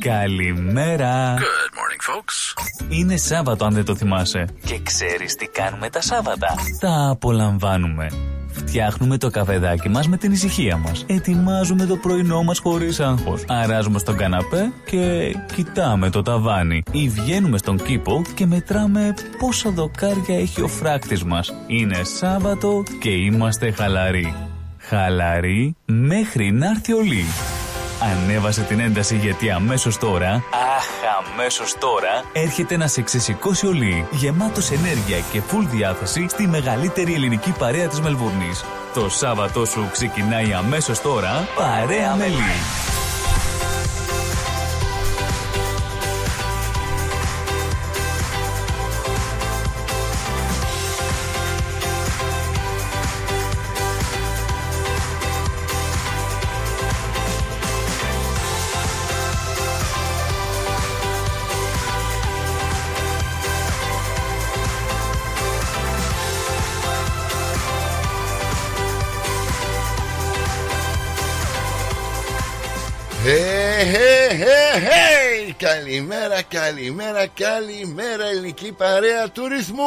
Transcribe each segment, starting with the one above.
Καλημέρα. Good morning, folks. Είναι Σάββατο αν δεν το θυμάσαι. Και ξέρεις τι κάνουμε τα Σάββατα. Τα απολαμβάνουμε. Φτιάχνουμε το καφεδάκι μας με την ησυχία μας. Ετοιμάζουμε το πρωινό μας χωρίς άγχος. Αράζουμε στον καναπέ και κοιτάμε το ταβάνι. Ή βγαίνουμε στον κήπο και μετράμε πόσα δοκάρια έχει ο φράκτης μας. Είναι Σάββατο και είμαστε χαλαροί. Χαλαροί μέχρι να έρθει ο Λί. Ανέβασε την ένταση γιατί αμέσως τώρα, αχ αμέσως τώρα, έρχεται να σε ξεσηκώσει ο Λί, γεμάτος ενέργεια και full διάθεση στη μεγαλύτερη ελληνική παρέα της Μελβούρνης. Το Σάββατό σου ξεκινάει αμέσως τώρα, παρέα με Καλημέρα, καλημέρα, καλημέρα ελληνική παρέα τουρισμού.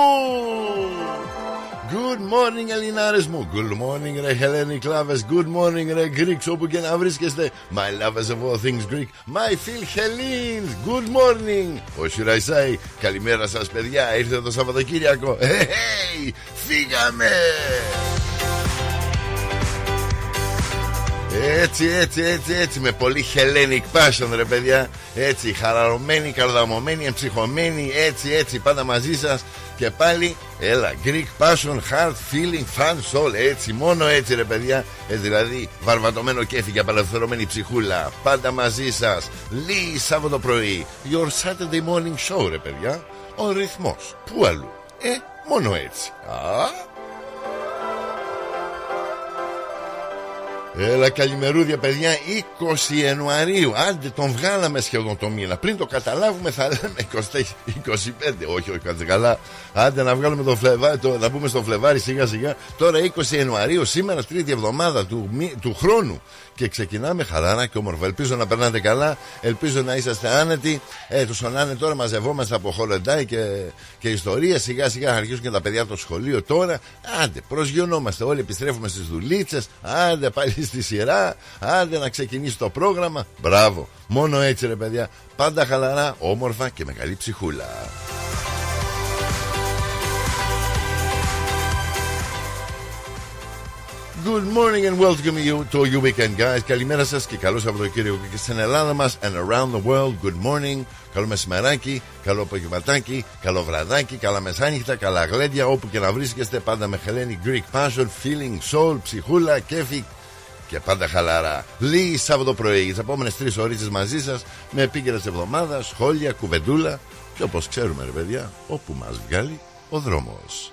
Good morning Ελληνάρες μου. Good morning ρε Hellenic lovers Good morning ρε Greeks όπου και να βρίσκεστε. My lovers of all things Greek My Phil Helene Good morning. Ο Σιραϊσάη Καλημέρα σας παιδιά. Ήρθε το Σαββατοκύριακο. Hey, hey. Φύγαμε Έτσι, έτσι, έτσι, έτσι. Με πολύ Hellenic passion, ρε παιδιά. Έτσι, χαραρωμένοι, καρδαμωμένοι, εμψυχωμένοι. Έτσι, έτσι, πάντα μαζί σας. Και πάλι, έλα, Greek passion, heart, feeling, fun, soul. Έτσι, μόνο έτσι, ρε παιδιά. Έτσι, δηλαδή, βαρβατωμένο κέφι και απελευθερωμένη ψυχούλα. Πάντα μαζί σας. Λύει Σάββατο πρωί. Your Saturday morning show, ρε παιδιά. Ο ρυθμός. Πού αλλού. Ε, μόνο έτσι. Α, Έλα καλημερούδια παιδιά. 20 Ιανουαρίου. Άντε τον βγάλαμε σχεδόν το μήνα. Πριν το καταλάβουμε θα λέμε 20, 25 Όχι όχι κάτσε καλά. Άντε να βγάλουμε το Φλεβάρι το, Να πούμε στο Φλεβάρι σιγά σιγά Τώρα 20 Ιανουαρίου Σήμερα τρίτη εβδομάδα του, του χρόνου και ξεκινάμε χαράνα και όμορφα. Ελπίζω να περνάτε καλά, ελπίζω να είσαστε άνετοι. Ε, τους να τώρα μαζευόμαστε από χολεντάι και, και ιστορία. Σιγά σιγά να αρχίσουν και τα παιδιά από το σχολείο τώρα. Άντε, προσγειωνόμαστε όλοι, επιστρέφουμε στις δουλίτσες. Άντε πάλι στη σειρά. Άντε να ξεκινήσει το πρόγραμμα. Μπράβο. Μόνο έτσι ρε παιδιά. Πάντα χαλαρά, όμορφα και με καλή ψυχούλα. Good morning and welcome you to your weekend guys. Καλημέρα σας και καλό Σαββατοκύριακο και στην Ελλάδα μας and around the world. Good morning, καλό μεσημεράκι, καλό απογευματάκι, καλό βραδάκι, καλά μεσάνυχτα, καλά γλέντια. Όπου και να βρίσκεστε πάντα με Hellenic Greek Passion, Feeling Soul, ψυχούλα, κέφι και πάντα χαλαρά. Λίγη Σάββατο πρωί, τις επόμενες τρεις ώρες μαζί σας με επίκαιρα τη εβδομάδα, σχόλια, κουβεντούλα και όπως ξέρουμε, ρε παιδιά, όπου μας βγάλει ο δρόμος.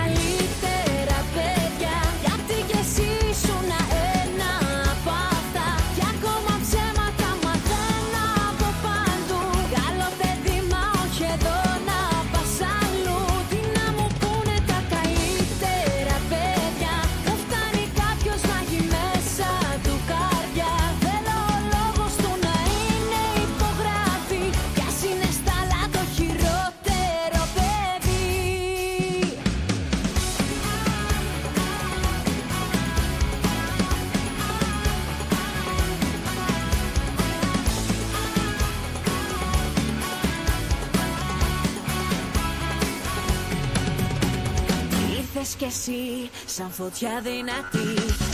κι εσύ σαν φωτιά δυνατή.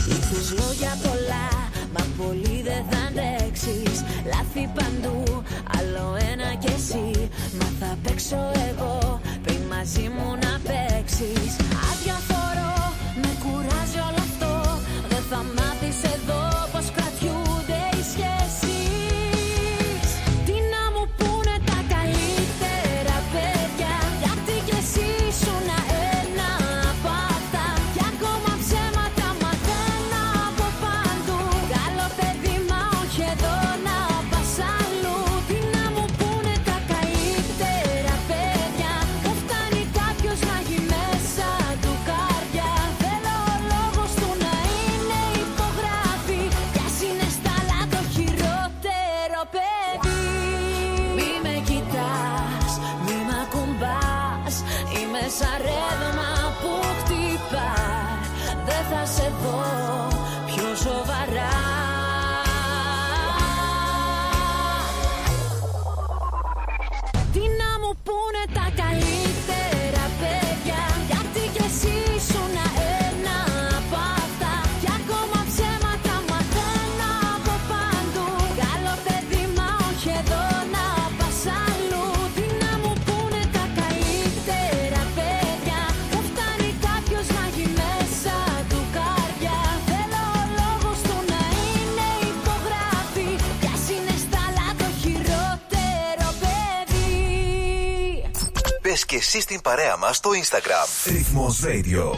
Ήρθες λόγια πολλά Μα πολύ δεν θα αντέξεις. Λάθη παντού Άλλο ένα κι εσύ. Μα θα παίξω εγώ Πριν μαζί μου να παίξεις. Αδιαφορώ Με κουράζει όλο αυτό. Δεν θα μάθεις εδώ εσύ στην παρέα μας στο Instagram. Ρυθμός Radio.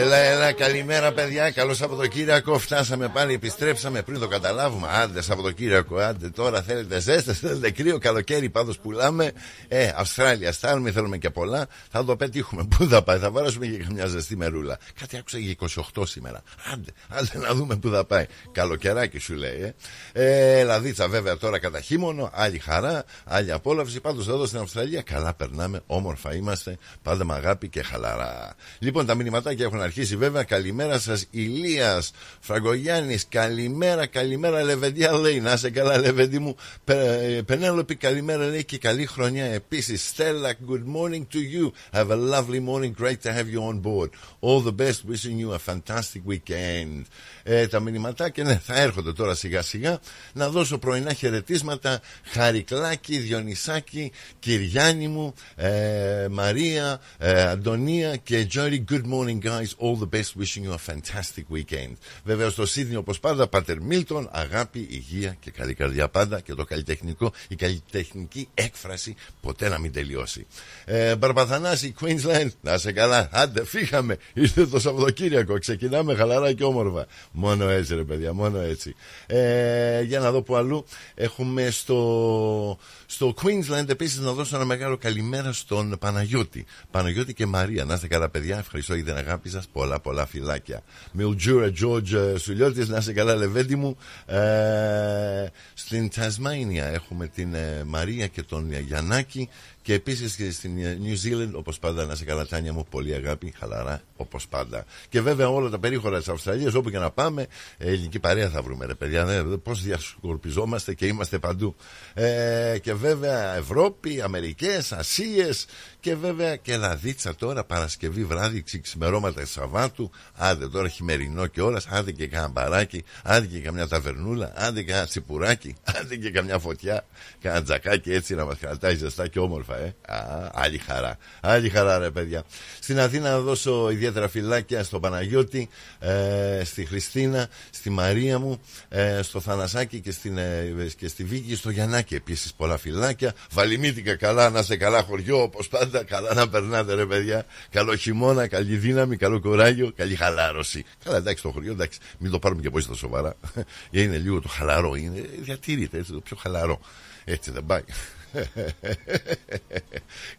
Έλα, έλα, καλημέρα παιδιά. Καλό Σαββατοκύριακο. Φτάσαμε πάλι, επιστρέψαμε πριν το καταλάβουμε. Άντε, Σαββατοκύριακο, άντε τώρα θέλετε ζέστα, θέλετε κρύο, καλοκαίρι πάντως πουλάμε. Ε, Αυστράλια, στάλουμε, θέλουμε και πολλά. Θα το πετύχουμε. Πού θα πάει, θα βάρασουμε και καμιά ζεστή μερούλα. Κάτι άκουσα για 28 σήμερα. Άντε, άντε να δούμε πού θα πάει. Καλοκαιράκι σου λέει, ε. ε Λαδίτσα βέβαια τώρα κατά χείμωνο, άλλη χαρά, άλλη απόλαυση. Πάντως εδώ στην Αυστραλία καλά περνάμε, όμορφα είμαστε, πάντα με αγάπη και χαλαρά. Λοιπόν, τα μηνυματάκια έχουν αρχίσει βέβαια. Καλημέρα σας, Ηλίας Φραγκογιάννης. Καλημέρα, καλημέρα, Λεβεντιά λέει. Να σε καλά, Λεβεντή μου. Πε- Πενέλοπη, καλημέρα λέει και καλή χρονιά επίσης. Στέλλα, good morning to you. Have a lovely morning. Great to have you on board. All the best. Wishing you a fantastic weekend. Ε, τα μηνυματάκια ναι, θα έρχονται τώρα σιγά σιγά. Να δώσω πρωινά χαιρετίσματα. Χαρικλάκη, Διονυσάκη, Κυριάννη μου, ε, Μαρία, ε, Αντωνία και Τζόρι. Good morning, guys. All the best. Wishing you a fantastic weekend. Βέβαια στο Σίδνη, όπως πάντα, Πάτερ Μίλτον, αγάπη, υγεία και καλή καρδιά πάντα. Και το καλλιτεχνικό, η καλλιτεχνική έκφραση ποτέ να μην τελειώσει. Ε, Μπαρπαθανάση, Queensland, να σε καλά. Άντε, φύγαμε. Ήρθε το Σαββατοκύριακο. Ξεκινάμε χαλαρά και όμορφα. Μόνο έτσι, ρε παιδιά, μόνο έτσι. Ε, για να δω που αλλού έχουμε στο, στο Queensland επίσης να δώσω ένα μεγάλο καλημέρα στον Παναγιώτη. Παναγιώτη και Μαρία. Να είστε καλά, παιδιά. Ευχαριστώ για την αγάπη σας. Πολλά, πολλά φυλάκια. Μιλτζούρα Τζόρτζ Σουλιώτης, να είστε καλά, Λεβέντι μου. Ε, στην Τασμάνια έχουμε την ε, Μαρία και τον Γιαννάκη. Και επίσης και στην ε, New Zealand, όπως πάντα, να σε καλά, Τάνια μου, πολύ αγάπη, χαλαρά, όπως πάντα. Και βέβαια όλα τα περίχωρα της Αυστραλίας, όπου και να πάμε, ε, ελληνική παρέα θα βρούμε, ρε παιδιά. Πώς διασκορπιζόμαστε και είμαστε παντού. Ε, και βέβαια Ευρώπη, Αμερικές, Ασίες και βέβαια και Λαδίτσα τώρα, Παρασκευή βράδυ, ξημερώματα Σαββάτου. Άντε τώρα χειμερινό και όλας, άντε και κάνα μπαράκι, άντε και καμιά ταβερνούλα, άντε και ένα τσιπουράκι, άντε και καμιά φωτιά, κάνα τζακάκι έτσι να μας κρατάει ζεστά και όμορφα, ε. Α, άλλη χαρά. Άλλη χαρά, ρε παιδιά. Στην Αθήνα να δώσω ιδιαίτερα φυλάκια στον Παναγιώτη, ε, στη Χριστίνα, στη Μαρία μου, ε, στο Θανασάκι και, στην, ε, και στη Βίκη, στο Γιαννάκη επίσης πολλά φυλάκια. Βαλιμίτικα καλά, να σε καλά χωριό, όπως πάντα, καλά να περνάτε, ρε παιδιά. Καλό χειμώνα, καλή δύναμη, καλό κοράγιο, καλή χαλάρωση. Καλά, εντάξει, το χωριό, εντάξει, μην το πάρουμε και πολύ στα σοβαρά. είναι λίγο το χαλαρό, είναι, διατηρείται έτσι, το πιο χαλαρό. Έτσι δεν πάει.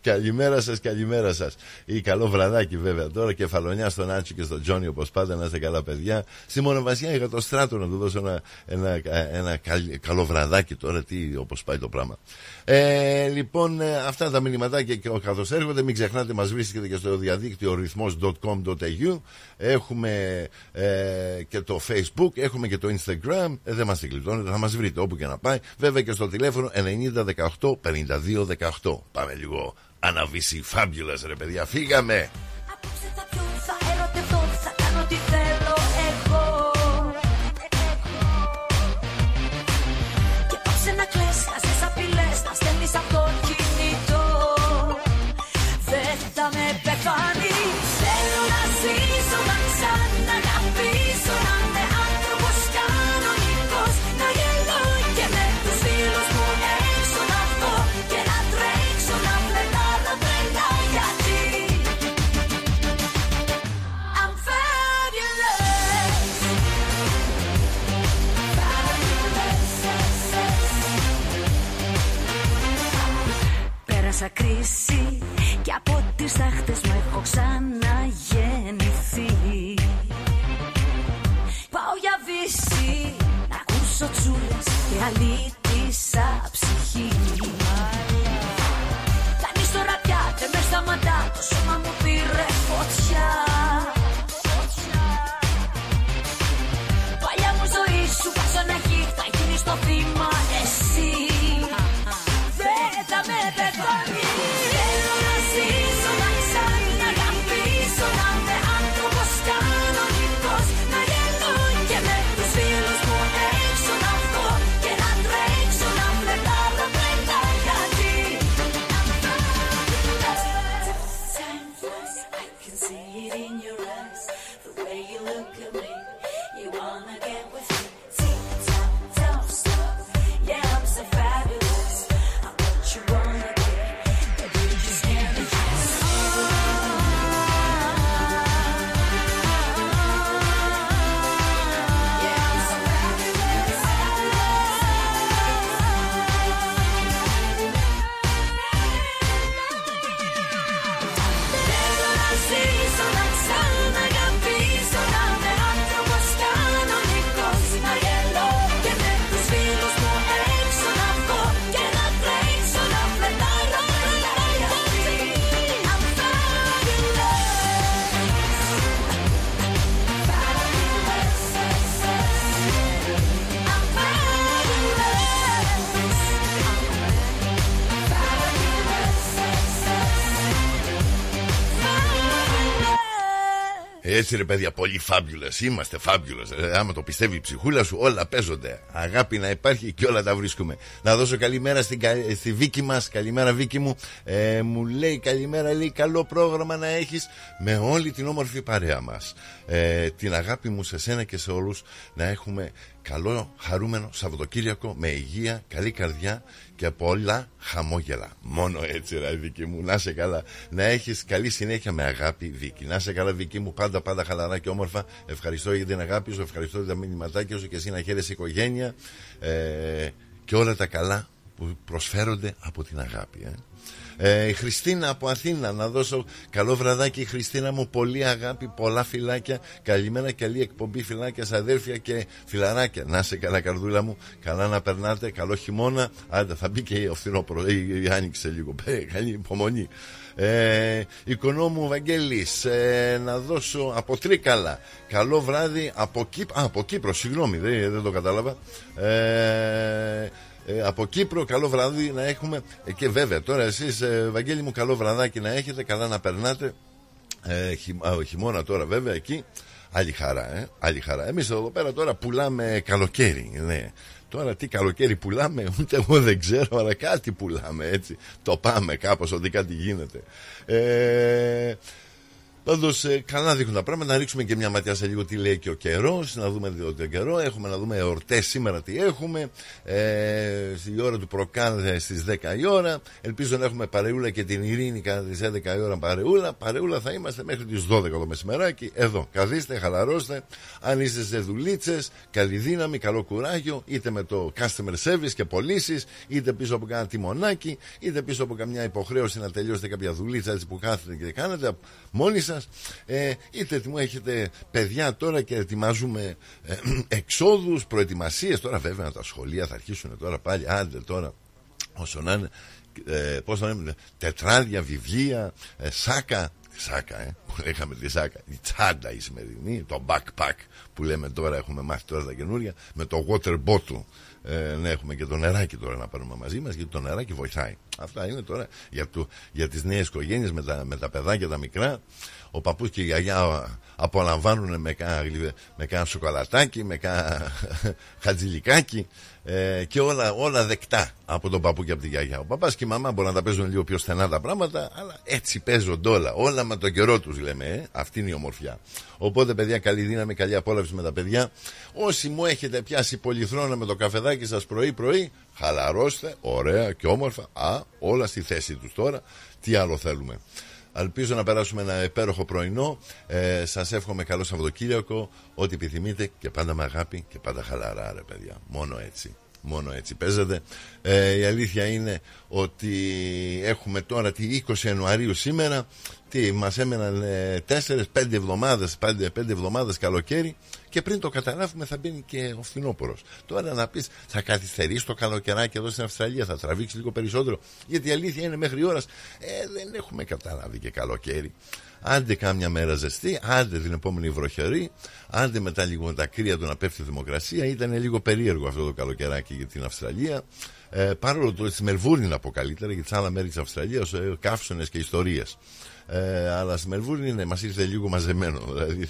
Καλημέρα σας, καλημέρα σας. Ή καλό βραδάκι βέβαια τώρα. Κεφαλονιά στον Άτσι και στον Τζόνι όπως πάντα. Να είστε καλά παιδιά. Στη μονοβασιά για το στράτο να του δώσω ένα, ένα, ένα καλ- καλό βραδάκι τώρα. Τι όπως πάει το πράγμα. Ε, λοιπόν, ε, αυτά τα μηνυματάκια και καθώς έρχονται, μην ξεχνάτε, μας βρίσκεται και στο διαδίκτυο ρυθμός.com.au. Έχουμε ε, και το Facebook, έχουμε και το Instagram. Ε, δεν μας την κλειτώνετε, θα μας βρείτε όπου και να πάει. Βέβαια και στο τηλέφωνο 9018 5218. Πάμε λίγο. Αναβήσει fabulous ρε παιδιά, φύγαμε. ξακρίσει και από τις τάχτες μου έχω ξαναγεννηθεί. Πάω για βύση να ακούσω τσούλες και αλήτησα ψυχή. Έτσι ρε παιδιά, πολύ fabulous. Είμαστε fabulous. Ε, άμα το πιστεύει η ψυχούλα σου, όλα παίζονται. Αγάπη να υπάρχει και όλα τα βρίσκουμε. Να δώσω καλημέρα στην, κα- στη Βίκη μας. Καλημέρα, Βίκη μου. Ε, μου λέει καλημέρα, λέει καλό πρόγραμμα να έχεις με όλη την όμορφη παρέα μας. Ε, την αγάπη μου σε σένα και σε όλους να έχουμε καλό, χαρούμενο Σαββατοκύριακο με υγεία, καλή καρδιά και πολλά χαμόγελα. Μόνο έτσι, ρε Βίκη μου. Να σε καλά. Να έχεις καλή συνέχεια με αγάπη, Βίκη. Να σε καλά, Βίκη μου. Πάντα, πάντα χαλαρά και όμορφα. Ευχαριστώ για την αγάπη σου, ευχαριστώ για τα μηνυματάκια σου και εσύ να χαίρεσαι οικογένεια ε, και όλα τα καλά που προσφέρονται από την αγάπη. Ε. Ε, η Χριστίνα από Αθήνα, να δώσω καλό βραδάκι, Χριστίνα μου. Πολύ αγάπη, πολλά φυλάκια. Καλημέρα, καλή εκπομπή, φυλάκια, αδέρφια και φιλαράκια. Να σε καλά, καρδούλα μου. Καλά να περνάτε, καλό χειμώνα. Άντε, θα μπει και ο φθινόπωρο, η, η άνοιξε λίγο. Ε, καλή υπομονή. Ε, οικονόμου Βαγγέλης ε, να δώσω από Τρίκαλα καλό βράδυ από, Κύπ... Α, από Κύπρο συγγνώμη δεν, δεν το κατάλαβα ε, ε, από Κύπρο καλό βράδυ να έχουμε ε, και βέβαια τώρα εσείς ε, Βαγγέλη μου καλό βραδάκι να έχετε καλά να περνάτε ε, χει- α, χειμώνα τώρα βέβαια εκεί άλλη χαρά ε, άλλη χαρά εμείς εδώ πέρα τώρα πουλάμε καλοκαίρι ναι. Τώρα τι καλοκαίρι πουλάμε, ούτε εγώ δεν ξέρω, αλλά κάτι πουλάμε έτσι. Το πάμε κάπως ότι κάτι γίνεται. Ε, Πάντως, καλά δείχνουν τα πράγματα. Να ρίξουμε και μια ματιά σε λίγο τι λέει και ο καιρός. Να δούμε το, τον καιρό. Έχουμε να δούμε εορτές σήμερα τι έχουμε. Ε, στη ώρα του προκάλ στις 10 η ώρα. Ελπίζω να έχουμε παρεούλα και την ειρήνη κατά τις 11 η ώρα παρεούλα. Παρεούλα θα είμαστε μέχρι τις 12 το μεσημεράκι. Εδώ. Καθίστε, χαλαρώστε. Αν είστε σε δουλίτσες, καλή δύναμη, καλό κουράγιο. Είτε με το customer service και πωλήσεις, είτε πίσω από κάνα τιμονάκι, είτε πίσω από καμιά υποχρέωση να τελειώσετε κάποια δουλίτσα έτσι που κάθετε και κάνετε μόνοι σας. Ε, είτε μου έχετε παιδιά τώρα και ετοιμάζουμε ε, εξόδους, προετοιμασίες. Τώρα βέβαια τα σχολεία θα αρχίσουν τώρα πάλι. Άντε τώρα, όσο να είναι. Ε, πώς να λέμε, τετράδια, βιβλία, ε, σάκα. Σάκα, ε, που είχαμε τη σάκα. Η τσάντα η σημερινή, το backpack που λέμε τώρα, έχουμε μάθει τώρα τα καινούρια, με το water bottle. Ε, να έχουμε και το νεράκι τώρα να πάρουμε μαζί μας γιατί το νεράκι βοηθάει. Αυτά είναι τώρα για, το, για τις νέες οικογένειες με τα, με τα παιδάκια τα μικρά. Ο παππούς και η γιαγιά απολαμβάνουν με κάνα, γλυ- με κάνα σοκολατάκι, με κάνα χατζηλικάκι ε, και όλα, όλα δεκτά από τον παππού και από τη γιαγιά. Ο παπάς και η μαμά μπορεί να τα παίζουν λίγο πιο στενά τα πράγματα, αλλά έτσι παίζονται όλα. Όλα με τον καιρό τους λέμε. Ε. Αυτή είναι η ομορφιά. Οπότε, παιδιά, καλή δύναμη, καλή απόλαυση με τα παιδιά. Όσοι μου έχετε πιάσει πολυθρόνα με το καφεδάκι σας πρωί-πρωί, χαλαρώστε, ωραία και όμορφα. Α, όλα στη θέση τους τώρα. Τι άλλο θέλουμε. Ελπίζω να περάσουμε ένα υπέροχο πρωινό. Ε, Σας εύχομαι καλό Σαββατοκύριακο. Ό,τι επιθυμείτε και πάντα με αγάπη και πάντα χαλαρά, ρε παιδιά. Μόνο έτσι. Μόνο έτσι παίζεται. Ε, η αλήθεια είναι ότι έχουμε τώρα τη 20 Ιανουαρίου σήμερα. Τι, μας έμεναν 4-5 εβδομάδες, 5, 5 εβδομάδες καλοκαίρι και πριν το καταλάβουμε θα μπαίνει και ο φθινόπωρος. Τώρα να πεις θα καθυστερήσει το καλοκαιράκι εδώ στην Αυστραλία, θα τραβήξει λίγο περισσότερο. Γιατί η αλήθεια είναι μέχρι ώρας ε, δεν έχουμε καταλάβει και καλοκαίρι. Άντε κάμια μέρα ζεστή, άντε την επόμενη βροχερή, άντε μετά λίγο τα κρύα του να πέφτει η δημοκρασία. Ήταν λίγο περίεργο αυτό το καλοκαιράκι για την Αυστραλία. Ε, παρόλο το στη Μελβούρνη να πω καλύτερα, γιατί σε άλλα μέρη της Αυστραλίας ε, καύσονες και ιστορίες. Ε, αλλά στη Μελβούρνη ναι, μας ήρθε λίγο μαζεμένο. Δηλαδή,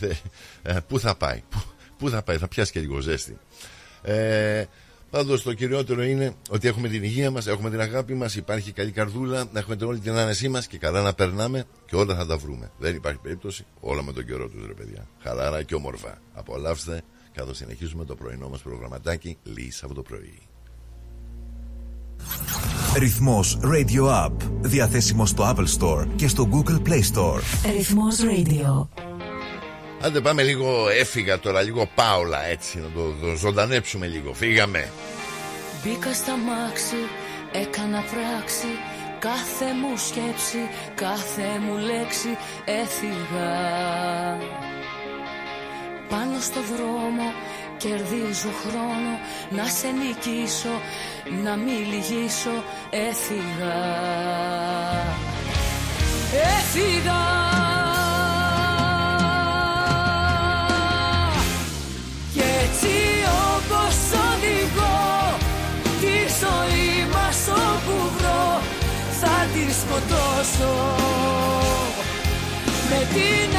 ε, πού θα πάει, πού, πού θα πάει, θα πιάσει και λίγο ζέστη. Ε, Πάντως το κυριότερο είναι ότι έχουμε την υγεία μας, έχουμε την αγάπη μας, υπάρχει καλή καρδούλα, να έχουμε όλη την άνεσή μας και καλά να περνάμε και όλα θα τα βρούμε. Δεν υπάρχει περίπτωση, όλα με τον καιρό τους ρε παιδιά. Χαλάρα και όμορφα. Απολαύστε καθώ συνεχίζουμε το πρωινό μας προγραμματάκι Λύση από το πρωί. Ρυθμός Radio App. Διαθέσιμο στο Apple Store και στο Google Play Store. Ρυθμός Radio. Άντε πάμε λίγο έφυγα τώρα, λίγο πάολα έτσι, να το, το ζωντανέψουμε λίγο. Φύγαμε. Μπήκα στα μάξι, έκανα πράξη Κάθε μου σκέψη, κάθε μου λέξη έφυγα Πάνω στο δρόμο κερδίζω χρόνο Να σε νικήσω, να μην λυγίσω Έφυγα. Έφυγα. Κι έτσι όπως οδηγώ Τη ζωή μας όπου βρω Θα τη σκοτώσω. Με την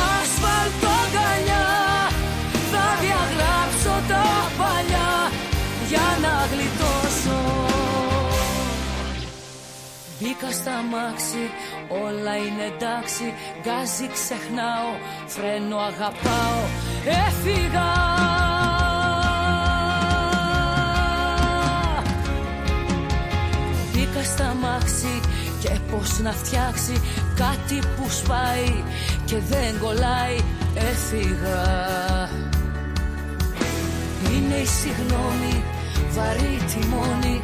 Μπήκα στα μάξι, όλα είναι εντάξει. Γκάζι ξεχνάω, φρένο αγαπάω. Έφυγα. Μπήκα στα μάξι και πως να φτιάξει Κάτι που σπάει και δεν κολλάει. Έφυγα. Είναι η συγνώμη, βαρύ τιμόνι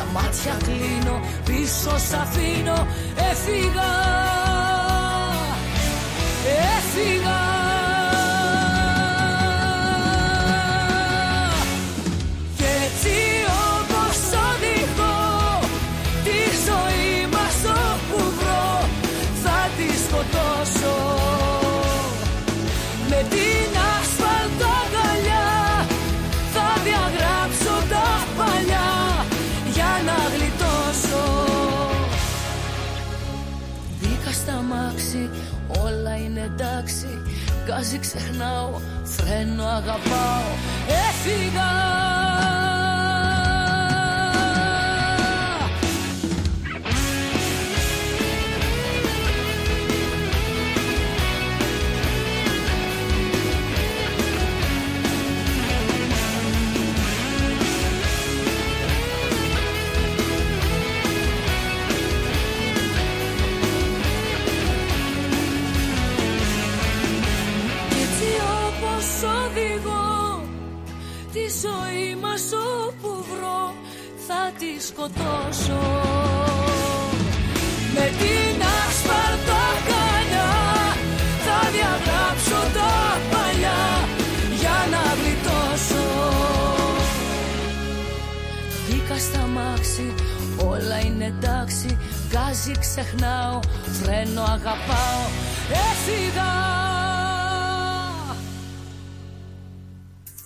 Τα μάτια κλείνω, πίσω σ' αφήνω Έφυγα, έφυγα εντάξει Γκάζι ξεχνάω, φρένο αγαπάω. Έφυγα ζωή μας όπου βρω Θα τη σκοτώσω. Με την ασφαλτό αγκαλιά Θα διαγράψω τα παλιά Για να γλιτώσω. Μπήκα στα μάξι, όλα είναι εντάξει. Γκάζι ξεχνάω, φρένο αγαπάω. Έφυγα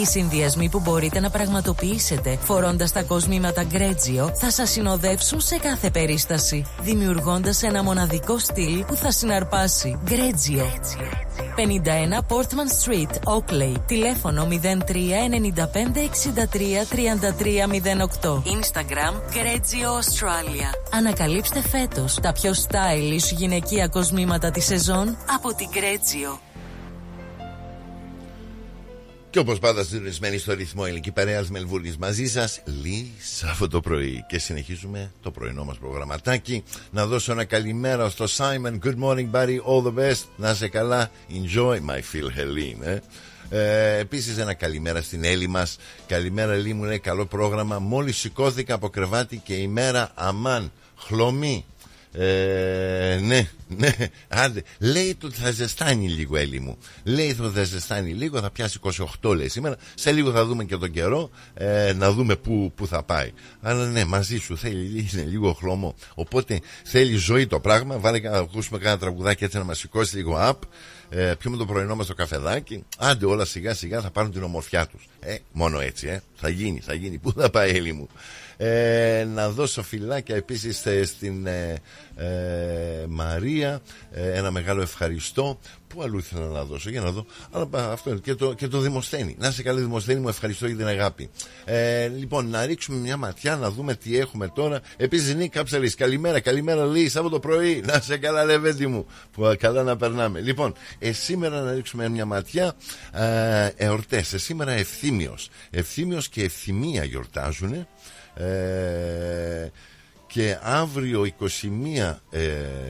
Οι συνδυασμοί που μπορείτε να πραγματοποιήσετε φορώντας τα κοσμήματα Γκρέτζιο θα σας συνοδεύσουν σε κάθε περίσταση, δημιουργώντας ένα μοναδικό στυλ που θα συναρπάσει. Γκρέτζιο. 51 Portman Street, Oakley. Τηλέφωνο 03 95 63 33 08. Instagram Γκρέτζιο Australia. Ανακαλύψτε φέτος τα πιο stylish γυναικεία κοσμήματα της σεζόν από την Γκρέτζιο. Και όπως πάντα συντονισμένοι στο ρυθμό ελληνική παρέα Μελβούρνης μαζί σας, Λί αυτό το πρωί. Και συνεχίζουμε το πρωινό μας προγραμματάκι. Να δώσω ένα καλημέρα στο Simon. Good morning, buddy. All the best. Να είσαι καλά. Enjoy my Phil Helene. Ε. Ε, Επίσης, ένα καλημέρα στην Έλλη μας. Καλημέρα, Έλλη μου λέει καλό πρόγραμμα. Μόλις σηκώθηκα από κρεβάτι και η μέρα αμάν. Χλωμή. Ε, ναι, ναι, άντε. Λέει το ότι θα ζεστάνει λίγο Έλλη μου. Λέει ότι θα ζεστάνει λίγο, θα πιάσει 28 λέει σήμερα. Σε λίγο θα δούμε και τον καιρό, ε, να δούμε πού, πού θα πάει. Αλλά ναι, μαζί σου θέλει είναι λίγο χλωμό. Οπότε θέλει ζωή το πράγμα. Βάλε να ακούσουμε κάνα τραγουδάκι έτσι να μας σηκώσει λίγο up. Ε, πιούμε το πρωινό μας το καφεδάκι. Άντε όλα σιγά σιγά θα πάρουν την ομορφιά τους. Ε, μόνο έτσι, ε. Θα γίνει, θα γίνει. Πού θα πάει Έλλη μου; Ε, να δώσω φυλάκια επίσης ε, στην ε, ε, Μαρία ένα μεγάλο ευχαριστώ Πού αλλού ήθελα να δώσω, για να δω. Αλλά αυτό είναι. Και το, και το Δημοσθένη. Να είσαι καλή, Δημοσθένη, μου ευχαριστώ για την αγάπη. Ε, λοιπόν, να ρίξουμε μια ματιά, να δούμε τι έχουμε τώρα. Επίσης, Νίκ Κάψαλη, καλημέρα, καλημέρα, Λί, το πρωί. Να είσαι καλά, Λεβέντι μου. Που καλά να περνάμε. Λοιπόν, ε, σήμερα να ρίξουμε μια ματιά. Ε, Εορτές. Ε, σήμερα ευθύμιος. Ευθύμιος και ευθυμία γιορτάζουν. Ε, και αύριο 21 ε,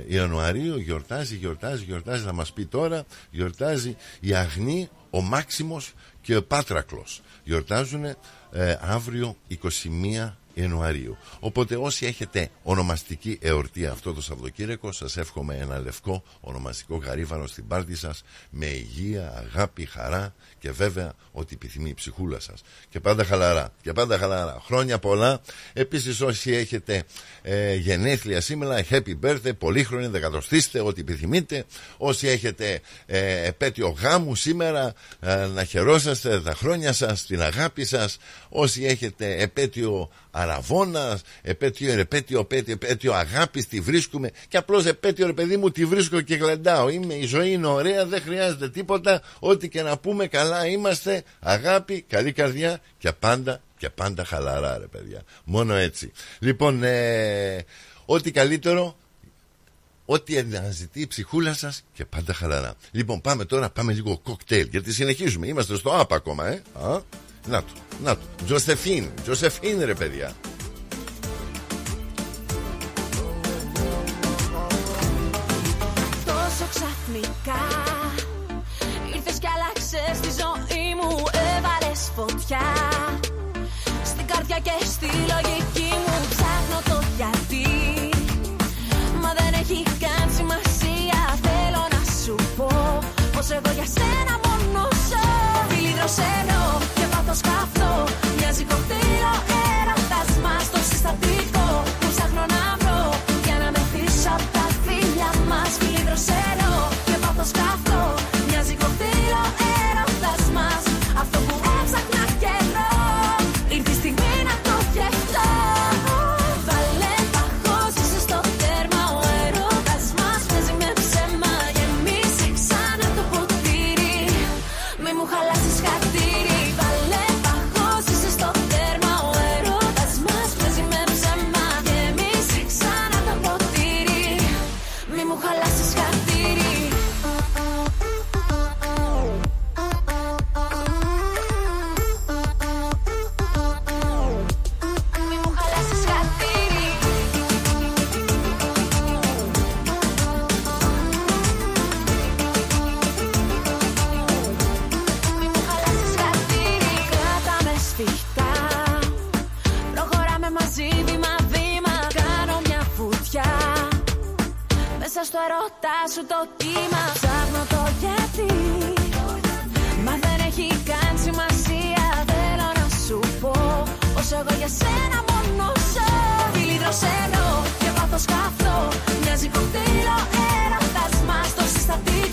Ιανουαρίου γιορτάζει, γιορτάζει, γιορτάζει θα μας πει τώρα γιορτάζει η Αγνή, ο Μάξιμος και ο Πάτρακλος. Γιορτάζουν ε, αύριο 21 Ιανουαρίου. Οπότε όσοι έχετε ονομαστική εορτή αυτό το Σαββατοκύριακο, σας εύχομαι ένα λευκό ονομαστικό γαρίβαρο στην πάρτι σας με υγεία, αγάπη, χαρά και βέβαια ό,τι επιθυμεί η ψυχούλα σας. Και πάντα χαλαρά. Και πάντα χαλαρά. Χρόνια πολλά. Επίσης όσοι έχετε ε, γενέθλια σήμερα, happy birthday, πολύχρονη, δεκατοστήστε, ό,τι επιθυμείτε. Όσοι έχετε ε, επέτειο γάμου σήμερα, ε, να χαιρόσαστε τα χρόνια σας, την αγάπη σας. Όσοι έχετε επέτειο αραβόνα, επέτειο, επέτειο, επέτειο, επέτειο αγάπης, τη βρίσκουμε. Και απλώς επέτειο, ρε παιδί μου, τη βρίσκω και γλεντάω. Είμαι, η ζωή είναι ωραία, δεν χρειάζεται τίποτα. Ό,τι και να πούμε, καλά είμαστε. Αγάπη, καλή καρδιά και πάντα και πάντα χαλαρά, ρε παιδιά. Μόνο έτσι. Λοιπόν, ε, ό,τι καλύτερο Ό,τι αναζητεί η ψυχούλα σας και πάντα χαλαρά. Λοιπόν, πάμε τώρα, πάμε λίγο κοκτέιλ. Γιατί συνεχίζουμε. Είμαστε στο ΑΠ ακόμα, ε. Α, να το, να το. Τζοσεφίν, Τζοσεφίν ρε παιδιά. Τόσο ξαφνικά ήρθες κι άλλαξες τη ζωή μου, έβαλες φωτιά στην καρδιά και στη λογική στο ερώτα σου το κύμα. Ψάχνω το γιατί Μα δεν έχει καν σημασία. Θέλω να σου πω Πως εγώ για σένα μόνο ζω Φίλοι δροσερό και πάθος καυτό Μοιάζει κοκτέιλο έρωτας μας Το συστατικό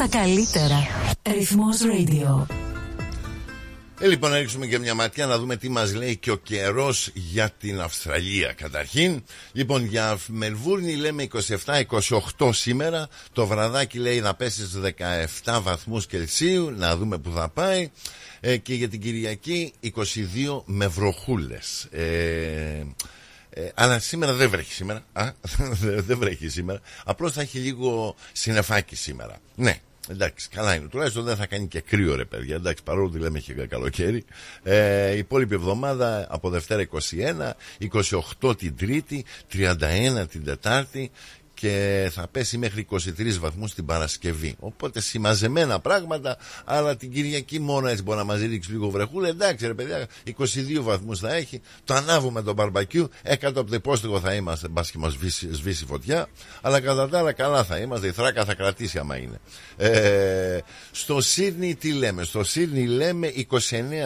τα καλύτερα. Ρυθμός Radio. Ε, λοιπόν, να ρίξουμε και μια ματιά να δούμε τι μας λέει και ο καιρός για την Αυστραλία. Καταρχήν, λοιπόν, για Μελβούρνη λέμε 27-28 σήμερα. Το βραδάκι λέει να πέσει στους 17 βαθμούς Κελσίου. Να δούμε που θα πάει. Ε, και για την Κυριακή 22 με βροχούλες. Ε, ε, αλλά σήμερα δεν βρέχει σήμερα. Α, δεν βρέχει σήμερα. Απλώς θα έχει λίγο συνεφάκι σήμερα. Ναι, Εντάξει, καλά είναι. Τουλάχιστον δεν θα κάνει και κρύο ρε παιδιά. Εντάξει, παρόλο που λέμε και καλοκαίρι. Ε, η υπόλοιπη εβδομάδα από Δευτέρα 21, 28 την Τρίτη, 31 την Τετάρτη και θα πέσει μέχρι 23 βαθμούς την Παρασκευή. Οπότε συμμαζεμένα πράγματα, αλλά την Κυριακή μόνο έτσι μπορεί να μας ρίξει λίγο βρεχούλα. Εντάξει ρε παιδιά, 22 βαθμούς θα έχει, το ανάβουμε το μπαρμπακιού, έκατο από το υπόστηγο θα είμαστε, μπας και μας σβήσει, σβήσει φωτιά, αλλά κατά τα άλλα καλά θα είμαστε, η θράκα θα κρατήσει άμα είναι. Ε, στο Σύρνη τι λέμε, στο Σύρνη λέμε 29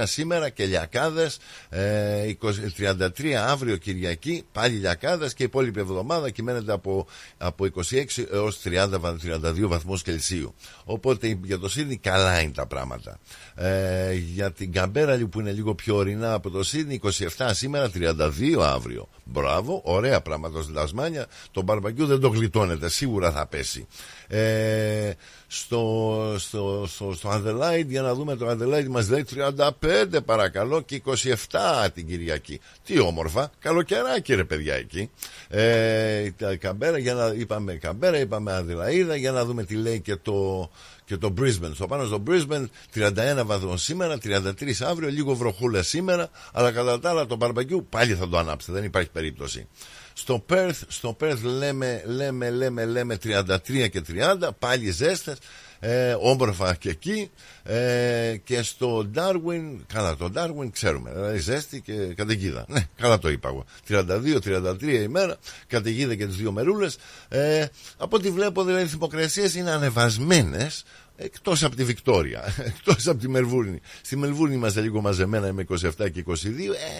σήμερα και λιακάδες, ε, 33 αύριο Κυριακή, πάλι λιακάδες και η υπόλοιπη εβδομάδα κυμαίνεται από από 26 έως 30, 32 βαθμούς Κελσίου. Οπότε για το Σίδνη καλά είναι τα πράγματα. Ε, για την Καμπέρα που είναι λίγο πιο ορεινά από το Σίδνη 27 σήμερα, 32 αύριο. Μπράβο, ωραία πράγματα στην Τασμάνια. Το μπαρμπακιού δεν το γλιτώνεται, σίγουρα θα πέσει. Ε, στο, στο, στο, στο Adelaide για να δούμε το Adelaide μας λέει 35 παρακαλώ και 27 την Κυριακή τι όμορφα, καλοκαιράκι ρε παιδιά εκεί ε, Καμπέρα, για να, είπαμε Καμπέρα, είπαμε Αδελαίδα για να δούμε τι λέει και το, και το Brisbane. Στο πάνω στο Brisbane 31 βαθμός σήμερα, 33 αύριο, λίγο βροχούλα σήμερα, αλλά κατά τα άλλα το μπαρμπακιού πάλι θα το ανάψετε, δεν υπάρχει περίπτωση. Στο Perth, στο Perth λέμε, λέμε, λέμε, λέμε 33 και 30, πάλι ζέστες, ε, όμορφα και εκεί ε, και στο Darwin, καλά το Darwin ξέρουμε, δηλαδή ζέστη και καταιγίδα. Ναι, καλά το είπα εγώ. 32-33 ημέρα, καταιγίδα και τις δύο μερούλες. Ε, από ό,τι βλέπω δηλαδή οι θερμοκρασίες είναι ανεβασμένες Εκτός από τη Βικτόρια, εκτός από τη Μελβούρνη. Στη Μελβούρνη είμαστε λίγο μαζεμένα, είμαι 27 και 22.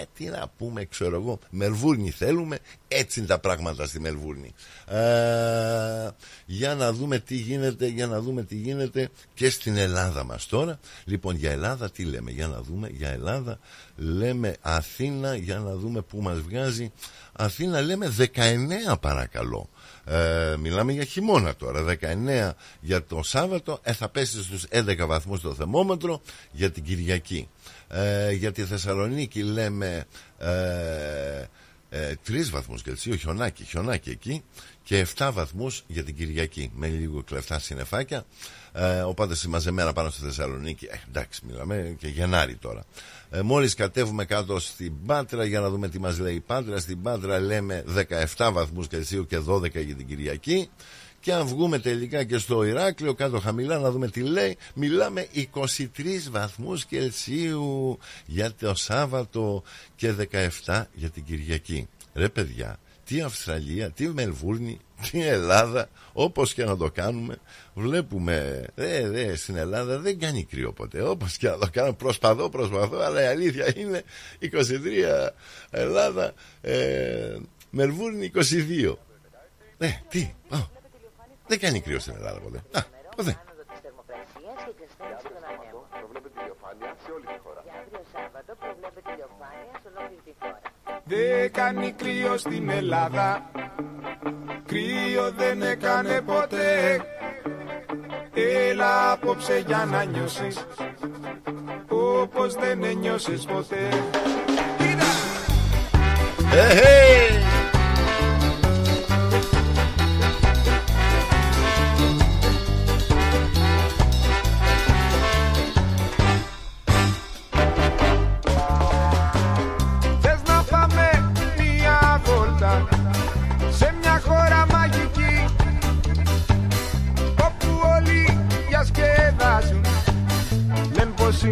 Ε, τι να πούμε, ξέρω εγώ. Μελβούρνη θέλουμε, έτσι είναι τα πράγματα στη Μελβούρνη. Ε, για να δούμε τι γίνεται, για να δούμε τι γίνεται και στην Ελλάδα μας τώρα. Λοιπόν, για Ελλάδα τι λέμε, για να δούμε, για Ελλάδα λέμε Αθήνα, για να δούμε πού μας βγάζει. Αθήνα λέμε 19 παρακαλώ. Ε, μιλάμε για χειμώνα τώρα 19 για το Σάββατο ε, θα πέσει στους 11 βαθμούς το θερμόμετρο για την Κυριακή. Ε, για τη Θεσσαλονίκη λέμε ε, ε, 3 βαθμούς Κελσίου χιονάκι, χιονάκι εκεί και 7 βαθμούς για την Κυριακή με λίγο κλεφτά συννεφάκια ε, οπότε συμμαζεμένα πάνω στη Θεσσαλονίκη. Ε, εντάξει μιλάμε και Γενάρη τώρα. Ε, μόλις κατέβουμε κάτω στην Πάτρα για να δούμε τι μας λέει η Πάτρα. Στην Πάτρα λέμε 17 βαθμούς Κελσίου και 12 για την Κυριακή. Και αν βγούμε τελικά και στο Ηράκλειο κάτω χαμηλά να δούμε τι λέει. Μιλάμε 23 βαθμούς Κελσίου για το Σάββατο και 17 για την Κυριακή. Ρε παιδιά τι Αυστραλία, τι Μελβούρνη, τι Ελλάδα, όπως και να το κάνουμε, βλέπουμε, δε, δε, στην Ελλάδα δεν κάνει κρύο ποτέ, όπως και να το κάνω, προσπαθώ, προσπαθώ, αλλά η αλήθεια είναι 23 Ελλάδα, ε, Μελβούρνη 22. Ναι, τι, δεν κάνει κρύο στην Ελλάδα ποτέ. Α, ποτέ. Δεν κάνει κρύο στην Ελλάδα. Κρύο δεν έκανε ποτέ. Έλα απόψε για να νιώσεις Όπως δεν ένιωσες ποτέ. Hey,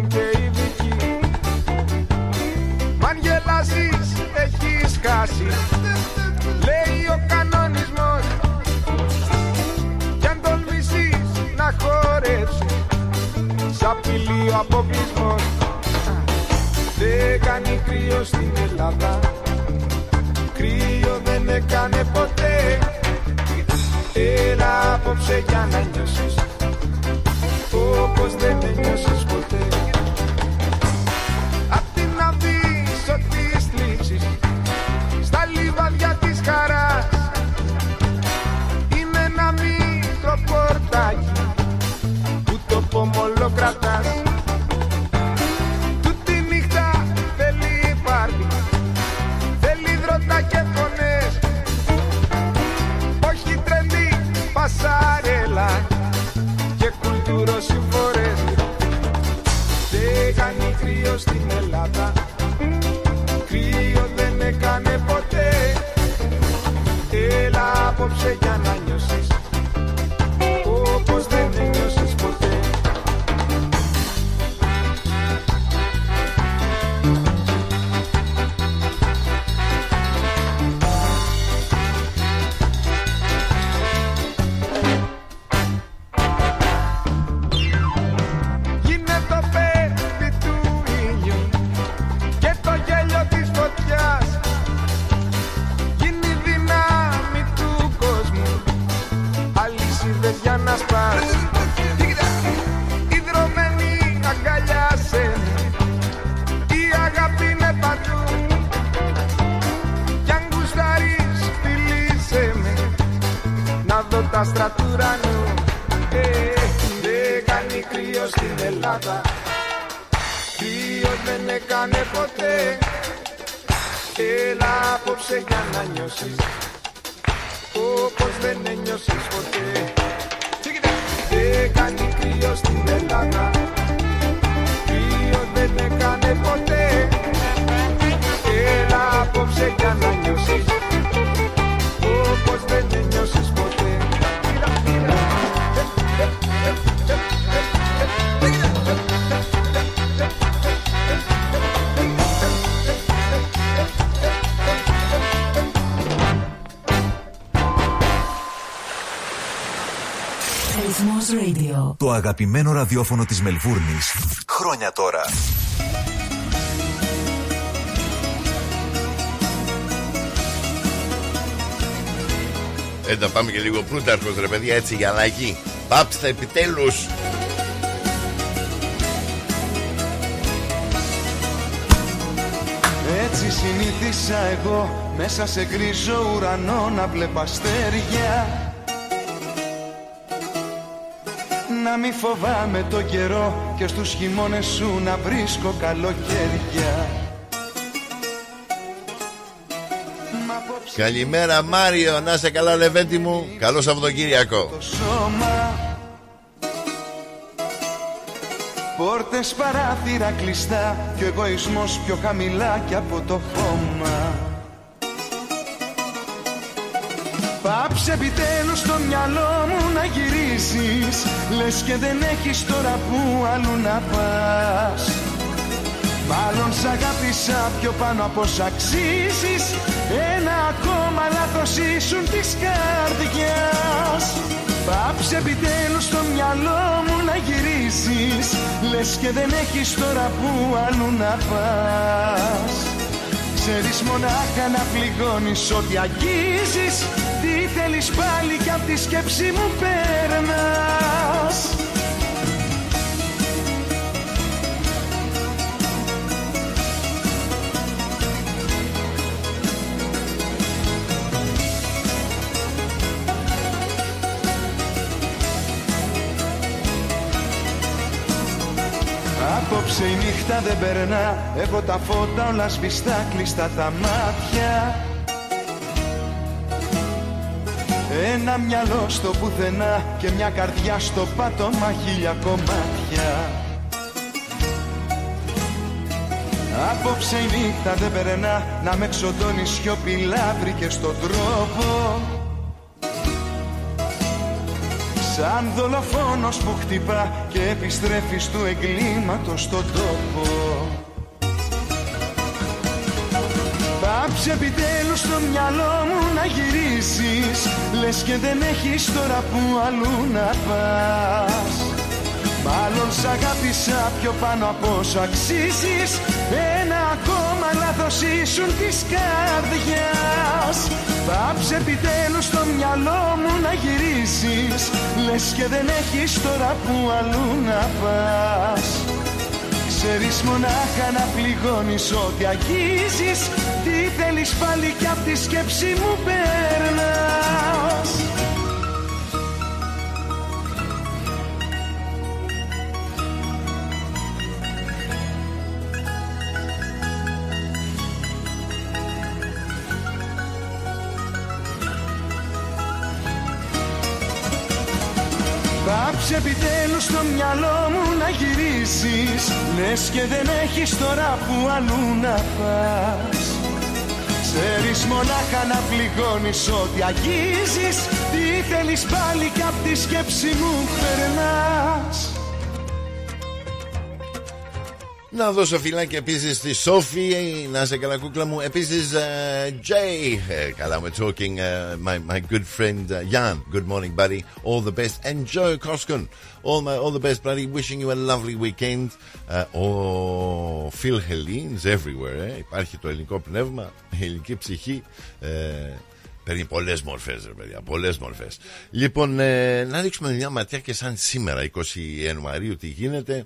και οι δικοί Μ' αν γελάσεις έχεις χάσει. Λέει ο κανονισμός. Κι αν τολμήσεις να χορέψεις Σ' απειλεί ο αποκλεισμός. Δεν κάνει κρύο στην Ελλάδα. Κρύο δεν έκανε ποτέ. Έλα απόψε για να νιώσεις Όπως δεν ένιωσες ποτέ κάνει κρύος στην Ελλάδα. Κρύος δεν έκανε ποτέ. Έλα απόψε για να νιώσεις. Όπως δεν ένιωσες ποτέ. Δεν κάνει κρύος στην Ελλάδα. Κρύος δεν έκανε ποτέ. Έλα απόψε για να νιώσεις. Όπως δεν ένιωσες Radio. Το αγαπημένο ραδιόφωνο της Μελβούρνης. Χρόνια τώρα. Ε, να πάμε και λίγο πλούταρχος ρε παιδιά έτσι για αλλαγή. Πάψτε επιτέλους. Έτσι συνήθισα εγώ μέσα σε γκρίζο ουρανό να βλέπω αστέρια Να μη φοβάμαι το καιρό και στους χειμώνες σου να βρίσκω καλοκαίρια Μα απόψε Καλημέρα Μάριο, να σε καλά Λεβέντη μου. Καλό Σαββατοκύριακο. το σώμα Πόρτες παράθυρα κλειστά και ο εγωισμός πιο χαμηλά κι από το χώμα Πάψε επιτέλους στο μυαλό μου να γυρίσεις. Λες και δεν έχεις τώρα που αλλού να πας. Μάλλον σ' αγάπησα πιο πάνω από σ' αξίζεις. Ένα ακόμα λάθος ήσουν της καρδιάς. Πάψε επιτέλους στο μυαλό μου να γυρίσεις. Λες και δεν έχεις τώρα που αλλού να πας. Ξέρεις μονάχα να πληγώνεις ό,τι αγγίζεις. Τι θέλεις πάλι κι απ' τη σκέψη μου περνάς. Απόψε η νύχτα δεν περνά Έχω τα φώτα όλα σβηστά κλειστά τα μάτια Ένα μυαλό στο πουθενά Και μια καρδιά στο πάτωμα χίλια κομμάτια. Απόψε η νύχτα δεν περνά Να με ξοντώνει σιωπηλά βρήκε στον τρόπο. Σαν δολοφόνος που χτυπά και επιστρέφει του εγκλήματος στον τόπο Πάψε επιτέλους στο μυαλό μου να γυρίσεις. Λες και δεν έχεις τώρα που αλλού να πας. Μάλλον σ' αγάπησα πιο πάνω από όσο αξίζεις. Ένα ακόμα λάθος ήσουν της καρδιάς. Πάψε επιτέλους στο μυαλό μου να γυρίσεις. Λες και δεν έχεις τώρα που αλλού να πας. Ξέρεις μονάχα να πληγώνεις ό,τι αγγίζεις. Τι θέλεις πάλι κι απ' τη σκέψη μου περνάς. Πάψε επιτέλους στο μυαλό μου να γυρίσεις Λες και δεν έχεις τώρα που αλλού να πας Ξέρεις μονάχα να πληγώνεις ό,τι αγγίζεις. Τι θέλεις πάλι κι απ' τη σκέψη μου περνάς Να δώσω φυλάκι επίσης στη Σόφη. Να είσαι καλά, κούκλα μου. Επίσης, uh, Jay. Uh, καλά, we're talking. Uh, my, my good friend uh, Jan. Good morning, buddy. All the best. And Joe Koskun. All, my, all the best, buddy. Wishing you a lovely weekend. Uh, oh, Phil Hellenes everywhere. Eh? Υπάρχει το ελληνικό πνεύμα, η ελληνική ψυχή. Ε, Παίρνει πολλές μορφές, ρε παιδιά. Πολλές μορφές. Λοιπόν, ε, να ρίξουμε μια ματιά και σαν σήμερα, 20 Ιανουαρίου, τι γίνεται.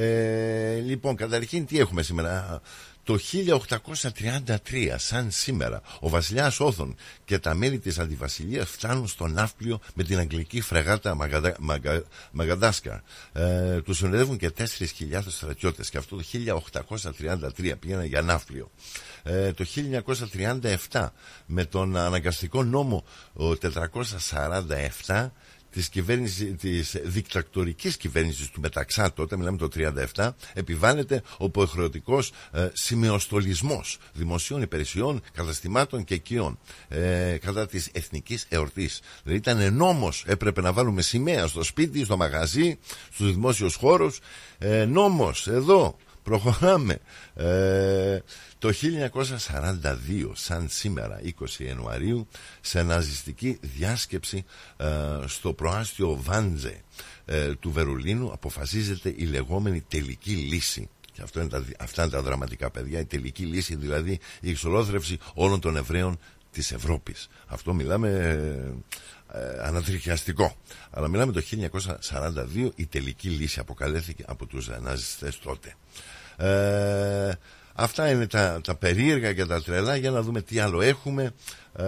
Ε, λοιπόν, καταρχήν τι έχουμε σήμερα; Το 1833, σαν σήμερα, ο βασιλιάς Όθων και τα μέλη της αντιβασιλείας φτάνουν στο ναύπλιο με την αγγλική φρεγάτα Μαγαδα, Μαγα, Μαγαντάσκα. Ε, τους συνοδεύουν και 4.000 στρατιώτες και αυτό το 1833 πήγαιναν για ναύπλιο. Ε, το 1937 με τον αναγκαστικό νόμο 447 της, κυβέρνησης, της δικτακτορικής κυβέρνησης του Μεταξά τότε, μιλάμε το 37, επιβάλλεται ο υποχρεωτικός ε, σημεοστολισμός δημοσίων υπηρεσιών, καταστημάτων και οικειών ε, κατά της εθνικής εορτής. Δηλαδή ήταν νόμος, έπρεπε να βάλουμε σημαία στο σπίτι, στο μαγαζί, στους δημόσιους χώρους. Ε, νόμος, εδώ, προχωράμε. Ε, το 1942, σαν σήμερα, 20 Ιανουαρίου, σε ναζιστική διάσκεψη ε, στο προάστιο Βάντζε ε, του Βερολίνου αποφασίζεται η λεγόμενη τελική λύση. Και αυτό είναι τα, αυτά είναι τα δραματικά παιδιά, η τελική λύση, δηλαδή η εξολόθρευση όλων των Εβραίων της Ευρώπης. Αυτό μιλάμε ε, ανατριχιαστικό. Αλλά μιλάμε το 1942 η τελική λύση αποκαλέθηκε από τους ναζιστές τότε. Ε, Αυτά είναι τα, τα περίεργα και τα τρελά. Για να δούμε τι άλλο έχουμε. Ε,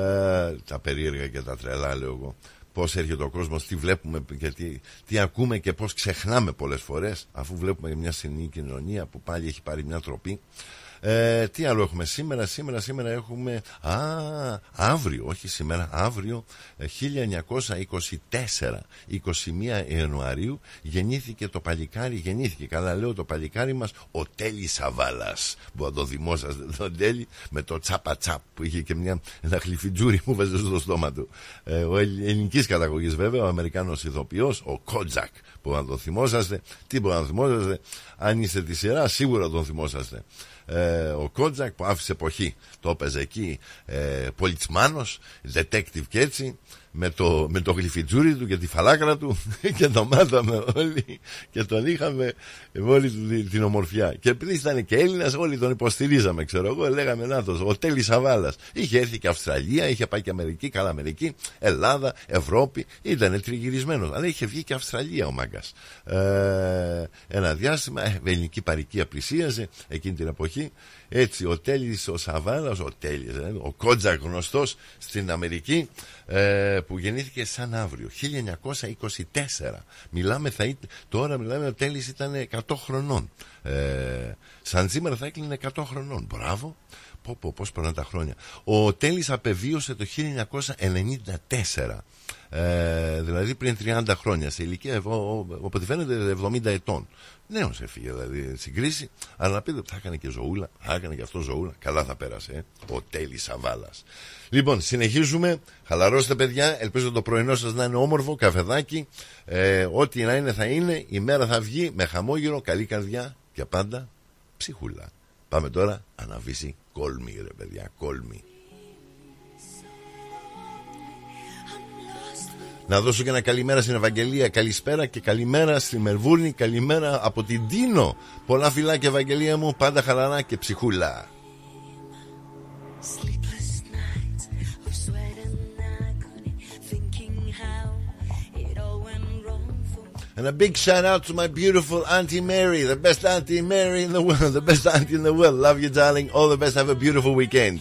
τα περίεργα και τα τρελά, λέω εγώ. Πώς έρχεται ο κόσμος, τι βλέπουμε και τι, τι ακούμε και πώς ξεχνάμε πολλές φορές, αφού βλέπουμε μια συνή κοινωνία που πάλι έχει πάρει μια τροπή. Ε, τι άλλο έχουμε; Σήμερα, σήμερα, σήμερα έχουμε. Α, αύριο, όχι σήμερα, αύριο 1924, 21 Ιανουαρίου, γεννήθηκε το παλικάρι, γεννήθηκε, καλά λέω το παλικάρι μας, ο Τέλη Σαβάλας. Που θα το θυμόσαστε τον Τέλη με το τσάπα τσάπ που είχε και μια, ένα χλιφιτζούρι που βάζει στο στόμα του. Ε, ο ελληνικής καταγωγής βέβαια, ο Αμερικάνος ηθοποιός, ο Κότζακ που να το θυμόσαστε. Τι μπορεί να θυμόσαστε, αν είστε της σειράς, σίγουρα τον θυμόσαστε ε, ο Κότζακ που άφησε εποχή. Το έπαιζε εκεί ε, πολιτσμάνος, detective και έτσι με το, με το γλυφιτζούρι του και τη φαλάκρα του και το μάθαμε όλοι και τον είχαμε με όλη την ομορφιά. Και επειδή ήταν και Έλληνας, όλοι τον υποστηρίζαμε, ξέρω εγώ. Λέγαμε να το, ο Τέλης Σαβάλα. Είχε έρθει και Αυστραλία, είχε πάει και Αμερική, καλά Αμερική, Ελλάδα, Ευρώπη. Ήταν τριγυρισμένος. Αλλά είχε βγει και Αυστραλία ο μάγκας. Ε, ένα διάστημα, ε, ελληνική παροικία πλησίαζε εκείνη την εποχή. Έτσι, ο Τέλης, ο Σαβάλας, ο Τέλης, ε, ο Κότζα γνωστός στην Αμερική, ε, που γεννήθηκε σαν αύριο, 1924. Μιλάμε, θα, τώρα μιλάμε, ο Τέλης ήταν 100 χρονών. Ε, σαν σήμερα θα έκλεινε 100 χρονών. Μπράβο. Πω, πω, πώς περνάνε τα χρόνια. Ο Τέλης απεβίωσε το 1994. Ε, δηλαδή πριν 30 χρόνια σε ηλικία εγώ, όποτε φαίνεται 70 ετών Νέος έφυγε δηλαδή στην κρίση. Αλλά να πείτε θα έκανε και ζωούλα θα έκανε και αυτός ζωούλα. Καλά θα πέρασε ε. ο Τέλης Σαβάλα. λοιπόν συνεχίζουμε. Χαλαρώστε παιδιά. Ελπίζω το πρωινό σας να είναι όμορφο καφεδάκι. Ε, ό,τι να είναι θα είναι. Η μέρα θα βγει με χαμόγελο καλή καρδιά και πάντα ψυχούλα. Πάμε τώρα αναβήσει κόλμη ρε παιδιά κόλμη Να δώσω και ένα καλημέρα στην Ευαγγελία. Καλησπέρα και καλημέρα στη Μερβούρνη. Καλημέρα από την Τίνο. Πολλά φιλά και Ευαγγελία μου. Πάντα χαρανά και ψυχούλα. And a big shout out to my beautiful Auntie Mary, the best Auntie Mary in the world, the best Auntie in the world. Love you, darling. All the best. Have a beautiful weekend.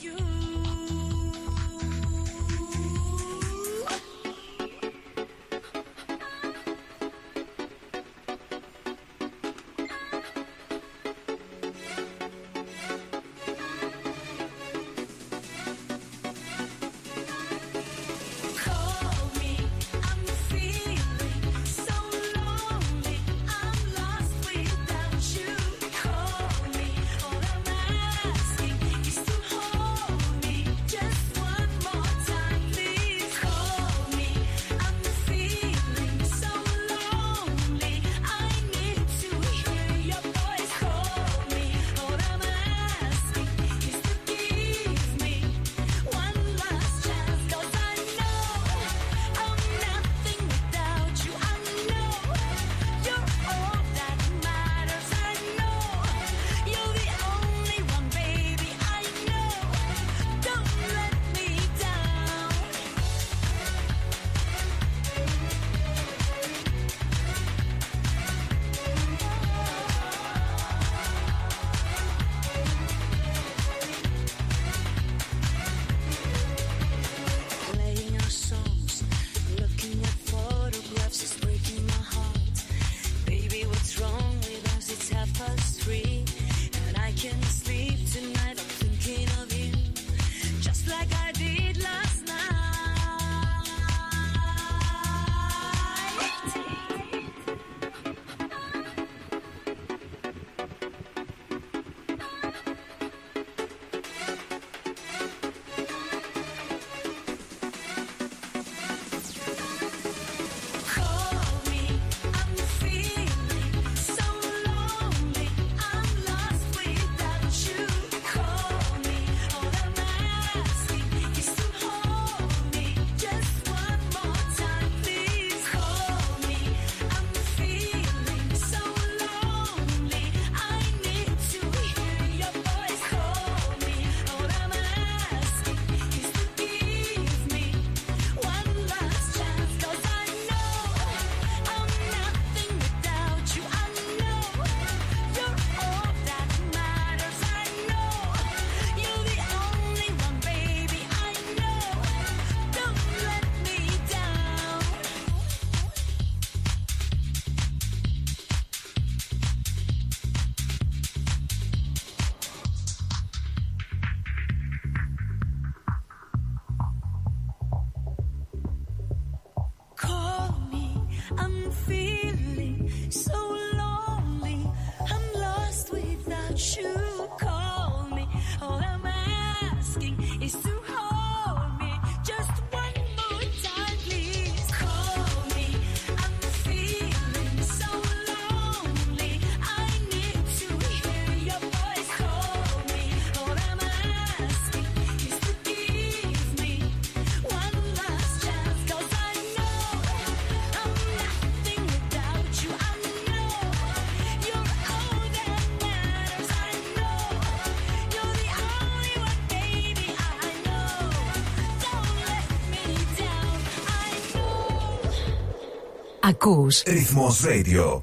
Ακούς. Ρυθμός Radio.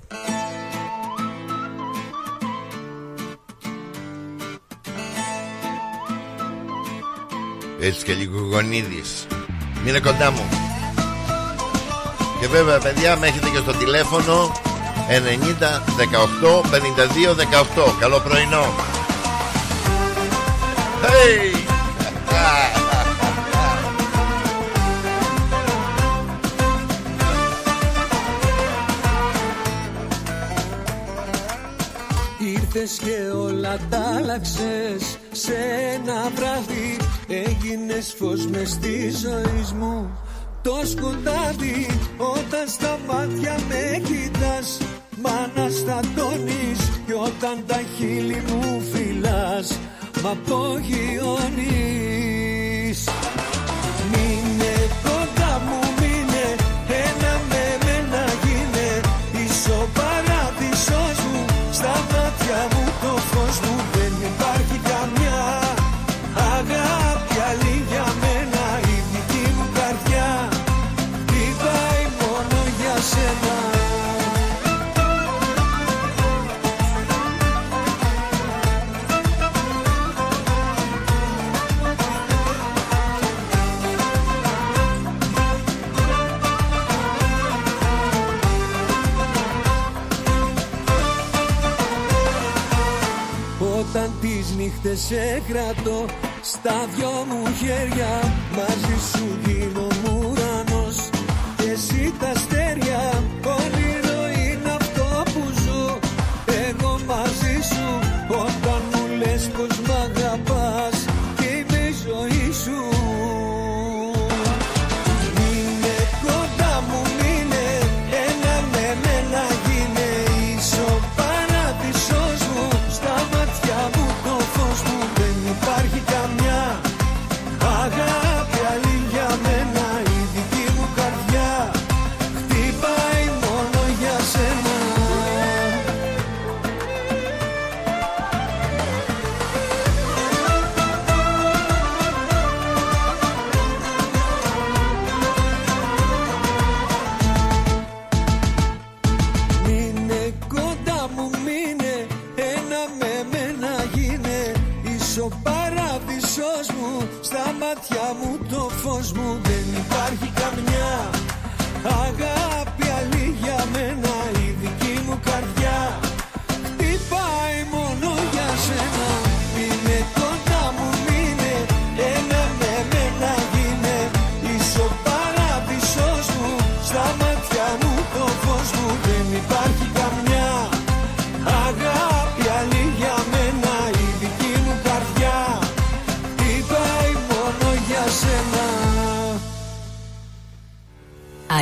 Έτσι και λίγο γονίδης. Μείνε κοντά μου. Και βέβαια παιδιά με έχετε και στο τηλέφωνο 90 18 52 18 Καλό πρωινό. Hey! Όλα τα άλλαξες Σε ένα βράδυ. Έγινες φως μες στη ζωή μου. Το σκοτάδι Όταν στα μάτια με κοιτάς Μ' αναστατώνεις Κι όταν τα χείλη μου φυλάς. Μ' απογειώνεις σε κρατώ. Στα δυο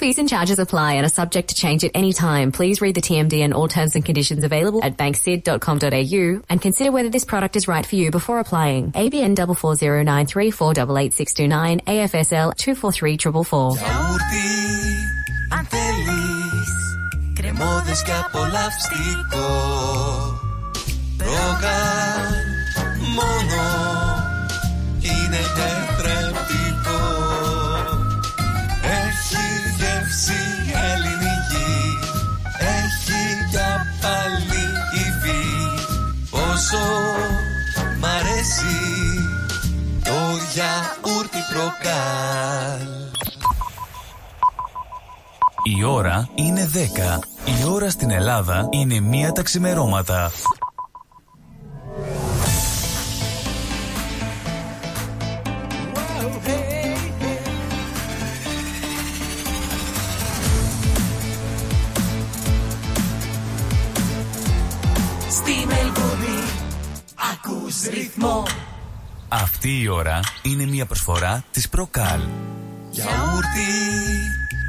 Fees and charges apply and are subject to change at any time. Please read the TMD and all terms and conditions available at banksid.com.au and consider whether this product is right for you before applying. ABN 44093488629 AFSL 243444. Γιαούρτι, αν θέλεις Κρεμόδες και απολαυστικό Ρόγαν Γιαούρτι προκάλ Η ώρα είναι 10. Η ώρα στην Ελλάδα είναι μία τα ξημερώματα. Ώρα είναι μία προσφορά της Προκάλ. Γιαούρτι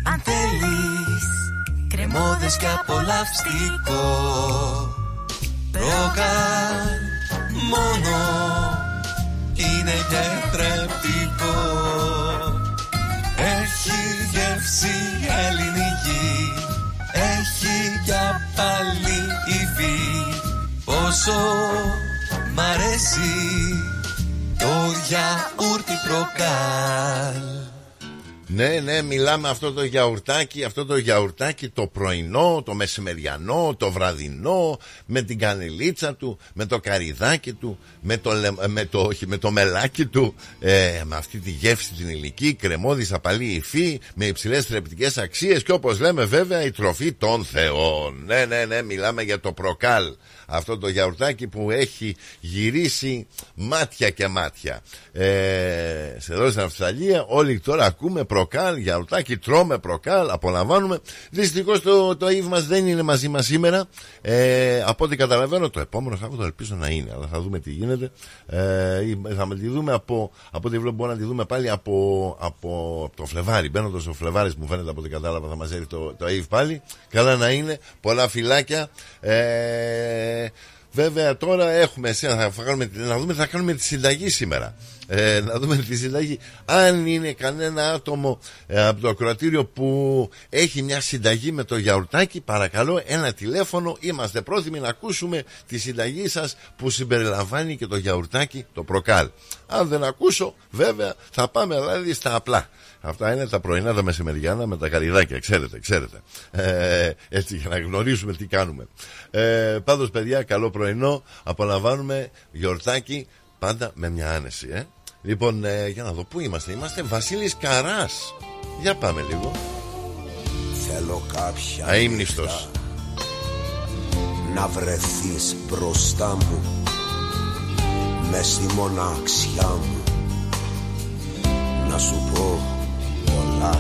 αν θέλεις Κρεμόδες και απολαυστικό. Προκάλ μόνο Είναι τετρεπτικό Έχει γεύση ελληνική Έχει για πάλι υφή. Πόσο μ' αρέσει Το γιαούρτι προκάλ Ναι, ναι, μιλάμε αυτό το γιαουρτάκι, αυτό το γιαουρτάκι το πρωινό, το μεσημεριανό, το βραδινό, με την κανελίτσα του, με το καριδάκι του, με το, λε- με το, όχι, με το μελάκι του, ε, με αυτή τη γεύση την ηλική, κρεμόδης απαλή υφή, με υψηλές θρεπτικές αξίες και όπως λέμε βέβαια η τροφή των θεών. Ναι, ναι, ναι, μιλάμε για το προκάλ. Αυτό το γιαουρτάκι που έχει γυρίσει μάτια και μάτια. Ε, σε εδώ στην Αυστραλία όλοι τώρα ακούμε προκάλ, γιαουρτάκι, τρώμε προκάλ, απολαμβάνουμε. Δυστυχώς το, το Eve μας δεν είναι μαζί μας σήμερα. Ε, από ό,τι καταλαβαίνω το επόμενο Σάββατο ελπίζω να είναι, αλλά θα δούμε τι γίνεται. Ε, θα με τη δούμε από, από ό,τι βλέπω μπορούμε να τη δούμε πάλι από, από το Φλεβάρι. Μπαίνοντας στο Φλεβάρι μου φαίνεται από ό,τι κατάλαβα θα μας έρθει το, το Eve πάλι. Καλά να είναι, πολλά φυλάκια. Ε, Βέβαια τώρα έχουμε εσένα, θα κάνουμε, να δούμε τι θα κάνουμε τη συνταγή σήμερα. Ε, να δούμε τη συνταγή. Αν είναι κανένα άτομο ε, από το ακροατήριο που έχει μια συνταγή με το γιαουρτάκι, παρακαλώ ένα τηλέφωνο. Είμαστε πρόθυμοι να ακούσουμε τη συνταγή σας που συμπεριλαμβάνει και το γιαουρτάκι, το προκάλ. Αν δεν ακούσω, βέβαια θα πάμε δηλαδή στα απλά. Αυτά είναι τα πρωινά τα μεσημεριάνα με τα καριδάκια, ξέρετε, ξέρετε. Ε, έτσι για να γνωρίσουμε τι κάνουμε. Ε, πάντως παιδιά, καλό πρωινό. Απολαμβάνουμε γιορτάκι πάντα με μια άνεση. Ε. Λοιπόν, ε, για να δω πού είμαστε. Είμαστε Βασίλης Καράς. Για πάμε λίγο. Θέλω κάποια Αείμνηστος. να βρεθείς μπροστά μου μες στη μοναξιά μου να σου πω πολλά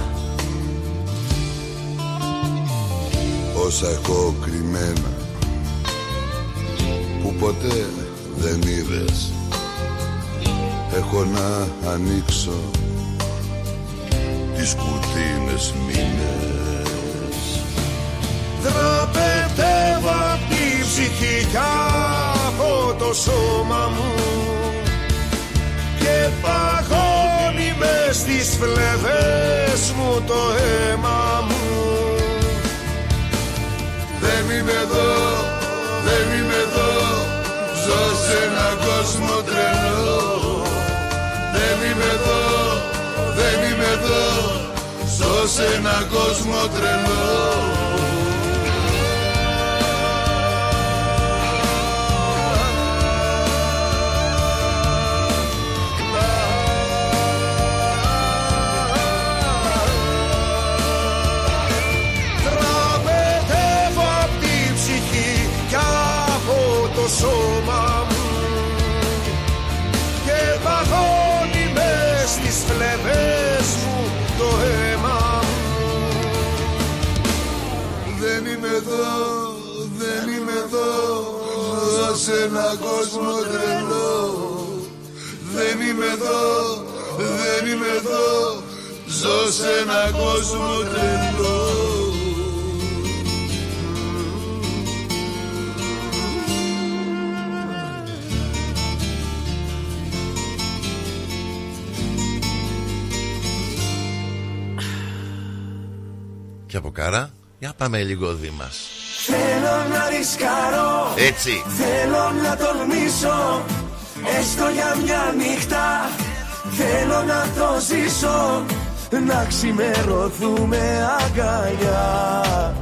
Όσα έχω κρυμμένα που ποτέ δεν είδες έχω να ανοίξω τις κουτίνες μήνες. Δραπετεύω απ' τη ψυχή κι από το σώμα μου και παγώνει μες στις φλεβές μου το αίμα μου. Δεν είμαι εδώ, δεν είμαι εδώ. Ζω σε έναν κόσμο τρελό. Δεν είμαι εδώ, δεν είμαι εδώ. Ζω σε έναν κόσμο τρελό σώμα μου. Και παγώνει μες στις φλεβές μου το αίμα μου. Δεν είμαι εδώ, δεν είμαι εδώ. Ζω σε έναν κόσμο τρελό. Δεν είμαι εδώ, δεν είμαι εδώ. Ζω σε έναν κόσμο τρελό Και από κάρα, για πάμε λίγο δήμας. Θέλω να ρισκάρω. Έτσι. Θέλω να τολμήσω. Έστω για μια νύχτα. Θέλω να το ζήσω. Να ξημερωθούμε αγκαλιά.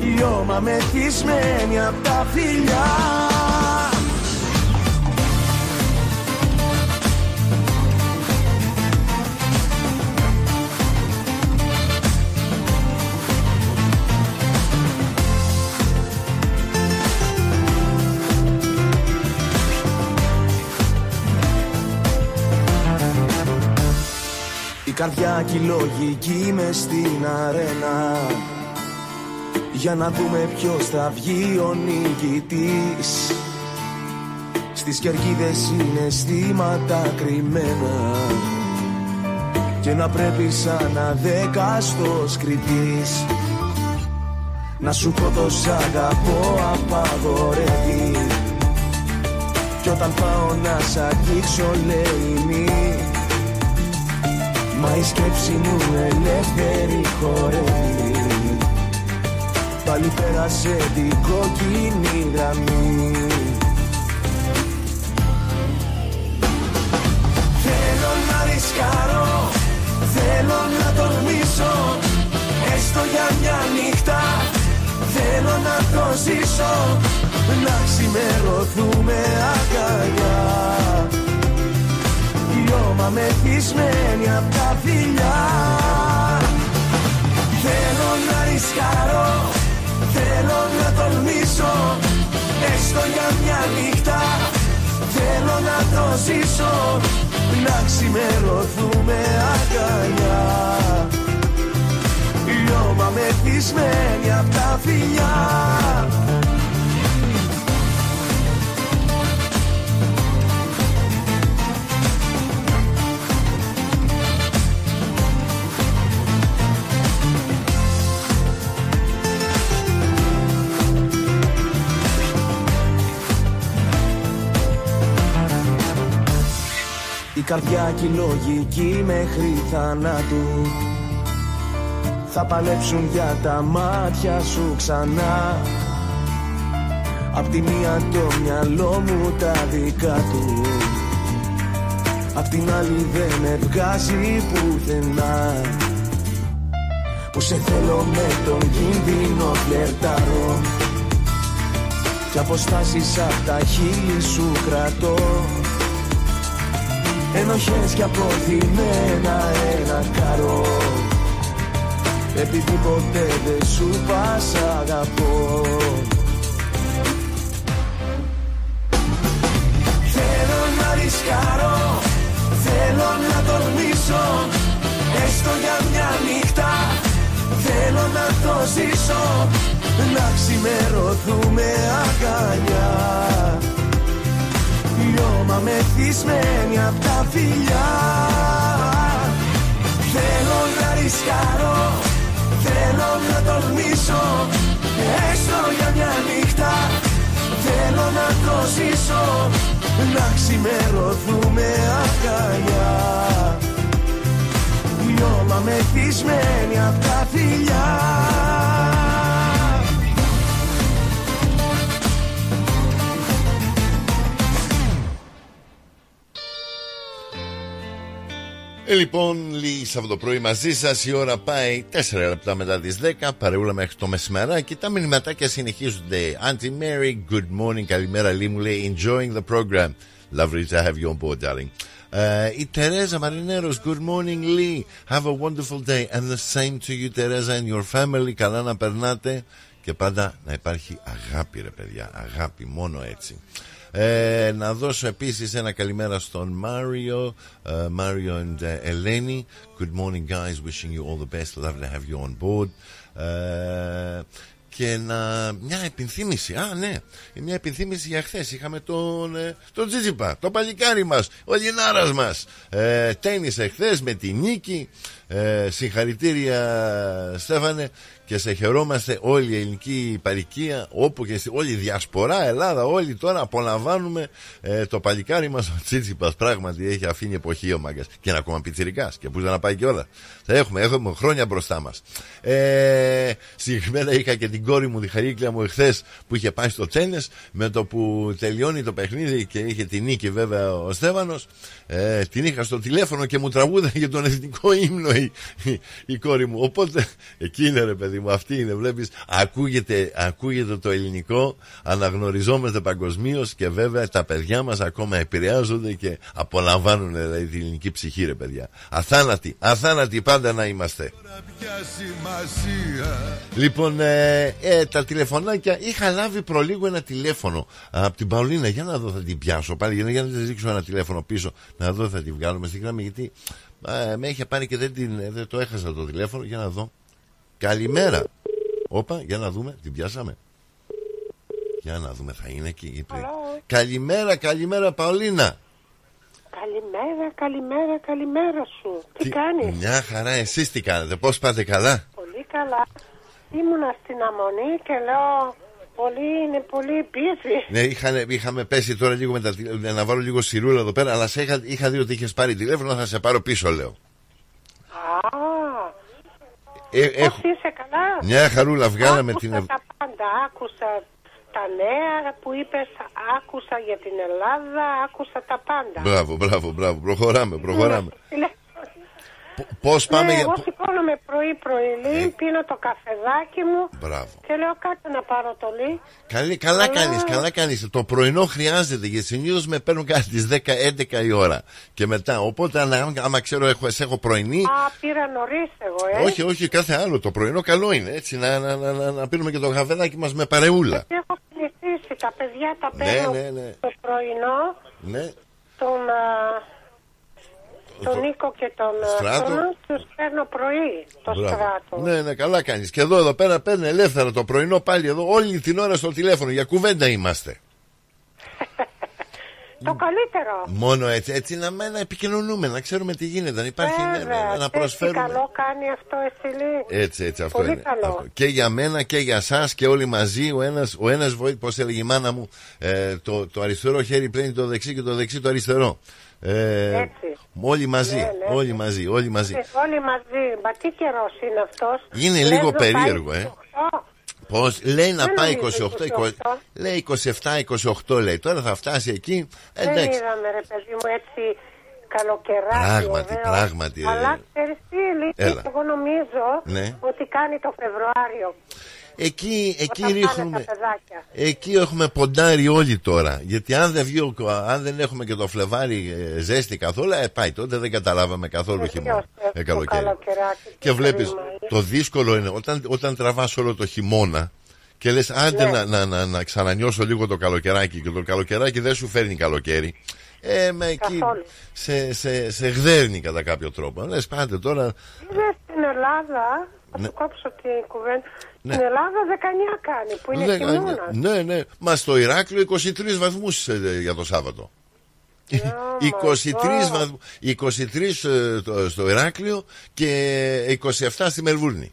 Λιώμα μεθυσμένη απ' τα φιλιά καρδιά και η λογική με στην αρένα. Για να δούμε ποιος θα βγει ο νικητής. Στις κερκίδες συναισθήματα κρυμμένα. Και να πρέπει σαν αδέκαστος κριτής. Να σου πω το σ' αγαπώ απαγορεύει. Κι όταν πάω να σ' αγγίξω λέει μη Μα η σκέψη μου ελεύθερη χορεύει. Πάλι πέρασε την κόκκινη γραμμή. Θέλω να ρισκάρω Θέλω να τολμήσω. Έστω για μια νύχτα Θέλω να το ζήσω. Να ξημερωθούμε αγκαλιά Λιώμα μεθυσμένη απ' τα φιλιά. Θέλω να ρισκάρω Θέλω να τολμήσω. Έστω για μια νύχτα Θέλω να το ζήσω. Να ξημερωθούμε αγκαλιά. Λιώμα μεθυσμένη απ' τα φιλιά καρδιά και η λογική μέχρι θανάτου. Θα παλέψουν για τα μάτια σου ξανά. Απ' τη μία το μυαλό μου τα δικά του. Απ' την άλλη δεν με βγάζει πουθενά. Που σε θέλω με τον κίνδυνο φλερτάρω. Κι αποστάσεις απ' τα χείλη σου κρατώ Ενοχές και αποθυμένα ένα καρό Επειδή ποτέ δεν σου πας αγαπώ. Θέλω να ρισκάρω Θέλω να τολμήσω. Έστω για μια νύχτα Θέλω να το ζήσω. Να ξημερωθούμε αγκαλιά Λιώμα μεθυσμένη απ' τα φιλιά. Θέλω να ρισκάρω Θέλω να τολμήσω. Έστω για μια νύχτα Θέλω να το ζήσω. Να ξημερωθούμε αγκαλιά. Λιώμα μεθυσμένη απ' τα φιλιά Ε, λοιπόν, λίγη Σαββατοπρώη μαζί σας. Η ώρα πάει 4 λεπτά μετά τις 10. Παρεούλα μέχρι το μεσημεράκι. Τα μηνυματάκια συνεχίζονται. Auntie Mary, good morning. Καλημέρα, Λί μου λέει. Enjoying the program. Lovely to have you on board, darling. Uh, η Τερέζα Μαρινέρος, good morning Lee. Have a wonderful day and the same to you Τερέζα and your family. Καλά να περνάτε και πάντα να υπάρχει αγάπη ρε παιδιά. Αγάπη, μόνο έτσι. Ε, να δώσω επίσης ένα καλημέρα στον Μάριο Μάριο and uh, Ελένη. Good morning guys, wishing you all the best. Lovely to have you on board. Ε, και να, μια επιθύμηση. Α ναι, μια επιθύμηση για χθες. Είχαμε τον, ε, τον Τζίτζιπα Το παλικάρι μας, ο Λινάρας μας. Ε, Τένισε χθες με τη νίκη ε, Συγχαρητήρια Στέφανε και σε χαιρόμαστε όλη η ελληνική παροικία όπου και στη, όλη η διασπορά Ελλάδα όλοι τώρα απολαμβάνουμε ε, το παλικάρι μας ο Τσίτσιπας. Πράγματι έχει αφήνει εποχή ο μάγκας. Και είναι ακόμα πιτσιρικάς και που να πάει κιόλα θα έχουμε, έχουμε χρόνια μπροστά μας. Ε, συγκεκριμένα είχα και την κόρη μου τη χαρίκλια μου εχθές που είχε πάει στο τσένες με το που τελειώνει το παιχνίδι και είχε την νίκη βέβαια ο Στέβανος ε, την είχα στο τηλέφωνο και μου τραγούδα για τον εθνικό ύμνο η, η, η κόρη μου οπότε εκεί είναι ρε παιδί μου αυτή είναι βλέπεις ακούγεται, ακούγεται το ελληνικό αναγνωριζόμαστε παγκοσμίως και βέβαια τα παιδιά μας ακόμα επηρεάζονται και απολαμβάνουν δηλαδή, την ελληνική ψυχή ρε παιδιά αθάνατοι, αθάνατοι πάντα να είμαστε Λοιπόν, ε, ε, τα τηλεφωνάκια είχα λάβει προλίγο ένα τηλέφωνο από την Παολίνα. Για να δω, θα την πιάσω πάλι. Για να, για να της δείξω ένα τηλέφωνο πίσω, να δω, θα την βγάλουμε στην γραμμή. Γιατί ε, με είχε πάρει και δεν, την, δεν το έχασα το τηλέφωνο. Για να δω. Καλημέρα. Όπα, για να δούμε, την πιάσαμε. Για να δούμε, θα είναι εκεί. Καλημέρα, καλημέρα, Παολίνα. Καλημέρα, καλημέρα, καλημέρα σου. Τι, τι κάνεις; Μια χαρά, εσείς τι κάνετε, πώς πάτε καλά; Πολύ καλά. Ήμουνα στην αμονή και λέω πολύ, είναι πολύ πίεση. Ναι, είχαν, είχαμε πέσει τώρα λίγο με τα να βάλω λίγο σιρούλα εδώ πέρα, αλλά σε είχα, είχα δει ότι είχες πάρει τηλέφωνο, θα σε πάρω πίσω, λέω. Α, ε, πώς έχω... είσαι καλά; Μια χαρούλα, βγάλαμε άκουσα την. τα πάντα, άκουσα τα νέα που είπες, άκουσα για την Ελλάδα, άκουσα τα πάντα. Μπράβο, μπράβο, μπράβο. Προχωράμε, προχωράμε. Ναι. Πώς πάμε ναι, για. εγώ σηκώνομαι πρωί-πρωί, Ε. πίνω το καφεδάκι μου Μπράβο. και λέω κάτω να πάρω το λί. Καλή, καλά Αλλά- κάνεις, καλά κάνεις. Το πρωινό χρειάζεται γιατί συνήθως με παίρνουν κάτι στις 10-11 η ώρα. Και μετά, οπότε αν, άμα ξέρω έχω, σε έχω πρωινή. Α, πήρα νωρίς εγώ, ε. Όχι, όχι, κάθε άλλο. Το πρωινό καλό είναι έτσι. Να, να, να, να, να πίνουμε και το καφεδάκι μας με παρεούλα. Και έχω συνηθίσει, τα παιδιά τα Ναι, παίρνω ναι, ναι. το πρωινό, Ναι. τον, α, τον Νίκο και τον α, Στράτο. Θωμά, τους παίρνω πρωί, το Μπράβο. στράτο. Ναι, ναι, καλά κάνεις. Και εδώ, εδώ πέρα παίρνει ελεύθερα το πρωινό πάλι εδώ. Όλη την ώρα στο τηλέφωνο. Για κουβέντα είμαστε. Το καλύτερο. Μόνο έτσι, έτσι να, με- να επικοινωνούμε, να ξέρουμε τι γίνεται. Να υπάρχει ναι, ναι, Βέβαια, ναι, να ξέρεις τι προσφέρουμε. καλό κάνει αυτό εσύ Λί. Έτσι, έτσι, αυτό Πολύ είναι. καλό. Αυτό. Και για μένα και για εσά και όλοι μαζί. Ο ένας ο ένας βοήθη, πώς έλεγε η μάνα μου, ε, το, το αριστερό χέρι πλένει το δεξί και το δεξί το αριστερό. Ε, Έτσι. όλοι μαζί, Ναι, ναι. όλοι μαζί, όλοι μαζί. Ε, Όλοι μαζί. Μα τι καιρός είναι αυτός; Είναι λίγο περίεργο, ε. Πώς λέει να Δεν πάει νομίζω 28, 20, 28. λέει 27-28 λέει. Τώρα θα φτάσει εκεί. Δεν Εντάξει. είδαμε ρε παιδί μου έτσι καλοκαιράκι. Πράγματι, ωραίο. πράγματι, ε. Αλλά ξέρεις τι, Λίκη, Έλα. εγώ νομίζω Ναι. ότι κάνει το Φεβρουάριο. Εκεί, εκεί όταν πάνε ρίχνουμε. τα παιδάκια. Εκεί έχουμε ποντάρει όλοι τώρα. Γιατί αν δεν, βγει, ο- αν δεν έχουμε και το Φλεβάρι ε, ζέστη καθόλου, ε, πάει τότε δεν καταλάβαμε καθόλου χειμώνα. Ε, καλοκαίρι. καλοκαιράκι, Και τι βλέπεις, κρίμα είναι. το δύσκολο είναι όταν, όταν τραβάς όλο το χειμώνα και λες, άντε Ναι. να, να, να, να ξανανιώσω λίγο το καλοκαιράκι και το καλοκαιράκι δεν σου φέρνει καλοκαίρι. Ε, με εκεί Καθόλου. σε, σε, σε γδέρνει κατά κάποιο τρόπο. Λες, πάτε τώρα. Είδε στην Ελλάδα, θα Ναι. σου κόψω την κουβέντα. Ναι. Στην Ελλάδα 19 κάνει, που είναι Δέκα- χειμώνα. ναι, ναι. Μα στο Ηράκλειο 23 βαθμούς για το Σάββατο. 23 βαθμούς, 23 ε, το- στο Ηράκλειο και 27 στη Μελβούρνη.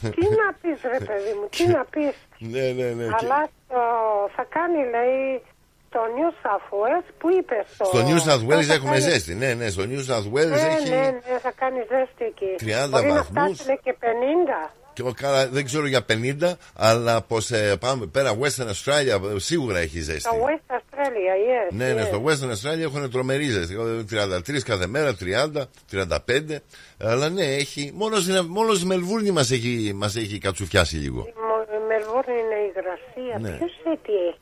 τι να πεις ρε παιδί μου, τι να πεις. ναι, ναι, ναι. Και- Αλλά στο, θα κάνει λέει το New South Wales που είπε στο... Στο New South Wales θα έχουμε κάνει- ζέστη. Ναι, ναι, στο New South Wales Ναι, έχει. ναι, ναι, θα κάνει ζέστη εκεί. 30 Μπορεί να βαθμούς. φτάσει λέει, και 50. Και ο, καλά, δεν ξέρω για 50, αλλά πως ε, πάμε πέρα Western Australia ε, σίγουρα έχει ζέστη. Στο West Australia, yes. Ναι, ναι, yes. στο Western Australia έχουν τρομερή ζέστη. Εγώ, 33 κάθε μέρα, 30, 35. Αλλά ναι, έχει. Μόνος, στην- μόνος στη Μελβούρνη μας έχει, μας έχει κατσουφιάσει λίγο. Η Μο- η Μελβούρνη είναι η υγρασία. Ναι. Ποιος λέει τι έχει;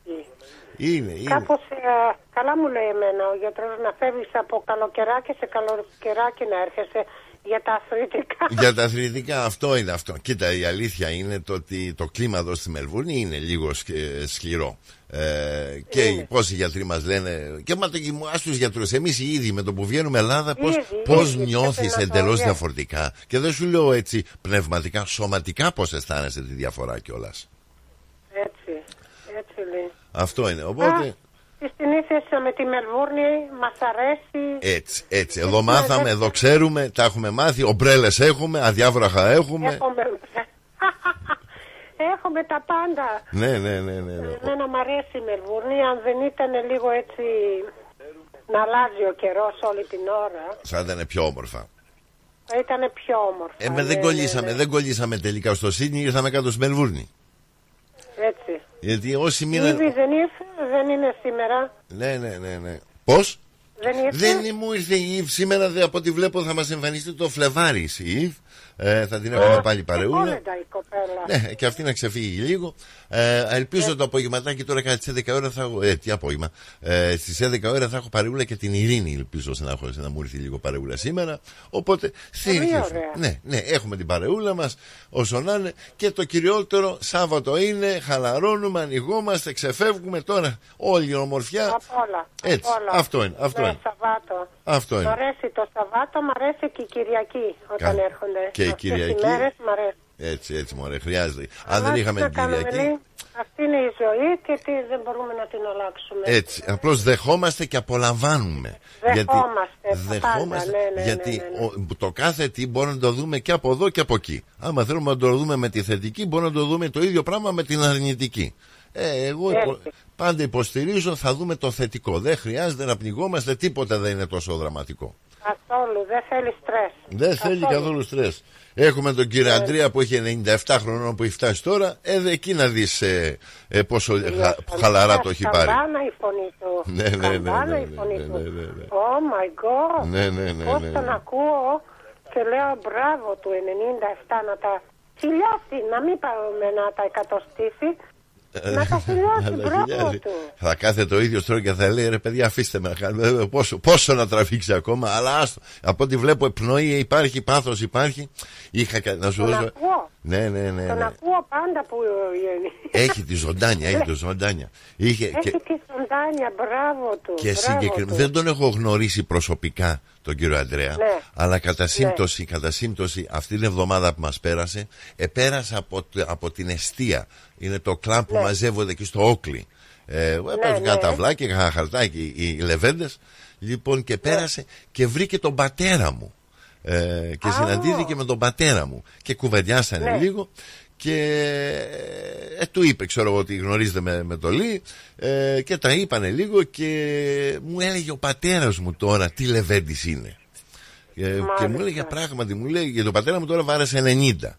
Είναι, είναι. Κάπως ε, καλά μου λέει εμένα ο γιατρός να φεύγεις από καλοκαιράκι σε καλοκαιράκι να έρχεσαι για τα αθλητικά. Για τα αθλητικά αυτό είναι αυτό. Κοίτα, η αλήθεια είναι το ότι το κλίμα εδώ στη Μελβούρνη είναι λίγο σκ- σκληρό. Ε, και Είναι. πόσοι γιατροί μας λένε. Και μα το α τους γιατρούς. Εμείς οι ίδιοι με το που βγαίνουμε Ελλάδα, πώς Ήδη, πώς ήδη, νιώθεις πρέπει να το εντελώς βγαίνει. διαφορετικά. Και δεν σου λέω έτσι πνευματικά, σωματικά πώς αισθάνεσαι τη διαφορά κιόλας. Έτσι, έτσι λέει. Αυτό είναι. Οπότε. Τη συνήθεια με τη Μελβούρνη μας αρέσει. Έτσι, έτσι. Εδώ μάθαμε, εδώ ξέρουμε, τα έχουμε μάθει. Ομπρέλες έχουμε, αδιάβραχα έχουμε. Έχουμε... Έχουμε τα πάντα. Ναι, ναι, ναι, ναι. ναι. Εμένα μου αρέσει η Μελβούρνη, αν δεν ήταν λίγο έτσι να αλλάζει ο καιρός όλη την ώρα, Θα ήταν πιο όμορφα. θα ήταν πιο όμορφα. Ε, με ναι, δεν ναι, κολλήσαμε, ναι. δεν κολλήσαμε τελικά στο Σίδνη, ήρθαμε κάτω στη Μελβούρνη. Έτσι. Γιατί όσοι Η μείναν. Ήβη δεν ήρθε, δεν είναι σήμερα. Ναι, ναι, ναι, ναι. Πώς; Δεν ήρθε. Δεν μου ήρθε η Ιβ σήμερα, δε, από ό,τι βλέπω θα μας εμφανιστεί το Φλεβάρι η Ιβ. Ε, θα την έχουμε πάλι παρεούλα. Κόλλεντα η κοπέλα. Ναι, και αυτή να ξεφύγει λίγο. Ε, ελπίζω το απογευματάκι τώρα κατά τις 11 ώρα θα έχω. Ε, τι απόγευμα. Ε, Στις 11 ώρα θα έχω παρεούλα και την Ειρήνη. Ελπίζω να, έχω, να μου έρθει λίγο παρεούλα σήμερα. Οπότε συνεχίζουμε. ωραία. Ναι, ναι, έχουμε την παρεούλα μας όσο να είναι. Και το κυριότερο Σάββατο είναι. Χαλαρώνουμε, ανοιγόμαστε, ξεφεύγουμε τώρα. Όλη η ομορφιά. Απ' όλα. Έτσι, απ' όλα. αυτό είναι, αυτό Ναι, είναι. Σαββάτο. Αυτό Μ' είναι. αρέσει το Σαββάτο, μ' αρέσει και η Κυριακή όταν Κα- έρχονται. και η Αυτές Κυριακή. Οι μέρες μ' αρέσει. Έτσι, έτσι, μωρέ, χρειάζεται. Αν Αλλά δεν τι είχαμε να την κάνουμε, Κυριακή. λέει, Αυτή είναι η ζωή και τι, δεν μπορούμε να την αλλάξουμε. Έτσι, απλώς δεχόμαστε και απολαμβάνουμε. Δεχόμαστε, τα πάντα, ναι, ναι, γιατί ναι, ναι. ο- το κάθε τι μπορούμε να το δούμε και από εδώ και από εκεί. Άμα θέλουμε να το δούμε με τη θετική, μπορούμε να το δούμε το ίδιο πράγμα με την αρνητική. Ε, εγώ Έτσι. υπο- πάντα υποστηρίζω, θα δούμε το θετικό. Δεν χρειάζεται να πνιγόμαστε, τίποτα δεν είναι τόσο δραματικό. Καθόλου, δεν θέλει στρες. Δεν θέλει καθόλου στρες. Έχουμε τον κύριο Αντρέα που έχει 97 χρονών που έχει φτάσει τώρα. Ε, δε, εκεί να δεις ε, ε, πόσο χα- χαλαρά το έχει πάρει. Καμπάνα η φωνή του. Ναι, ναι, ναι, Καμπάνα ναι, η φωνή ναι, του. ναι, ναι, ναι. Oh my god. Ναι, ναι, ναι, Πώς ναι, τον ναι. ακούω και λέω μπράβο του 97 να τα χιλιάσει, να μην πάμε να τα εκατοστήσει. Να τα χιλιάσει, Να τα μπράβο χιλιάζει. του. Θα κάθεται το ίδιο τώρα και θα λέει ρε παιδιά αφήστε με να κάνουμε ε, πόσο, πόσο να τραβήξει ακόμα αλλά άστο. από ό,τι βλέπω πνοή υπάρχει πάθος υπάρχει είχα κα- να σου Τον δώσω ακούω. Ναι ναι ναι, Τον ναι. ακούω πάντα που βγαίνει. έχει τη ζωντάνια έχει τη ζωντάνια είχε Έχει και, τη ζωντάνια, μπράβο του. και μπράβο συγκεκριμένα του. δεν τον έχω γνωρίσει προσωπικά τον κύριο Αντρέα Ναι. αλλά κατά σύμπτωση, κατά σύμπτωση αυτή την εβδομάδα που μας πέρασε επέρασα από, τ- από την αιστεία είναι το κλαμπ που Ναι. μαζεύονται εκεί στο Όκλι ε, παίζουν ναι. ένα ταυλάκι, ένα χαρτάκι οι, οι λεβέντες λοιπόν και πέρασε και βρήκε τον πατέρα μου ε, και Α. συναντήθηκε με τον πατέρα μου και κουβεντιάσανε Ναι. λίγο και ε, του είπε ξέρω εγώ ότι γνωρίζετε με, με το Λί ε, και τα είπανε λίγο και μου έλεγε ο πατέρας μου τώρα τι λεβέντης είναι ε, και μου έλεγε πράγματι μου λέει για τον πατέρας μου τώρα βάρεσε 90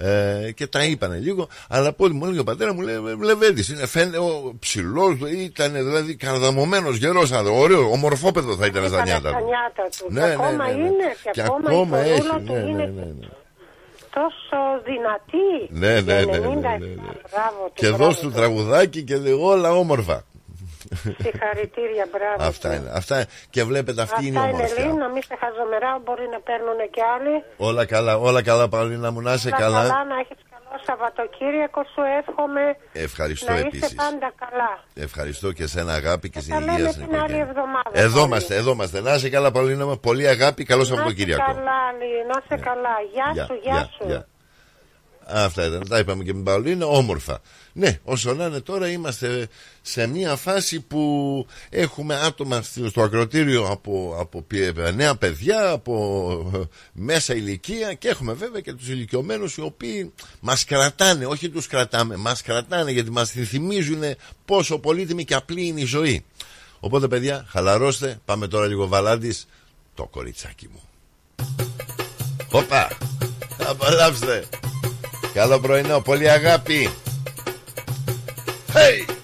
Ε, και τα είπανε λίγο, αλλά από ό,τι μου έλεγε ο πατέρας μου, λέει Λεβέντη. Είναι φαίνεται ο ψηλός, ήταν δηλαδή καρδαμωμένος γερός, ωραίο, ομορφόπεδο θα ήταν στα νιάτα του. Ναι, και ναι, ακόμα ναι, ναι. είναι, και, Και ακόμα, ακόμα η έχει, φορούλα του ναι, ναι, είναι ναι, ναι. τόσο δυνατή. Ναι, ναι, ναι, ναι, 90, ναι, ναι. Μπράβο του, Και μπράβο δώσ' του του. τραγουδάκι και δε- όλα όμορφα. Συγχαρητήρια, μπράβο. Αυτά του. είναι. Αυτά και βλέπετε αυτή είναι η Αυτά είναι ομορφιά. λίγο, να μην σε χαζομερά, μπορεί να παίρνουν και άλλοι. Όλα καλά, όλα καλά, Παολίνα μου, να είσαι Να καλά. καλά, να έχεις καλό Σαββατοκύριακο, σου εύχομαι Ευχαριστώ να είσαι επίσης. πάντα καλά. Ευχαριστώ και σένα αγάπη και στην Τα υγεία λέμε στην την άλλη οικογένεια. εβδομάδα. Εδώ πάλι. είμαστε, εδώ είμαστε. Να είσαι καλά, Παολίνα μου. Πολύ αγάπη, καλό Να είσαι Σαββατοκύριακο. καλά, Λί, να είσαι καλά. Γεια Γεια, σου, γεια γεια, σου. Γεια. Αυτά ήταν, τα είπαμε και με την Παολίνα, όμορφα. Ναι, όσο να είναι τώρα είμαστε σε μια φάση που έχουμε άτομα στο στο ακροτήριο από, από πι- νέα παιδιά, από ε, μέσα ηλικία και έχουμε βέβαια και τους ηλικιωμένους οι οποίοι μας κρατάνε, όχι τους κρατάμε, μας κρατάνε γιατί μας θυμίζουν πόσο πολύτιμη και απλή είναι η ζωή. Οπότε παιδιά, χαλαρώστε, πάμε τώρα λίγο βαλάντης, το κοριτσάκι μου. Όπα, απολαύστε. Καλό πρωινό, πολύ αγάπη. Hey!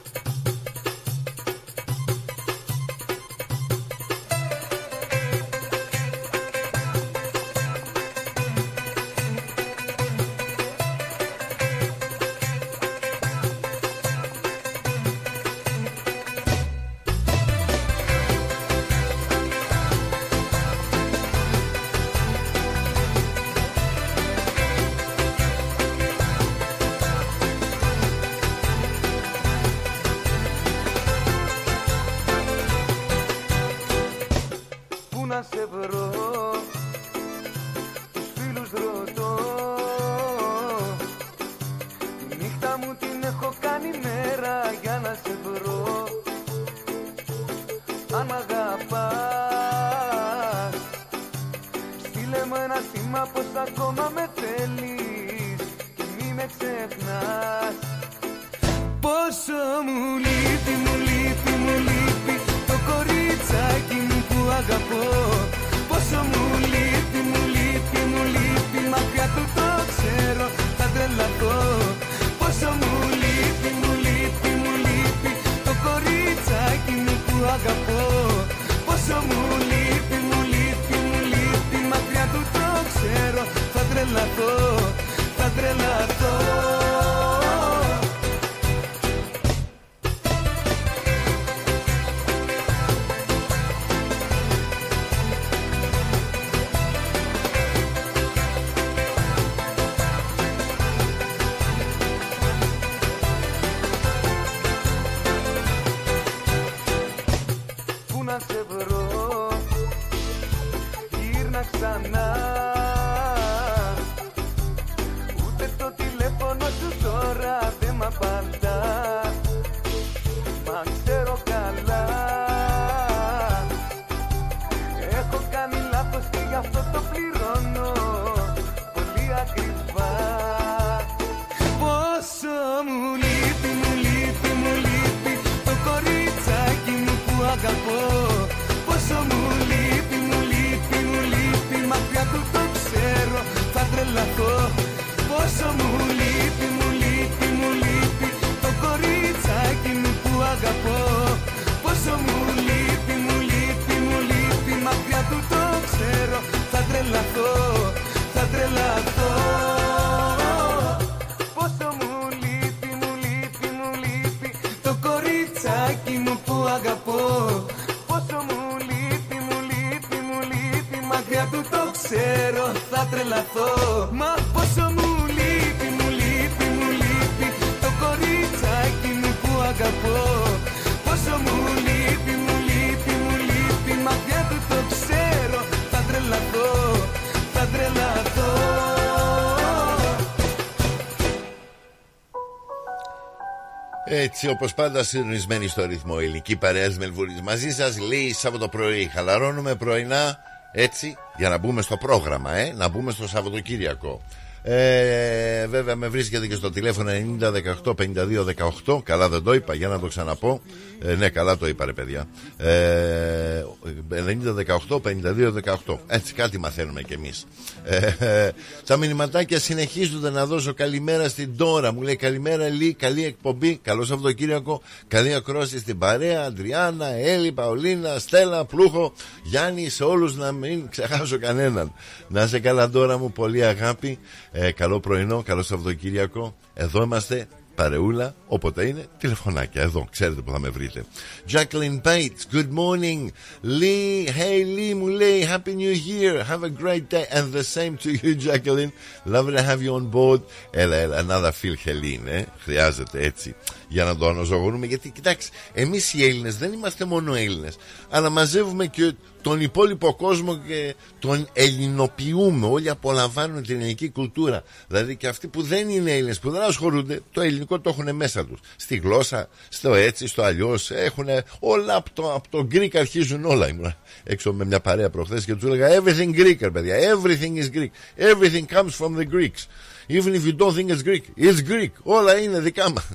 Έτσι όπως πάντα συντονισμένοι στο ρυθμό. Ελληνική παρέα Μελβούρης Μαζί σας. Λέει Σάββατο πρωί Χαλαρώνουμε πρωινά έτσι για να μπούμε στο πρόγραμμα ε; Να μπούμε στο Σαββατοκύριακο Ε, βέβαια με βρίσκεται και στο τηλέφωνο 90 18 52 18. Καλά δεν το είπα, για να το ξαναπώ. Ε, ναι, καλά το είπα, ρε παιδιά. Ε, 90 18 52 18. Έτσι κάτι μαθαίνουμε κι εμείς. Ε, τα μηνυματάκια συνεχίζονται να δώσω καλημέρα στην Τώρα. Μου λέει καλημέρα, Λί, καλή εκπομπή. Καλό Σαββατοκύριακο. Καλή ακρόση στην παρέα. Αντριάννα, Έλλη, Παολίνα, Στέλλα, Πλούχο, Γιάννης, σε όλους να μην ξεχάσω κανέναν. Να είσαι καλά τώρα μου, πολύ αγάπη. Ε, καλό πρωινό, καλό Σαββατοκύριακο. Εδώ είμαστε παρεούλα, όποτε είναι, τηλεφωνάκια. Εδώ, ξέρετε που θα με βρείτε. Jacqueline Bates, good morning. Lee, hey Lee, μου λέει, Happy New Year, have a great day. And the same to you, Jacqueline. Lovely to have you on board. Έλα, έλα, another Phil Helene, ε. Χρειάζεται έτσι για να το αναζωογονούμε. Γιατί, κοιτάξτε, εμείς οι Έλληνες δεν είμαστε μόνο Έλληνες, αλλά μαζεύουμε και τον υπόλοιπο κόσμο και τον ελληνοποιούμε. Όλοι απολαμβάνουν την ελληνική κουλτούρα. Δηλαδή και αυτοί που δεν είναι Έλληνες, που δεν ασχολούνται, το ελληνικό το έχουν μέσα τους. Στη γλώσσα, στο έτσι, στο αλλιώς. Έχουν όλα από το, από το Greek αρχίζουν όλα. Ήμουν έξω με μια παρέα προχθές και τους έλεγα Everything Greek, παιδιά. Everything is Greek. Everything comes from the Greeks. Even if you don't think it's Greek, it's Greek. Όλα είναι δικά μας.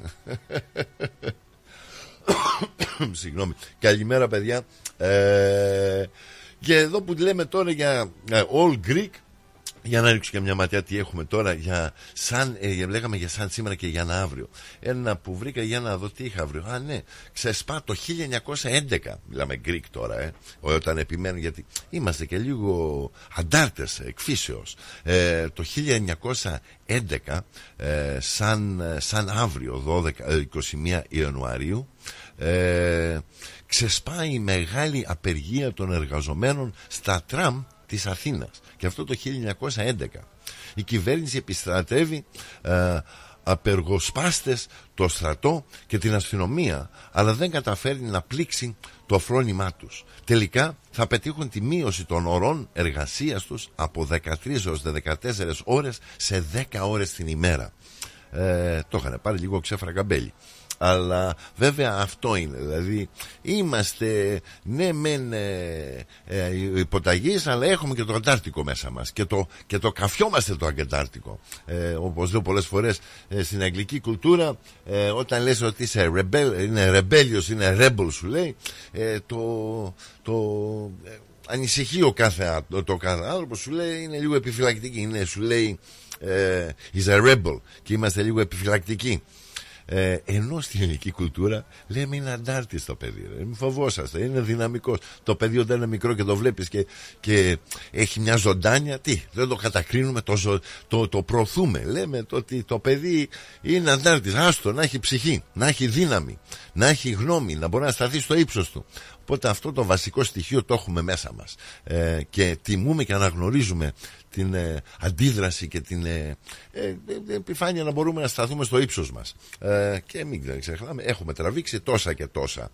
Συγγνώμη. Καλημέρα, παιδιά. Ε, και εδώ που λέμε τώρα για ε, All Greek, για να ρίξω και μια ματιά τι έχουμε τώρα για σαν, ε, λέγαμε για σαν σήμερα και για ένα αύριο. Ένα που βρήκα για να δω τι είχα αύριο. Α ναι ξεσπά το 1911 μιλάμε Greek τώρα ε, όταν επιμένουν γιατί είμαστε και λίγο αντάρτες εκφύσεως. Ε, το 1911 ε, σαν, σαν αύριο 12, 21 Ιανουαρίου ε, ξεσπάει η μεγάλη απεργία των εργαζομένων στα τραμ της Αθήνας. Και αυτό το 1911 η κυβέρνηση επιστρατεύει ε, απεργοσπάστες το στρατό και την αστυνομία αλλά δεν καταφέρνει να πλήξει το φρόνημά τους. Τελικά θα πετύχουν τη μείωση των ωρών εργασίας τους από 13 έως 14 ώρες σε 10 ώρες την ημέρα. Ε, το είχαν πάρει λίγο ξέφρα καμπέλι αλλά βέβαια αυτό είναι. Δηλαδή είμαστε ναι μεν ε, ε, υποταγής αλλά έχουμε και το Αντάρτικο μέσα μας. Και το, και το καφιόμαστε το Αντάρτικο. Ε, όπως λέω πολλές φορές ε, στην αγγλική κουλτούρα ε, όταν λες ότι είσαι rebel, είναι rebellious είναι rebel σου λέει ε, το, το ανησυχεί ο κάθε, το, το κάθε άνθρωπο σου λέει είναι λίγο επιφυλακτική. Είναι, σου λέει ε, is a rebel. Και είμαστε λίγο επιφυλακτικοί ε, ενώ στην ελληνική κουλτούρα λέμε είναι αντάρτης το παιδί. Ρε. Μην φοβόσαστε, είναι δυναμικός. Το παιδί όταν είναι μικρό και το βλέπεις και, και έχει μια ζωντάνια, τι, δεν το κατακρίνουμε, το, το, το προωθούμε. Λέμε το ότι το παιδί είναι αντάρτης. Άστο, να έχει ψυχή, να έχει δύναμη, να έχει γνώμη, να μπορεί να σταθεί στο ύψος του. Οπότε αυτό το βασικό στοιχείο το έχουμε μέσα μας. Ε, και τιμούμε και αναγνωρίζουμε την ε, αντίδραση και την ε, ε, επιφάνεια να μπορούμε να σταθούμε στο ύψος μας. Και μην ξεχνάμε έχουμε τραβήξει τόσα και τόσα.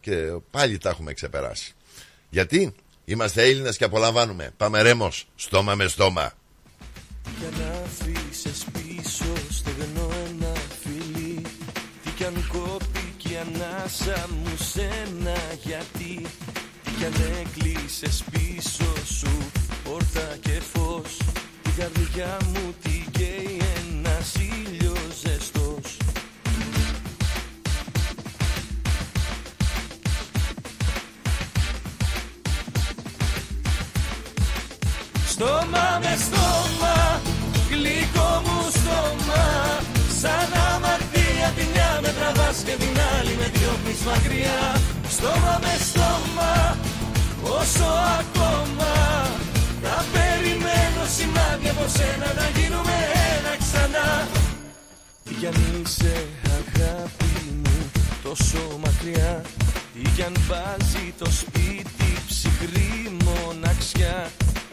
Και πάλι τα έχουμε ξεπεράσει. Γιατί είμαστε Έλληνες και απολαμβάνουμε. Πάμε ρέμος. Στόμα με στόμα ανάσα μου σένα γιατί Τι κι αν έκλεισες πίσω σου πόρτα και φως. Την καρδιά μου την καίει ένας ήλιος ζεστός. Στόμα με στόμα, γλυκό μου στόμα Σαν αμαρτία τη μια με τραβάς και την άλλη με διώχνεις μακριά. Στόμα με στόμα, όσο ακόμα. Θα περιμένω σημάδια από σένα να γίνουμε ένα ξανά. Τι κι αν είσαι αγάπη μου τόσο μακριά Τι κι αν βάζει το σπίτι ψυχρή μοναξιά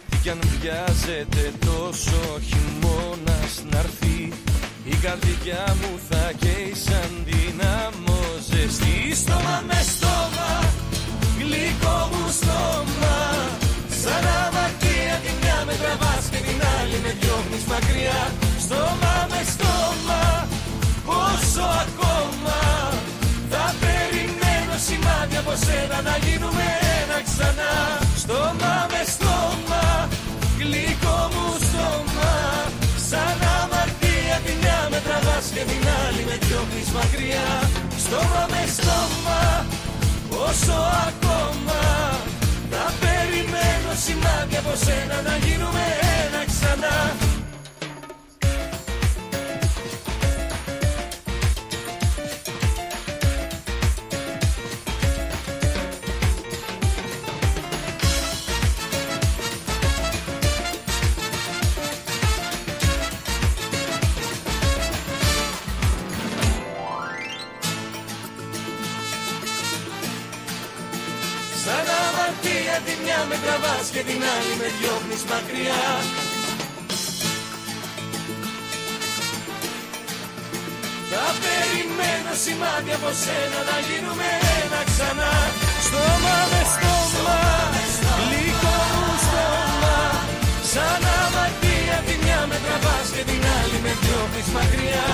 Τι κι αν βιάζεται τόσο χειμώνας να'ρθεί η καρδιά μου θα καίει σαν δυναμό ζεστή Στόμα με στόμα, γλυκό μου στόμα. Σαν αμαρτία τη μια με τραβάς και την άλλη με διώχνεις μακριά. Στόμα με στόμα, πόσο ακόμα. Θα περιμένω σημάδια από σένα να γίνουμε ένα ξανά. Στόμα με στόμα, γλυκό μου στόμα τραβάς και την άλλη με διώχνεις μακριά. Στόμα με στόμα περιμένω σημάδια από σένα να γίνουμε ένα ξανά. Στόμα με στόμα, γλυκό μου στόμα. Σαν αμαρτία τη μια με τραβάς και την άλλη με διώχνεις μακριά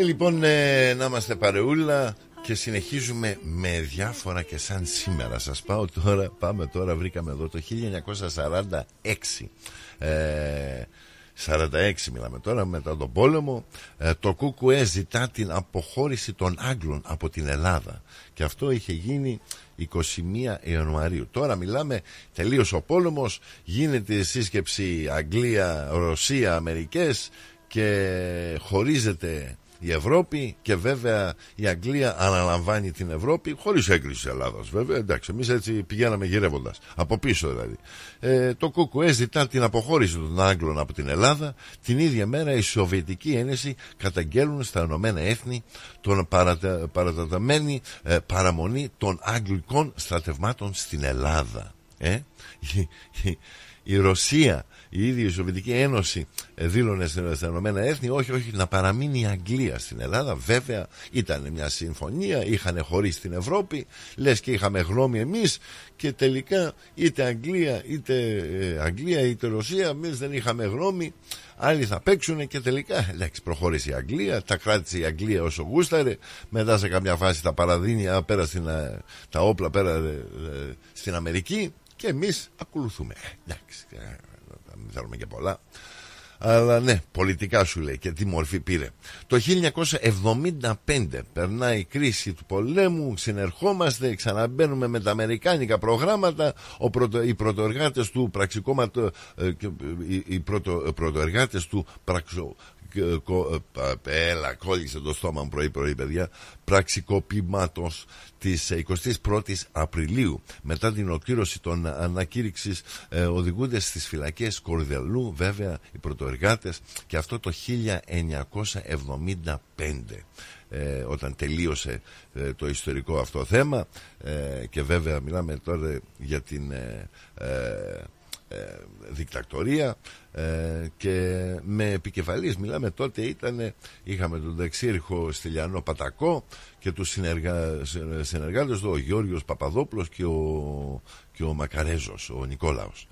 ε, λοιπόν ε, να είμαστε παρεούλα και συνεχίζουμε με διάφορα και σαν σήμερα. Σας πάω τώρα, πάμε τώρα βρήκαμε εδώ το 1946 ε, 46 μιλάμε τώρα μετά τον πόλεμο. Ε, το ΚΚΕ ζητά την αποχώρηση των Άγγλων από την Ελλάδα. Και αυτό είχε γίνει 21 Ιανουαρίου. Τώρα μιλάμε τελείωσε ο πόλεμος γίνεται η σύσκεψη Αγγλία, Ρωσία, Αμερικές και χωρίζεται η Ευρώπη και βέβαια η Αγγλία αναλαμβάνει την Ευρώπη χωρίς έγκριση της Ελλάδας βέβαια. Εντάξει εμείς έτσι πηγαίναμε γυρεύοντας. Από πίσω δηλαδή. Ε, το ΚΚΕ ζητά την αποχώρηση των Άγγλων από την Ελλάδα. Την ίδια μέρα η Σοβιετική Ένωση καταγγέλνουν στα Ηνωμένα Έθνη τον παρατα, παραταταμένη ε, παραμονή των Αγγλικών στρατευμάτων στην Ελλάδα. Ε; η, η, η Ρωσία η ίδια η Σοβιετική Ένωση ε, δήλωνε στα Ηνωμένα Έθνη όχι, όχι, να παραμείνει η Αγγλία στην Ελλάδα. Βέβαια ήταν μια συμφωνία, είχαν χωρίσει την Ευρώπη, λες και είχαμε γνώμη εμείς και τελικά είτε Αγγλία είτε ε, Αγγλία είτε Ρωσία, εμείς δεν είχαμε γνώμη. Άλλοι θα παίξουν και τελικά εντάξει, προχώρησε η Αγγλία, τα κράτησε η Αγγλία όσο γούσταρε. Μετά σε καμιά φάση τα παραδίνει α, πέρα στην, α, τα όπλα πέρα ε, στην Αμερική και εμείς ακολουθούμε. Εντάξει, δεν θέλουμε και πολλά. Αλλά ναι, πολιτικά σου λέει και τι μορφή πήρε. Το 1975 περνάει η κρίση του πολέμου, συνερχόμαστε, ξαναμπαίνουμε με τα αμερικάνικα προγράμματα, ο πρωτο, οι πρωτοεργάτες του πραξικόματο, οι, οι πρωτο, πρωτοεργάτες του πραξο, έλα κόλλησε το στόμα μου πρωί πρωί παιδιά. Πραξικοπήματος της 21ης Απριλίου. Μετά την ολοκλήρωση των ανακήρυξης ε, οδηγούνται στις φυλακές Κορδελού βέβαια οι πρωτοεργάτες και αυτό το 1975 ε, όταν τελείωσε ε, το ιστορικό αυτό θέμα. Ε, και βέβαια μιλάμε τώρα για την ε, δικτακτορία και με επικεφαλής μιλάμε τότε ήταν είχαμε τον δεξίρχο Στυλιανό Πατακό και τους συνεργα, συνεργάτες του ο Γιώργος Παπαδόπουλος και ο, και ο Μακαρέζος ο Νικόλαος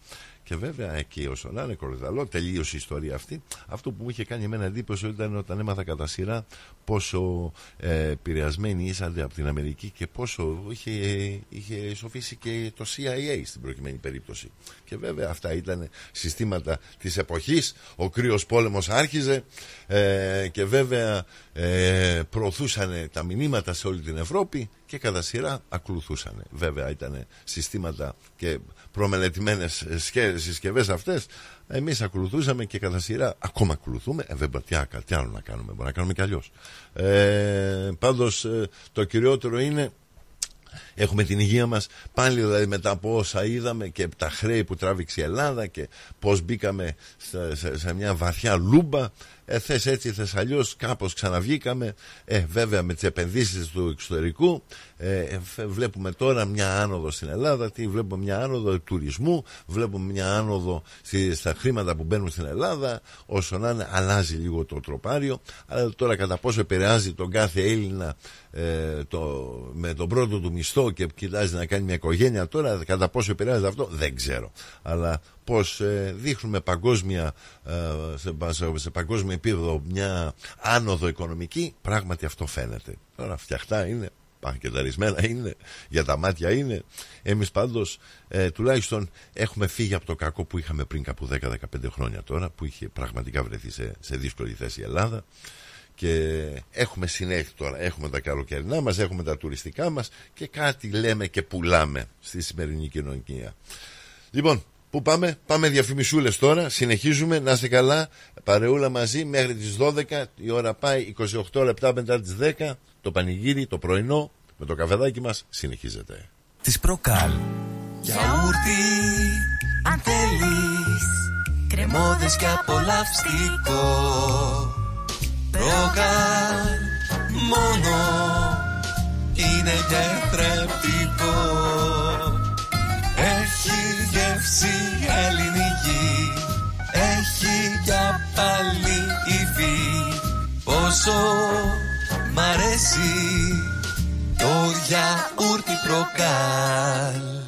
και βέβαια εκεί όσο να είναι κορδαλό, τελείωσε η ιστορία αυτή. Αυτό που μου είχε κάνει εμένα εντύπωση ήταν όταν έμαθα κατά σειρά πόσο ε, επηρεασμένοι ήσαν από την Αμερική και πόσο είχε, είχε σοφήσει και το CIA στην προκειμένη περίπτωση. Και βέβαια αυτά ήταν συστήματα της εποχής. Ο κρύος πόλεμος άρχιζε ε, και βέβαια ε, προωθούσαν τα μηνύματα σε όλη την Ευρώπη και κατά σειρά ακολουθούσαν. Βέβαια ήταν συστήματα και προμελετημένες συσκευές αυτές εμείς ακολουθούσαμε και κατά σειρά ακόμα ακολουθούμε ε, δεν τι άλλο να κάνουμε μπορεί να κάνουμε κι αλλιώς. Ε, πάντως ε, το κυριότερο είναι Έχουμε την υγεία μας πάλι δηλαδή μετά από όσα είδαμε και τα χρέη που τράβηξε η Ελλάδα και πώς μπήκαμε σε, σε μια βαθιά λούμπα ε, θες έτσι θες αλλιώς κάπως ξαναβγήκαμε. Ε, βέβαια με τις επενδύσεις του εξωτερικού ε, βλέπουμε τώρα μια άνοδο στην Ελλάδα τι βλέπουμε μια άνοδο τουρισμού βλέπουμε μια άνοδο στη, στα χρήματα που μπαίνουν στην Ελλάδα όσο να είναι αλλάζει λίγο το τροπάριο αλλά τώρα κατά πόσο επηρεάζει τον κάθε Έλληνα ε, το, με τον πρώτο του μισθό νέο και κοιτάζει να κάνει μια οικογένεια τώρα, κατά πόσο επηρεάζεται αυτό, δεν ξέρω. Αλλά πώς ε, δείχνουμε παγκόσμια, ε, σε, σε παγκόσμιο επίπεδο μια άνοδο οικονομική, πράγματι αυτό φαίνεται. Τώρα φτιαχτά είναι, πακεταρισμένα είναι, για τα μάτια είναι. Εμείς πάντως ε, τουλάχιστον έχουμε φύγει από το κακό που είχαμε πριν κάπου 10-15 χρόνια τώρα, που είχε πραγματικά βρεθεί σε, σε δύσκολη θέση η Ελλάδα και έχουμε συνέχεια τώρα. Έχουμε τα καλοκαιρινά μας, έχουμε τα τουριστικά μας και κάτι λέμε και πουλάμε στη σημερινή κοινωνία. Λοιπόν, πού πάμε, πάμε διαφημισούλες τώρα, συνεχίζουμε, να είστε καλά, παρεούλα μαζί μέχρι τις 12, η ώρα πάει 28 λεπτά μετά τις 10, το πανηγύρι, το πρωινό, με το καφεδάκι μας συνεχίζεται. Της Προκάλ. Γιαούρτι, αν θέλεις, κρεμόδες και απολαυστικό. Προκάλ, μόνο είναι θρεπτικό. Έχει γεύση ελληνική Έχει για πάλι υφή. Πόσο μ' αρέσει το γιαούρτι προκάλ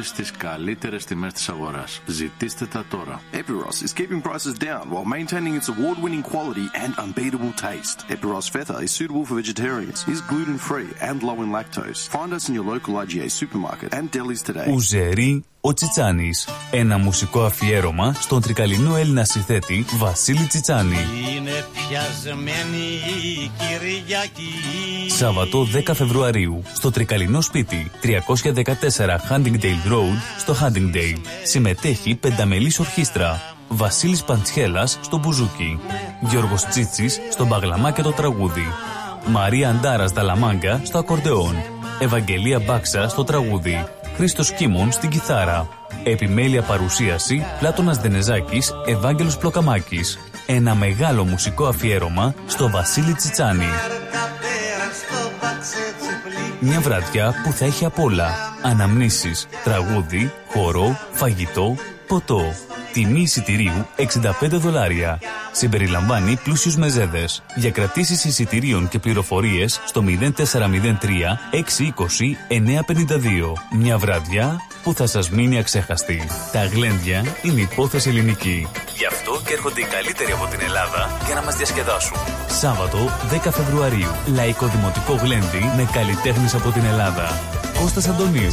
τη στι καλύτερε τιμέ τη αγορά. Ζητήστε τα τώρα. Epiros is keeping prices down while maintaining its award-winning quality and unbeatable taste. Epiros Feta is suitable for vegetarians, is gluten-free and low in lactose. Find us in your local IGA supermarket and delis today. Ουζερί ο Τσιτσάνης. Ένα μουσικό αφιέρωμα στον τρικαλινό Έλληνα συνθέτη Βασίλη Τσιτσάνη. Είναι πιασμένη η Κυριακή. Σάββατο 10 Φεβρουαρίου στο τρικαλινό σπίτι 314 Huntingdale Road στο Huntingdale. Συμμετέχει πενταμελής ορχήστρα. Βασίλης Παντσχέλας στο μπουζούκι. Γιώργος Τσίτσης στο μπαγλαμά και το τραγούδι. Μαρία Αντάρας Δαλαμάγκα στο ακορντεόν. Ευαγγελία Μπάξα στο τραγούδι. Χρήστος Κίμων στην κιθάρα. Επιμέλεια παρουσίαση Πλάτωνας Δενεζάκης, Ευάγγελος Πλοκαμάκης. Ένα μεγάλο μουσικό αφιέρωμα στο Βασίλη Τσιτσάνη. Μια βραδιά που θα έχει απ' όλα. Αναμνήσεις, τραγούδι, χορό, φαγητό, ποτό. Τιμή εισιτηρίου 65 δολάρια. Συμπεριλαμβάνει πλούσιους μεζέδες. Για κρατήσεις εισιτηρίων και πληροφορίες στο 0403 620 952. Μια βραδιά που θα σας μείνει αξέχαστη. Τα γλέντια είναι υπόθεση ελληνική. Γι' αυτό και έρχονται οι καλύτεροι από την Ελλάδα για να μας διασκεδάσουν. Σάββατο 10 Φεβρουαρίου. Λαϊκό Δημοτικό Γλέντι με καλλιτέχνες από την Ελλάδα. Κώστας Αντωνίου.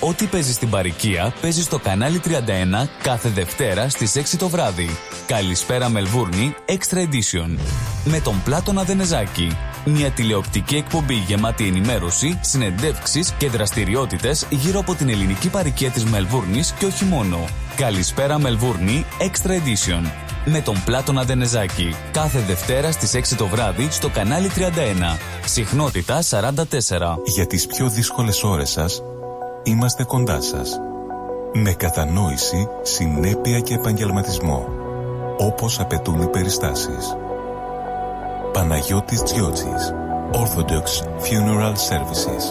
Ό,τι παίζεις στην παροικία παίζεις στο κανάλι 31 κάθε Δευτέρα στις 6 το βράδυ. Καλησπέρα Μελβούρνη Extra Edition. Με τον Πλάτωνα Δενεζάκη. Μια τηλεοπτική εκπομπή γεμάτη ενημέρωση, συνεντεύξεις και δραστηριότητες γύρω από την ελληνική παροικία της Μελβούρνης και όχι μόνο. Καλησπέρα Μελβούρνη Extra Edition. Με τον Πλάτωνα Δενεζάκη. Κάθε Δευτέρα στις 6 το βράδυ στο κανάλι 31. Συχνότητα 44. Για τις πιο δύσκολες ώρες σας, είμαστε κοντά σας. Με κατανόηση, συνέπεια και επαγγελματισμό. Όπως απαιτούν οι περιστάσεις. Παναγιώτης Τζιότσης. Orthodox Funeral Services.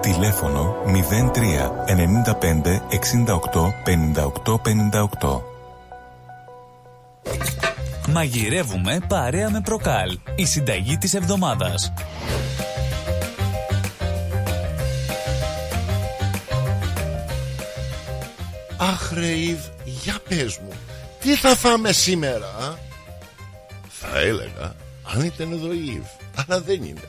Τηλέφωνο 03 95 68 58 58. Μαγειρεύουμε παρέα με προκάλ. Η συνταγή της εβδομάδας. Αχ ρε Ιβ, για πες μου Τι θα φάμε σήμερα α; Θα έλεγα Αν ήταν εδώ η Ιβ Αλλά δεν είναι.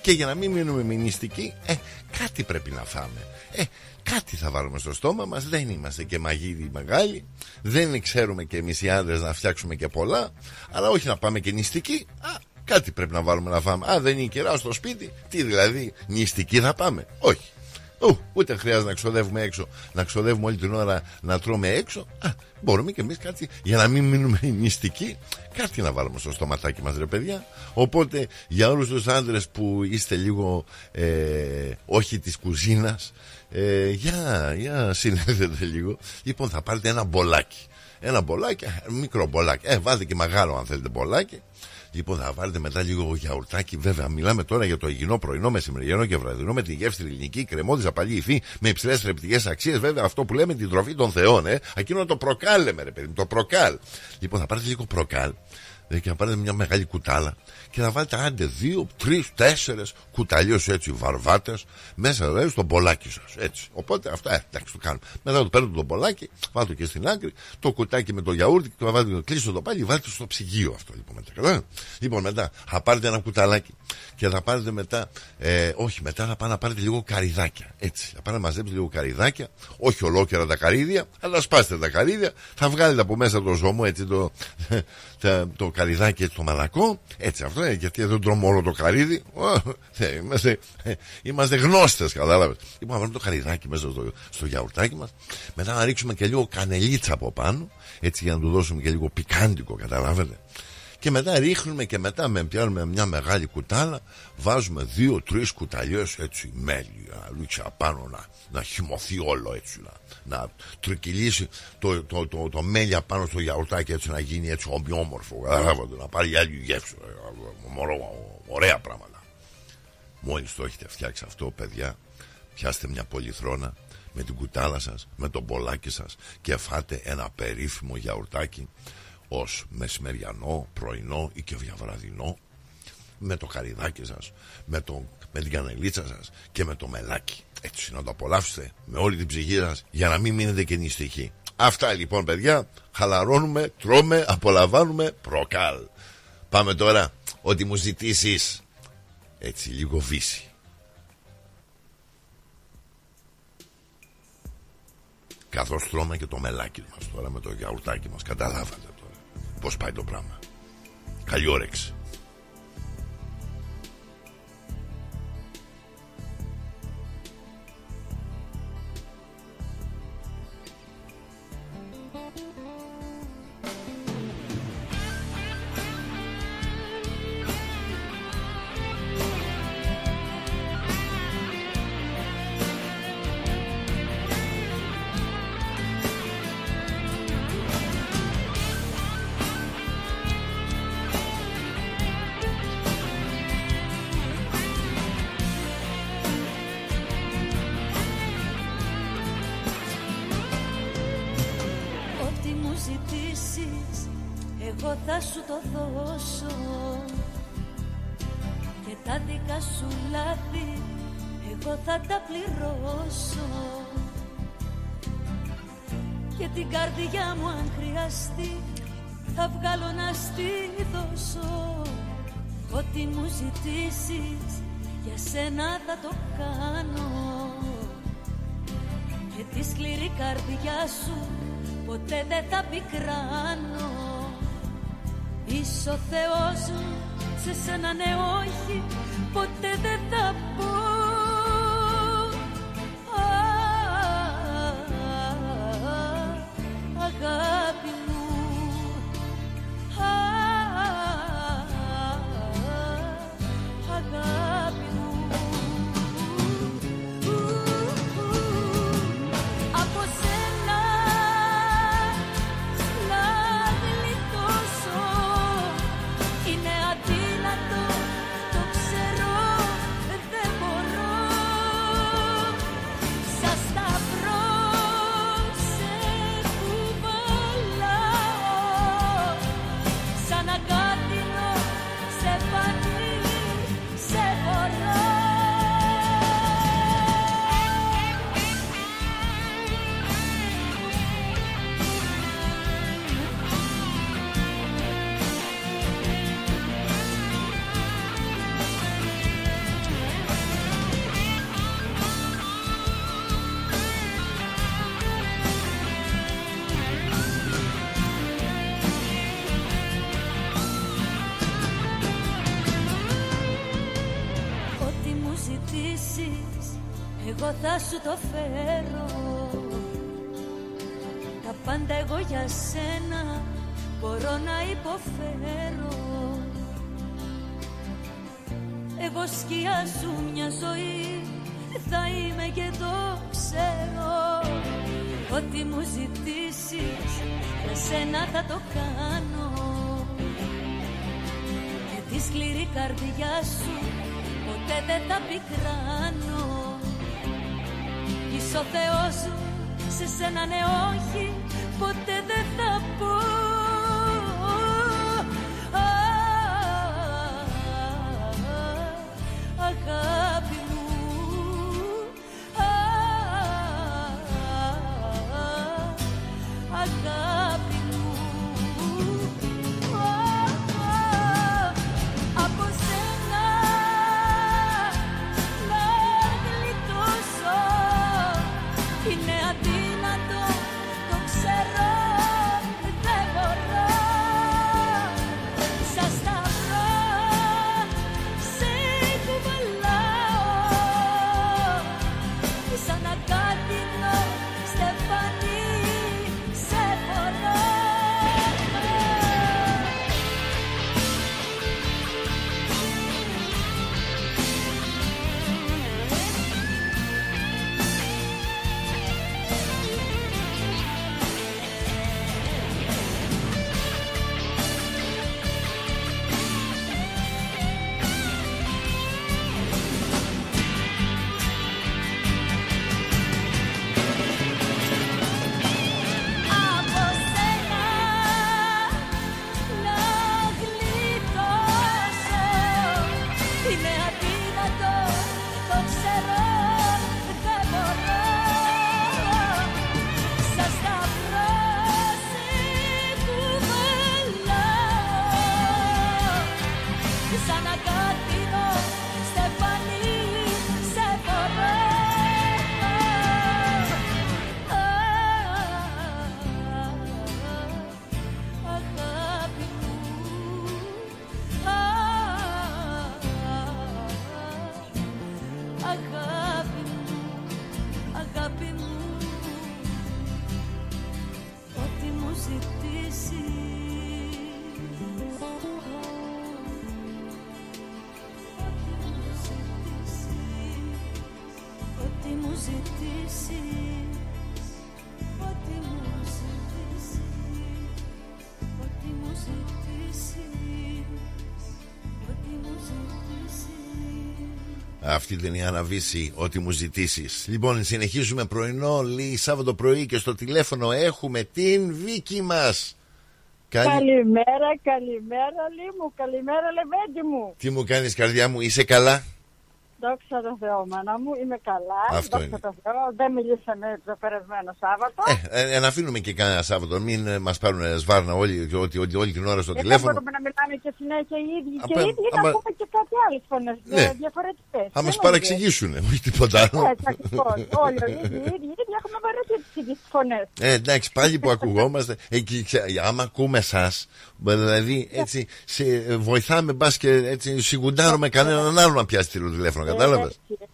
Και για να μην μείνουμε μηνυστικοί, ε, κάτι πρέπει να φάμε. Ε, κάτι θα βάλουμε στο στόμα μας Δεν είμαστε και μαγείροι μεγάλοι Δεν ξέρουμε και εμείς οι άντρες να φτιάξουμε και πολλά Αλλά όχι να πάμε και νηστικοί Α, κάτι πρέπει να βάλουμε να φάμε. Α, δεν είναι καιρά στο σπίτι Τι δηλαδή, νηστικοί θα πάμε. Όχι Ου, ούτε χρειάζεται να ξοδεύουμε έξω, να ξοδεύουμε όλη την ώρα να τρώμε έξω. Α, μπορούμε και εμείς κάτι, για να μην μείνουμε νηστικοί, κάτι να βάλουμε στο στοματάκι μας, ρε παιδιά. Οπότε για όλους τους άντρες που είστε λίγο ε, όχι της κουζίνας, ε, για, για συνέδετε λίγο. Λοιπόν, θα πάρετε ένα μπολάκι. Ένα μπολάκι, μικρό μπολάκι. Ε, βάλτε και μεγάλο αν θέλετε μπολάκι. Λοιπόν, θα βάλετε μετά λίγο γιαουρτάκι. Βέβαια, μιλάμε τώρα για το υγιεινό πρωινό, μεσημεριανό και βραδινό με τη γεύση ελληνική, κρεμόδη, απαλή υφή, με υψηλές θρεπτικές αξίες. Βέβαια, αυτό που λέμε την τροφή των θεών, ε. Εκείνο το προκάλεμε, ρε παιδί, το προκάλ. Λοιπόν, θα πάρετε λίγο προκάλ και να πάρετε μια μεγάλη κουτάλα και να βάλετε άντε δύο, τρεις, τέσσερες κουταλιέ έτσι βαρβάτες μέσα δηλαδή στο μπολάκι σας. Έτσι. Οπότε αυτά ε, εντάξει το κάνουμε. Μετά το παίρνετε το μπολάκι, βάλτε και στην άκρη, το κουτάκι με το γιαούρτι, το βάλετε, κλείσετε το πάλι, βάλτε στο ψυγείο αυτό λοιπόν μετά. Καλά. Λοιπόν μετά θα πάρετε ένα κουταλάκι και θα πάρετε μετά, ε, όχι μετά θα πάνε να πάρετε λίγο καριδάκια. Έτσι. Θα πάνε να μαζέψετε λίγο καριδάκια, όχι ολόκληρα τα καρύδια, αλλά σπάστε τα καρύδια, θα βγάλετε από μέσα το ζώμο έτσι το, το καριδάκι έτσι το μαλακό. Έτσι αυτό είναι, γιατί δεν τρώμε όλο το καρύδι. Είμαστε, είμαστε γνώστες, κατάλαβες. Λοιπόν, να βάλουμε το καριδάκι μέσα στο, στο γιαουρτάκι μας. Μετά να ρίξουμε και λίγο κανελίτσα από πάνω. Έτσι για να του δώσουμε και λίγο πικάντικο, καταλάβετε. Και μετά ρίχνουμε και μετά με πιάνουμε μια μεγάλη κουτάλα, βάζουμε δύο-τρει κουταλιές έτσι μέλι, λούτσα πάνω να, να χυμωθεί όλο έτσι, να, να τρικυλήσει το, το, το, το, μέλι απάνω στο γιαουρτάκι έτσι να γίνει έτσι ομοιόμορφο. Καταλάβατε, να πάρει άλλη γεύση. Ωραία πράγματα. Μόλις το έχετε φτιάξει αυτό, παιδιά, πιάστε μια πολυθρόνα με την κουτάλα σας, με τον μπολάκι σας και φάτε ένα περίφημο γιαουρτάκι ως μεσημεριανό, πρωινό ή και διαβραδινό με το καριδάκι σας, με, το, με την κανελίτσα σας και με το μελάκι. Έτσι να το απολαύσετε με όλη την ψυχή σας για να μην μείνετε και νηστικοί. Αυτά λοιπόν παιδιά, χαλαρώνουμε, τρώμε, απολαμβάνουμε, προκάλ. Πάμε τώρα, ό,τι μου ζητήσεις, έτσι λίγο βύση. Καθώς τρώμε και το μελάκι μας τώρα με το γιαουρτάκι μας, καταλάβατε τώρα πώς πάει το πράγμα. Καλή όρεξη. Σένα θα το κάνω. Και τη σκληρή καρδιά σου ποτέ δεν θα πικράνω. Είσαι ο Θεός μου, σε σένα ναι όχι, Σαν ακάτινο Αυτή ήταν η Αναβίση, ό,τι μου ζητήσεις. Λοιπόν, συνεχίζουμε πρωινό, λέει Σάββατο πρωί και στο τηλέφωνο έχουμε την Βίκη μας. Καλημέρα, καλημέρα, Λί μου, καλημέρα, Λεβέντη μου. Τι μου κάνεις, καρδιά μου, είσαι καλά; Δόξα τω Θεώ, μάνα μου, είμαι καλά. Αυτό Δόξα είναι. τω Θεώ, δεν μιλήσαμε το περασμένο Σάββατο. Ε, ε, να αφήνουμε και κανένα Σάββατο, μην ε, μας πάρουν σβάρνα όλοι, ότι, ότι, όλη την ώρα στο Ε, δεν τηλέφωνο. μπορούμε να μιλάμε και συνέχεια οι ίδιοι Απα- και οι ίδιοι να άμα- πούμε και κάτι άλλες φωνές, Ναι. ε, διαφορετικές. Θα μα Δεν παραξηγήσουν, όχι τίποτα άλλο. Έτσι ακριβώς. Όλοι οι ίδιοι, οι ίδιοι, οι ίδιοι έχουμε βαρεθεί τις ίδιες φωνές. Ε, εντάξει, πάλι που ακουγόμαστε. Εκεί, ξέ- άμα ακούμε εσά, δηλαδή έτσι, σε, ε, βοηθάμε μπας και έτσι σιγουντάρουμε κανέναν άλλο να πιάσει το τηλέφωνο, κατάλαβες; Έτσι,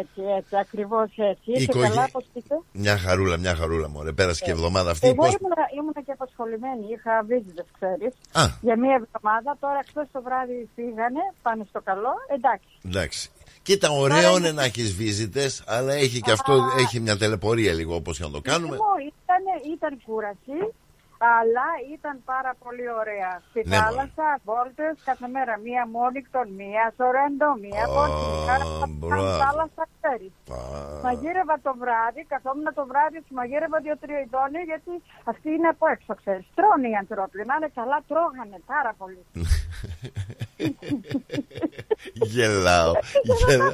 έτσι, έτσι, ακριβώς έτσι. Είσαι οικογέ- καλά, πώς είσαι. Μια χαρούλα, μια χαρούλα, μωρέ. Πέρασε και η εβδομάδα αυτή. Εγώ Πώς... ήμουνα, ήμουνα και απασχολημένη, είχα visitors, ξέρεις. Α. Για μία εβδομάδα, τώρα χθες το βράδυ φύγανε, πάνε στο καλό, εντάξει. Εντάξει. Κοίτα, ωραίο είναι να έχεις βίζιτε, αλλά έχει και αυτό έχει μια τελεπορία λίγο όπως και να το κάνουμε. Εγώ ήταν, ήταν κούραση, αλλά ήταν πάρα πολύ ωραία. Στη Ναι, θάλασσα, βόλτες, κάθε μέρα, μία Μόνικτον, μία Σορέντο, μία Πόρτικα. μπράβο. θάλασσα, ξέρεις. Μαγείρευα το βράδυ, καθόμουν το βράδυ, τους μαγείρευα δύο-τρία ειδόνια, γιατί αυτή είναι από έξω, ξέρεις. Τρώνε οι ανθρώποι, να είναι καλά, τρώγανε πάρα πολύ. Γελάω. Γελα-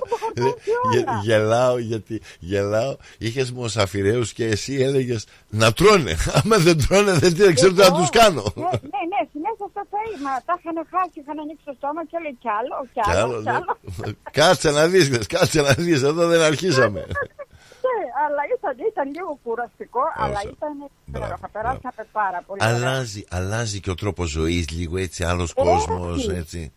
γε- Γελάω γιατί γελάω. Είχες μοσαφιρέου και εσύ έλεγες να τρώνε. Άμα δεν τρώνε, δεν τι- δεν ξέρω τι να τους κάνω. Ναι, ναι, ναι, συνέχεια αυτό το είπα. Τα είχαν χάσει, είχαν ανοίξει το στόμα και λέει κι άλλο, κι Κι άλλο, άλλο, κι άλλο. ναι. Κάτσε να δεις, κάτσε να δεις. Εδώ δεν αρχίσαμε. Ναι, αλλά ήταν, ήταν λίγο κουραστικό, αλλά ήταν υπέροχα. Περάσαμε πάρα πολύ. ωραία. αλλάζει, αλλάζει και ο τρόπος ζωής λίγο έτσι, άλλος κόσμος. Έτσι. Έτσι.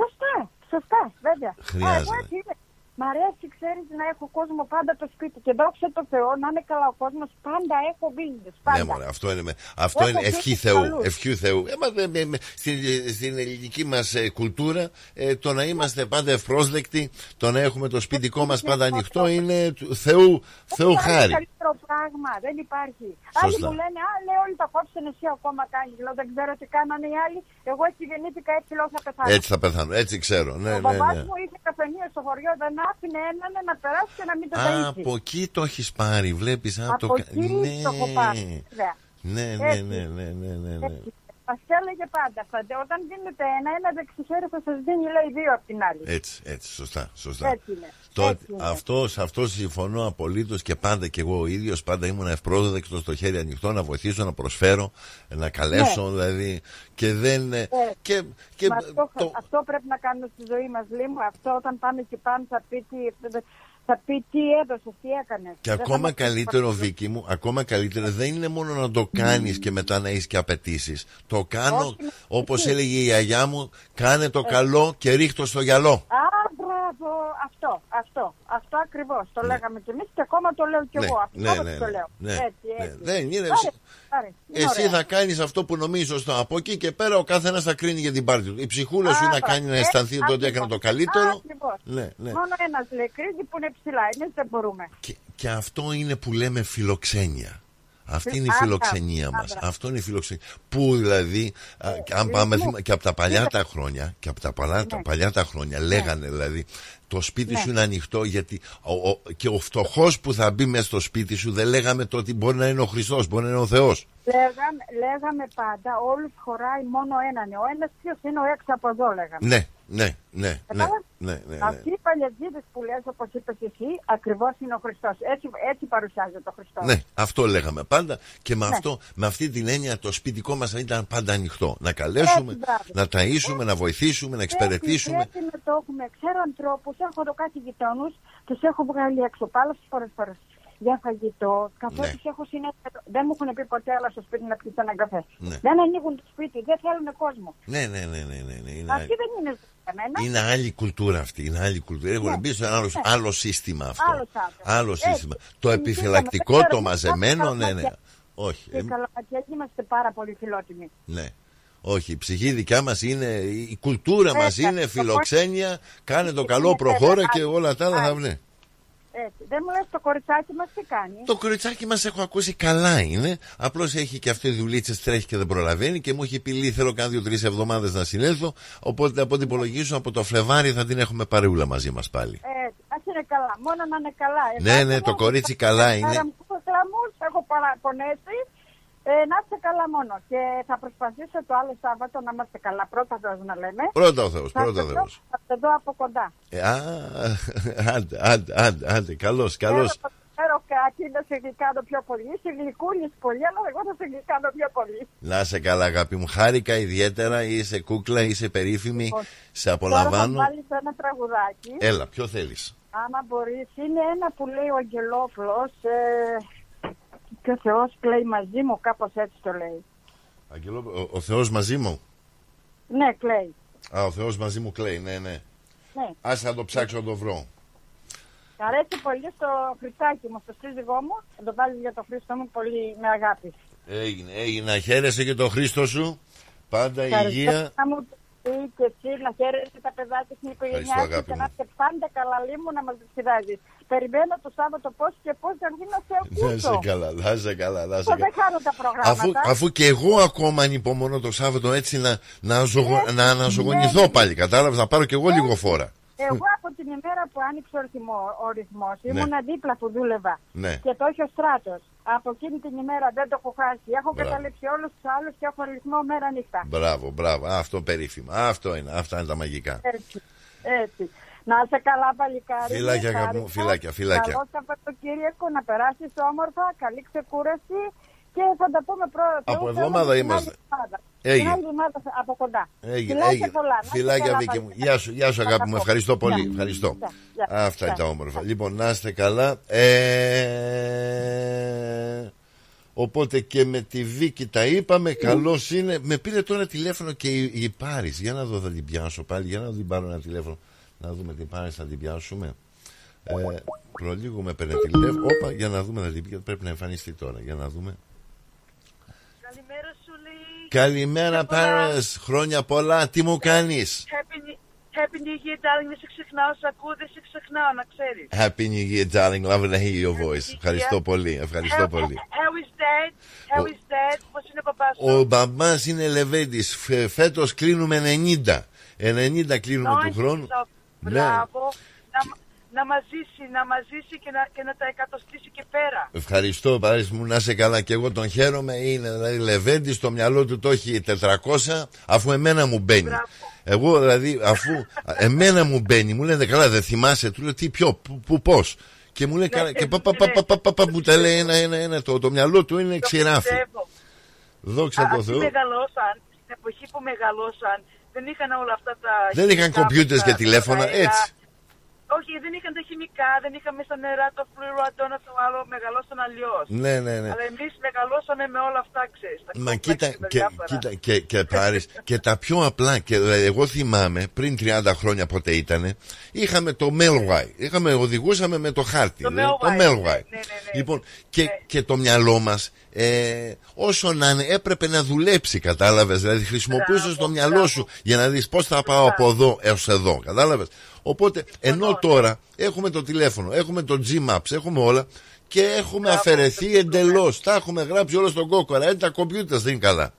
Σωστά, σωστά, βέβαια. Χρειάζεται. Α, εγώ έτσι είμαι. Μ' αρέσει, ξέρεις, να έχω κόσμο πάντα το σπίτι. Και δόξα τω Θεώ, να είναι καλά ο κόσμος, πάντα έχω business. Πάντα. Ναι, μωρέ, αυτό είναι, με- αυτό Έχω είναι φίλους ευχή Θεού. καλούς. Ευχή Θεού. Ε, μα, δε- με- με- στην, στην ελληνική μας κουλτούρα, ε, το να είμαστε πάντα ευπρόσδεκτοι, το να έχουμε το σπιτικό μας πάντα ανοιχτό είναι του Θεού, Θεού Δεν υπάρχει χάρη. Καλύτερο πράγμα, δεν υπάρχει. Σωστά. Άλλοι μου λένε, Α, λέει, όλοι τα κόψαν, εσύ ακόμα κάνεις. Λέω, δεν ξέρω τι κάνανε οι άλλοι. Εγώ έτσι γεννήθηκα, έτσι λέω θα πεθάνω. Έτσι θα πεθάνω, έτσι ξέρω. Ναι, Ο ναι, μπαμπάς ναι. μου είχε καφενείο στο χωριό, δεν άφηνε έναν να περάσει και να μην το Α, ταΐσει. από εκεί το έχεις πάρει, βλέπεις. Από το... εκεί το έχω πάρει. βέβαια. Ναι, ναι, Έτσι. ναι, ναι, ναι, ναι, ναι. Έτσι. Μας έλεγε πάντα, «Φαντε, όταν δίνετε ένα, ένα δεξιχέρι θα σας δίνει λέει δύο από την άλλη. Έτσι, έτσι, σωστά, σωστά. Έτσι είναι. Το, Έτσι είναι. αυτό, σε αυτό συμφωνώ απολύτως και πάντα και εγώ ο ίδιος πάντα ήμουν ευπρόσδεκτος στο χέρι ανοιχτό να βοηθήσω, να προσφέρω, να καλέσω Ναι. δηλαδή. Και δεν. ε, Ε, και, και Μα αυτό, αυτό πρέπει να κάνουμε στη ζωή μας, Λίμου. Αυτό όταν πάμε και πάμε θα πει τι, θα πει τι έδωσες, τι έκανες. Και Δεν θα ακόμα μας καλύτερο, πει Βίκυ μου, ακόμα καλύτερο δεν είναι μόνο να το κάνεις και μετά να έχεις και απαιτήσεις. Το κάνω, Όχι, όπως όχι. έλεγε η γιαγιά μου, κάνε το Ε. καλό και ρίχτω στο γυαλό. Α, μπράβο, αυτό, αυτό, αυτό ακριβώς. Το λέγαμε κι εμείς και ακόμα το λέω κι Ναι, εγώ. Αυτό ναι, ναι, το ναι, λέω. ναι, έτσι, ναι. έτσι. Δεν είναι- Άρε, άρε, είναι Εσύ ωραία. θα κάνεις αυτό που νομίζει σωστό. Από εκεί και πέρα ο καθένας θα κρίνει για την πάρτη του. Η ψυχούλα σου Α, να μπράβο. κάνει να Ε, αισθανθεί ότι ακριβώς. έκανε το καλύτερο. Ακριβώς. Ναι, ναι. Μόνο ένας λέει κρίνει που είναι ψηλά. Εμείς δεν μπορούμε. Και, και αυτό είναι που λέμε φιλοξένεια. Αυτή είναι η Α, φιλοξενία μπράβο, μας. α, μπράβο. Αυτό είναι η φιλοξενία. Που δηλαδή, α, αν πάμε λοιπόν, θυμα- και από τα παλιά τα χρόνια, και από τα παλιά, τα, παλιά τα χρόνια, λέγανε δηλαδή, το σπίτι Ναι. σου είναι ανοιχτό γιατί ο, ο- και ο φτωχός που θα μπει μέσα στο σπίτι σου δεν λέγαμε το ότι μπορεί να είναι ο Χριστός, μπορεί να είναι ο Θεός. Λέγαμε, λέγαμε πάντα, όλους χωράει μόνο έναν. Ο ένας ποιος είναι ο έξω από εδώ, λέγαμε. Ναι, ναι, ναι, ναι, Κατάλαβες; ναι, ναι, ναι. Αυτοί οι παλιατζίδες που λες, όπως είπες εσύ, ακριβώς είναι ο Χριστός. Έτσι, έτσι παρουσιάζεται ο Χριστός. Ναι, αυτό λέγαμε πάντα και με, Ναι. αυτό, με αυτή την έννοια το σπιτικό μας ήταν πάντα ανοιχτό. Να καλέσουμε, Έτσι, μπράβο. να ταΐσουμε, να βοηθήσουμε, να εξυπηρετήσουμε. Πρέπει, πρέπει να το έχουμε. Ξέρω ανθρώπους, έχω εδώ κάτι γειτόνους, τους έχω βγάλει έξω πάλι φορές φορές για φαγητό, καφέ Ναι. τους έχω συνέχεια. Δεν μου έχουν πει ποτέ άλλα στο σπίτι να πιεις έναν καφέ. Ναι. Δεν ανοίγουν το σπίτι, δεν θέλουν κόσμο. Ναι, ναι, ναι, ναι, ναι, ναι. Είναι, Αυτή δεν είναι ζωή για μένα. είναι άλλη κουλτούρα αυτή. Είναι άλλη κουλτούρα. Έχουν Ναι. μπει σε ένα άλλο, Ναι. άλλο σύστημα αυτό. Άλλος άνθρωπος. Άλλο Έτσι. σύστημα. Το Συνηθίσαμε, επιφυλακτικό, δεν το ξέρω, μαζεμένο, κάποια ναι, ναι. καλαματιά. Όχι. Και ε, οι καλαματιές είμαστε πάρα πολύ φιλότιμοι. ναι. Όχι, η ψυχή δικιά μας είναι, η κουλτούρα μας Έτσι, είναι το φιλοξένεια, κάνε το καλό, Είναι προχώρα βέβαια, και όλα τα άλλα θα άλλη. Βγουν. Έτσι. Δεν μου λες το κοριτσάκι μας τι κάνει; Το κοριτσάκι μας έχω ακούσει καλά είναι. Απλώς έχει και αυτή δουλίτσε, τρέχει και δεν προλαβαίνει και μου έχει πει λέει θέλω κάνα δύο-τρεις εβδομάδες να συνέλθω. Οπότε από ό,τι υπολογίζω από το Φλεβάρι θα την έχουμε παρεούλα μαζί μας πάλι. Έτσι. Ας είναι καλά. Μόνο να είναι καλά. Ναι, Εμάς ναι, εγώ το έχω κορίτσι πάρει καλά είναι. κλαμούς, έχω παραπονέσει. Ε, να είστε καλά μόνο. Και θα προσπαθήσω το άλλο Σάββατο να είμαστε καλά. Πρώτα Θεός να λέμε. Πρώτα ο Θεός, Θα πρώτα ο σε Θεός. δω- Θα σε δω από κοντά. Ε, α, άντε, άντε, άντε, άντε, καλώς, καλώς. Ξέρω- Ξέρω κάτι να σε γλυκάνω πιο πολύ. Είσαι γλυκούλης πολύ, αλλά εγώ θα σε γλυκάνω πιο πολύ. Να σε καλά, αγάπη μου. Χάρηκα ιδιαίτερα, είσαι κούκλα, είσαι περίφημη. Λοιπόν, Σε Τώρα θα απολαμβάνω. βάλεις ένα τραγουδάκι. Έλα, ποιο θέλεις. Άμα μπορείς. Είναι ένα που λέει ο Αγγελόφλος. Ε, και ο Θεός κλαίει μαζί μου, κάπως έτσι το λέει. ο, ο Θεός μαζί μου; Ναι, κλαίει. Α, ο Θεός μαζί μου κλαίει, ναι, ναι. Ναι. Άσε να το ψάξω να το βρω. Μ' αρέσει πολύ στο χρυσάκι μου, στο σύζυγό μου. Θα το βάλεις για το Χρήστο μου πολύ με αγάπη. Έγινε, έγινε. Να χαίρεσαι και τον Χρήστο σου. Πάντα Ευχαριστώ. υγεία. Να μου πει και εσύ να χαίρεσαι τα παιδάκια στην οικογένειά Ευχαριστώ, σου αγάπη και να μου. είστε πάντα καλά λίμου να μας διδάζει. Περιμένω το Σάββατο πώς και πώς να βγει να σε Να ακούσω. σε καλά, να σε καλά, να σε Εγώ δεν καλά. κάνω τα προγράμματα. Αφού, αφού και εγώ ακόμα ανυπομονώ το Σάββατο έτσι να, να, ζωγο, Ναι. να αναζωογονηθώ πάλι. Κατάλαβες να πάρω και εγώ λίγο φόρα. Εγώ από την ημέρα που άνοιξε ο, ρυθμό, ο ρυθμός Ναι. ήμουν δίπλα που δούλευα Ναι. και το έχει ο στράτος. Από εκείνη την ημέρα δεν το έχω χάσει. Έχω Μπράβο. καταλήψει όλους τους άλλους και έχω ρυθμό μέρα νύχτα. Μπράβο, μπράβο. Α, Αυτό περίφημα. Αυτό είναι. Αυτά είναι τα μαγικά. Έτσι. Έτσι. Να είσαι καλά, παλικάρι. Φιλάκια, Χάρηκα. αγάπη μου, φιλάκια, φιλάκια. Καλό Σαββατοκύριακο, να περάσεις όμορφα, καλή ξεκούραση και θα τα πούμε πρώτα. Από εβδομάδα είμαστε. Έγινε. Την άλλη εβδομάδα από κοντά. Έγινε, Φιλάκια έγινε. πολλά. Να είστε Φιλάκια, καλά, Βίκυ μου. παλικάρι. Γεια σου, γεια σου, αγάπη μου. Ευχαριστώ πολύ. Γεια. Ευχαριστώ. Γεια, γεια. Αυτά είναι Γεια. τα όμορφα. Λοιπόν, να είστε καλά. Ε... Οπότε και με τη Βίκη τα είπαμε. Καλώς είναι. Με πήρε τώρα τηλέφωνο και η, η Πάρης. Για να δω, θα την πιάσω πάλι. Για να δω την πάρω ένα τηλέφωνο. Να δούμε την Πάρης, θα την πιάσουμε. Ε, προλίγο με παίρνει τηλέφωνο. Όπα, για να δούμε να την πει, γιατί πρέπει να εμφανιστεί τώρα. Για να δούμε. Καλημέρα σου λέει. Καλημέρα, Πάρες. Χρόνια πολλά. Τι μου κάνεις; Happy, New- Happy New Year, darling. Δεν σε ξεχνάω, σε ακούω, δεν σε ξεχνάω, να ξέρεις. Happy New Year, darling. Love to hear your voice. Ευχαριστώ πολύ. Ευχαριστώ How- πολύ. How is dad? How is dad? Πώς είναι ο παπάς σου; Ο μπαμπάς είναι Λεβέντης. Φέτος κλείνουμε 90. 90 κλείνουμε του Νόημα, χρόνου. Ναι. Μπράβο. Να, να μας ζήσει, να μας ζήσει και να, και να τα εκατοστήσει και πέρα. Ευχαριστώ, παράδειγμα μου, να είσαι καλά και εγώ τον χαίρομαι. Είναι δηλαδή Λεβέντη, στο μυαλό του το έχει 400, αφού εμένα μου μπαίνει. Εγώ δηλαδή, αφού εμένα μου μπαίνει, μου λένε καλά, δεν θυμάσαι, του λέω τι, ποιο, που, που πώς. Και μου λέει καλά, και πα, πα, πα, πα, πα, πα, πα, μου τα λέει ένα, ένα, ένα, το, το μυαλό του είναι ξηράφι. Πιστεύω. Δόξα τω Αυτοί Θεώ. μεγαλώσαν, στην εποχή που μεγαλώσαν, δεν είχαν όλα αυτά τα... Δεν είχαν χημικά κομπιούτερ μέσα, και τηλέφωνα, τα αέρα. έτσι. Όχι, δεν είχαν τα χημικά, δεν είχαν μέσα νερά, το φλουροατόν, το άλλο, μεγαλώσαν αλλιώς. Ναι, ναι, ναι. Αλλά εμείς μεγαλώσαμε με όλα αυτά, ξέρεις. Μα κοίτα, και, κοίτα και, και, πάρεις, και τα πιο απλά, και δηλαδή, εγώ θυμάμαι πριν 30 χρόνια πότε ήτανε, είχαμε το Melway. Είχαμε, οδηγούσαμε με το χάρτη. Το δηλαδή, Melway, το ναι, Melway. ναι, ναι, ναι. Λοιπόν, και, και το μυαλό μας, ε, όσο να είναι, έπρεπε να δουλέψει, κατάλαβες. Δηλαδή, χρησιμοποιούσες το μυαλό σου για να δεις πώς θα πάω από εδώ έως εδώ, κατάλαβες. Οπότε, ενώ τώρα έχουμε το τηλέφωνο, έχουμε το G-Maps, έχουμε όλα και έχουμε αφαιρεθεί εντελώς. Τα έχουμε γράψει όλα στον κόκορα. Ε, τα κομπιούτερς δεν είναι καλά.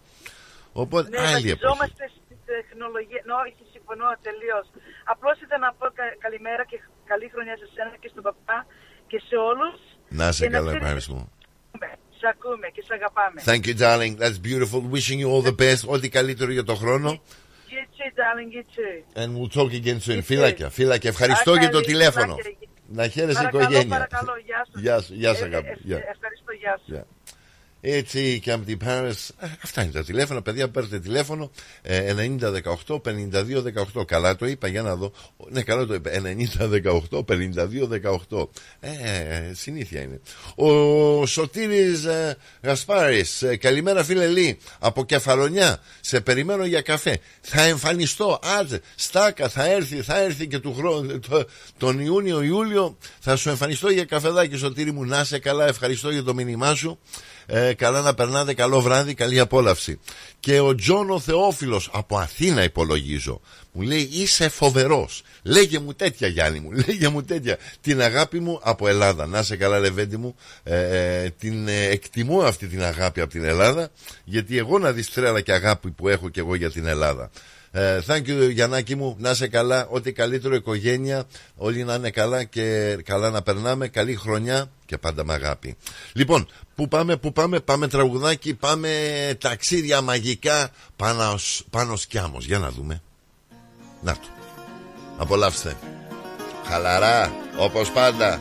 Οπότε, Ναι, άλλη εποχή. βασιζόμαστε στην τεχνολογία. Ναι, όχι, συμφωνώ τελείως. Απλώς ήθελα να πω κα- καλημέρα και καλή χρονιά σε σένα και στον παπά και σε όλους. Να σε καλά, ευχαριστώ. Σε ακούμε και σε αγαπάμε. Thank you, darling. That's beautiful. Wishing you all the best. Ό,τι καλύτερο για το χρόνο. You too, darling, you too. And we'll talk again soon. Φύλακια, φύλακια. Ευχαριστώ Α, για το καλή, τηλέφωνο. φιλάκια. Να χαίρεσαι η Παρακαλώ, οικογένεια. παρακαλώ, γεια σου. Γεια σου, γεια σου, Ε, αγάπη. ε, Γεια. ε, Ευχαριστώ, γεια σου. Γεια. Έτσι και από την Paris. Ε, Αυτά είναι τα τηλέφωνα. Παιδιά, παίρνετε τηλέφωνο. Ε, 9018 5218. Καλά το είπα, για να δω. Ναι, καλά το είπα. 9018 5218. Ε, συνήθεια είναι. Ο Σωτήρης ε, Γασπάρης. Ε, καλημέρα, φίλε Λί. Από Κεφαλονιά. Σε περιμένω για καφέ. Θα εμφανιστώ. Άτσε. Στάκα. Θα έρθει. Θα έρθει και του χρόνου. Το, τον Ιούνιο-Ιούλιο θα σου εμφανιστώ για καφεδάκι, Σωτήρη μου. Να σε καλά. Ευχαριστώ για το μήνυμά σου. Ε, καλά να περνάτε, καλό βράδυ, καλή απόλαυση. Και ο Τζόνο Θεόφιλος από Αθήνα υπολογίζω. Μου λέει είσαι φοβερός. Λέγε μου τέτοια Γιάννη μου, λέγε μου τέτοια. Την αγάπη μου από Ελλάδα. Να σε καλά Λεβέντη μου. Ε, ε, την ε, εκτιμώ αυτή την αγάπη από την Ελλάδα. Γιατί εγώ να δεις τρέλα και αγάπη που έχω και εγώ για την Ελλάδα. Ε, thank you Γιαννάκη μου, να είσαι καλά, ό,τι καλύτερο οικογένεια, όλοι να είναι καλά και καλά να περνάμε, καλή χρονιά και πάντα με αγάπη. Λοιπόν, πού πάμε, πού πάμε, πάμε τραγουδάκι, πάμε ταξίδια μαγικά. Πάνω, σ- πάνω σκιάμος, για να δούμε. Να το, απολαύστε. Χαλαρά, όπως πάντα,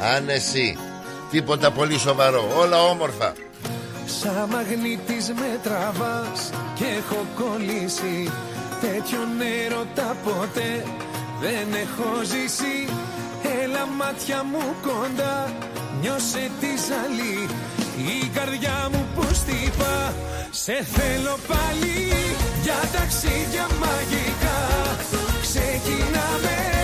άνεση, τίποτα πολύ σοβαρό, όλα όμορφα. Σαν μαγνήτης με τραβάς και έχω κολλήσει. Τέτοιον έρωτα ποτέ δεν έχω ζήσει. Έλα μάτια μου κοντά, νιώσε τη ζαλή. Η καρδιά μου πως τυπά, σε θέλω πάλι Για ταξίδια μαγικά. Ξεκινάμε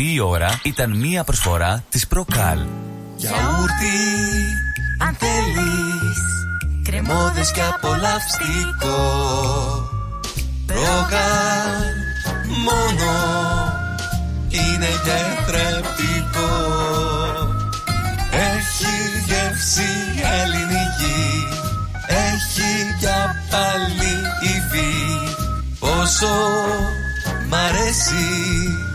Αυτή η ώρα ήταν μία προσφορά της Προκάλ. Γιαούρτι, αν θέλεις Κρεμόδες και απολαυστικό. Προκάλ, μόνο Είναι γιατρεπτικό Έχει γεύση ελληνική Έχει κι πάλι υφή. Πόσο μ' αρέσει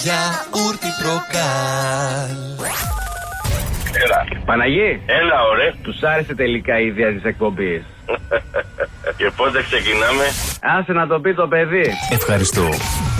το γιαούρτι προκάλ Έλα. Παναγί. Έλα, ωραία. Τους άρεσε τελικά η ιδέα της εκπομπής. Και πότε ξεκινάμε; Άσε να το πει το παιδί. Ευχαριστώ.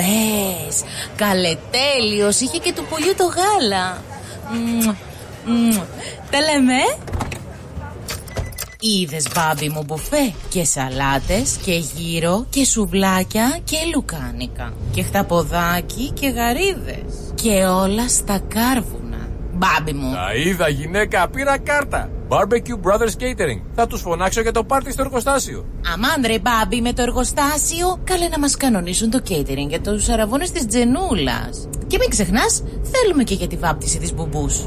Μπουβές, καλετέλειος, είχε και του πολιού το γάλα. Μμμ, μμμ. Τα λέμε. Είδες μπάμπι μου μπουφέ και σαλάτες και γύρο και σουβλάκια και λουκάνικα και χταποδάκι και γαρίδες και όλα στα κάρβουνα. Μπάμπι μου. Τα είδα γυναίκα, πήρα κάρτα. Barbecue Brothers Catering. Θα τους φωνάξω για το πάρτι στο εργοστάσιο. Αμάν ρε μπάμπι με το εργοστάσιο Καλέ να μας κανονίσουν το catering για τους αραβώνες της Τζενούλας Και μην ξεχνάς θέλουμε και για τη βάπτιση της μπουμπούς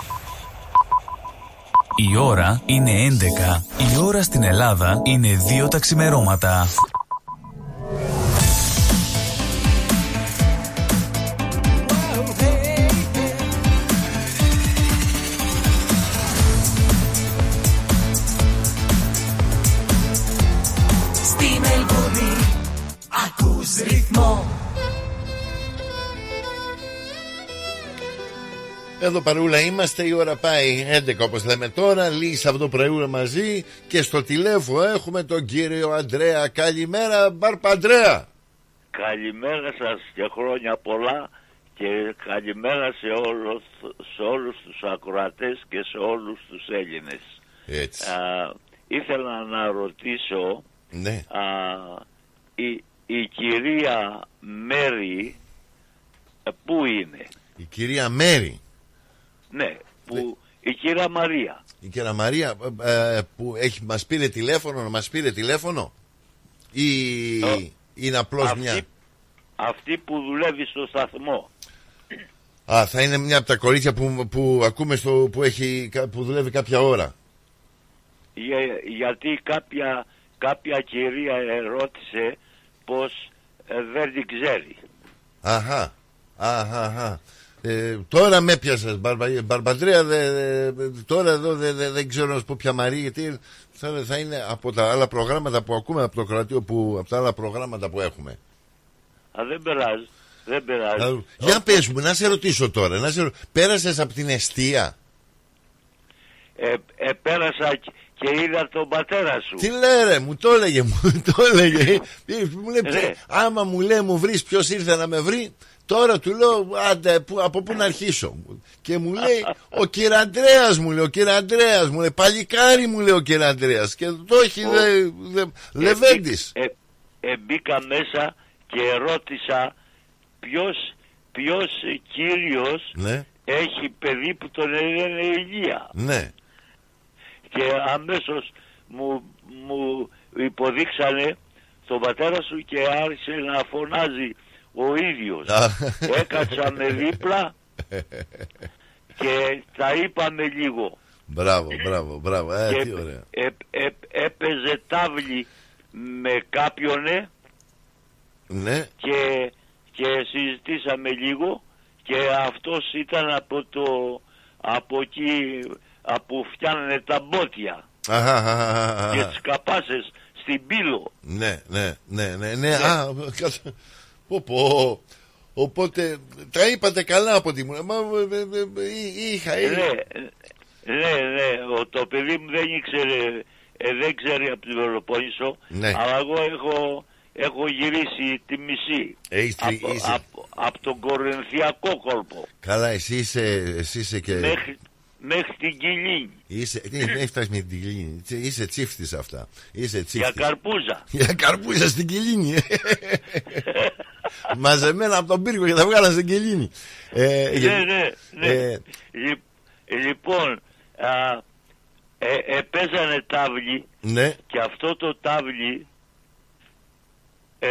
Η ώρα είναι 11. Η ώρα στην Ελλάδα είναι 2 τα ξημερώματα. Στη Μελβούνι ακούς ρυθμό Εδώ παρούλα είμαστε, η ώρα πάει 11 όπως λέμε τώρα, λίγη αυτό πρωί μαζί και στο τηλέφωνο έχουμε τον κύριο Αντρέα. Καλημέρα Μπαρπα Αντρέα. Καλημέρα σας και χρόνια πολλά και καλημέρα σε, όλους, σε όλους τους ακροατές και σε όλους τους Έλληνες. Έτσι. Α, ήθελα να ρωτήσω Ναι. α, η, η κυρία Μέρη ε, πού είναι; Η κυρία Μέρη. Ναι, που, η κυρία Μαρία. Η κυρία Μαρία ε, ε, που έχει, μας πήρε τηλέφωνο, να μας πήρε τηλέφωνο; Ή είναι απλώς αυτή, μια... αυτή που δουλεύει στο σταθμό. Α, θα είναι μια από τα κορίτσια που, που ακούμε στο, που, έχει, που δουλεύει κάποια ώρα. Για- γιατί κάποια, κάποια κυρία ερώτησε πως ε, δεν την ξέρει. Αχα, αχα, αχα. Ε, τώρα με πιάσες Μπαρμπα- Μπαρμπαντρέα δε, δε- τώρα εδώ δε- δε- δεν ξέρω να σου πω ποια Μαρία γιατί θα, θα είναι από τα άλλα προγράμματα που ακούμε από το κρατείο που, από τα άλλα προγράμματα που έχουμε Α, δεν περάζει. Δεν περάζει. Α, Για πες μου, να σε ρωτήσω τώρα να σε ρω... Πέρασες από την αιστεία ε, επέρασα και- και είδα τον πατέρα σου. Τι λέει ρε, μου το έλεγε, μου το έλεγε. Ε, μου λέει, Ναι. άμα μου λέει μου βρεις ποιος ήρθε να με βρει, τώρα του λέω άντε, που, από πού να αρχίσω; Και μου λέει, ο Κυραντρέας μου λέει, ο Κυραντρέας μου λέει, παλικάρι μου λέει ο Κυραντρέας. Και το έχει δε, δε, Λεβέντης. Ε, ε, μπήκα μέσα και ρώτησα ποιος, ποιος ε, κύριος Ναι, έχει παιδί που τον λένε Ηλία. ναι. Και αμέσως μου, μου υποδείξανε τον πατέρα σου και άρχισε να φωνάζει ο ίδιος. Α. Έκατσα με δίπλα και τα είπαμε λίγο. Μπράβο, μπράβο, μπράβο. Ε, και τι ωραία. ε, ε, έπαιζε τάβλη με κάποιον ε, Ναι, και, και συζητήσαμε λίγο και αυτός ήταν από το από εκεί από φτιάνανε τα μπότια Αχα, αχα, αχα, αχα. και τις καπάσες στην πύλο. Ναι, ναι, ναι, ναι, ναι. Α, κατα- πω, πω. Οπότε τα είπατε καλά από τη μου. Μα ε, ε, ε, εί- είχα, Ναι, είχα. ναι, ναι, ο, το παιδί μου δεν ήξερε, ε, δεν ξέρει από την Πελοπόννησο, Ναι. αλλά εγώ έχω, έχω γυρίσει τη μισή Έχεις τη- από, είσαι- από, από τον Κορινθιακό κόλπο Καλά, εσύ είσαι, εσύ είσαι και. μέχρι, μέχρι την Κιλίνη Είσαι, τι, δεν έχει φτάσεις με την Κιλίνη. Τσι- Είσαι τσίφτης αυτά. Είσαι για τσίφτης. καρπούζα. Για καρπούζα στην Κιλίνη. Μαζεμένα από τον πύργο και τα βγάλα στην Κιλίνη. Ε, ναι, γιατί- ναι, ναι. ε, Λι- λοιπόν, α, ε, ε, παίζανε τάβλη ναι, και αυτό το τάβλι ε,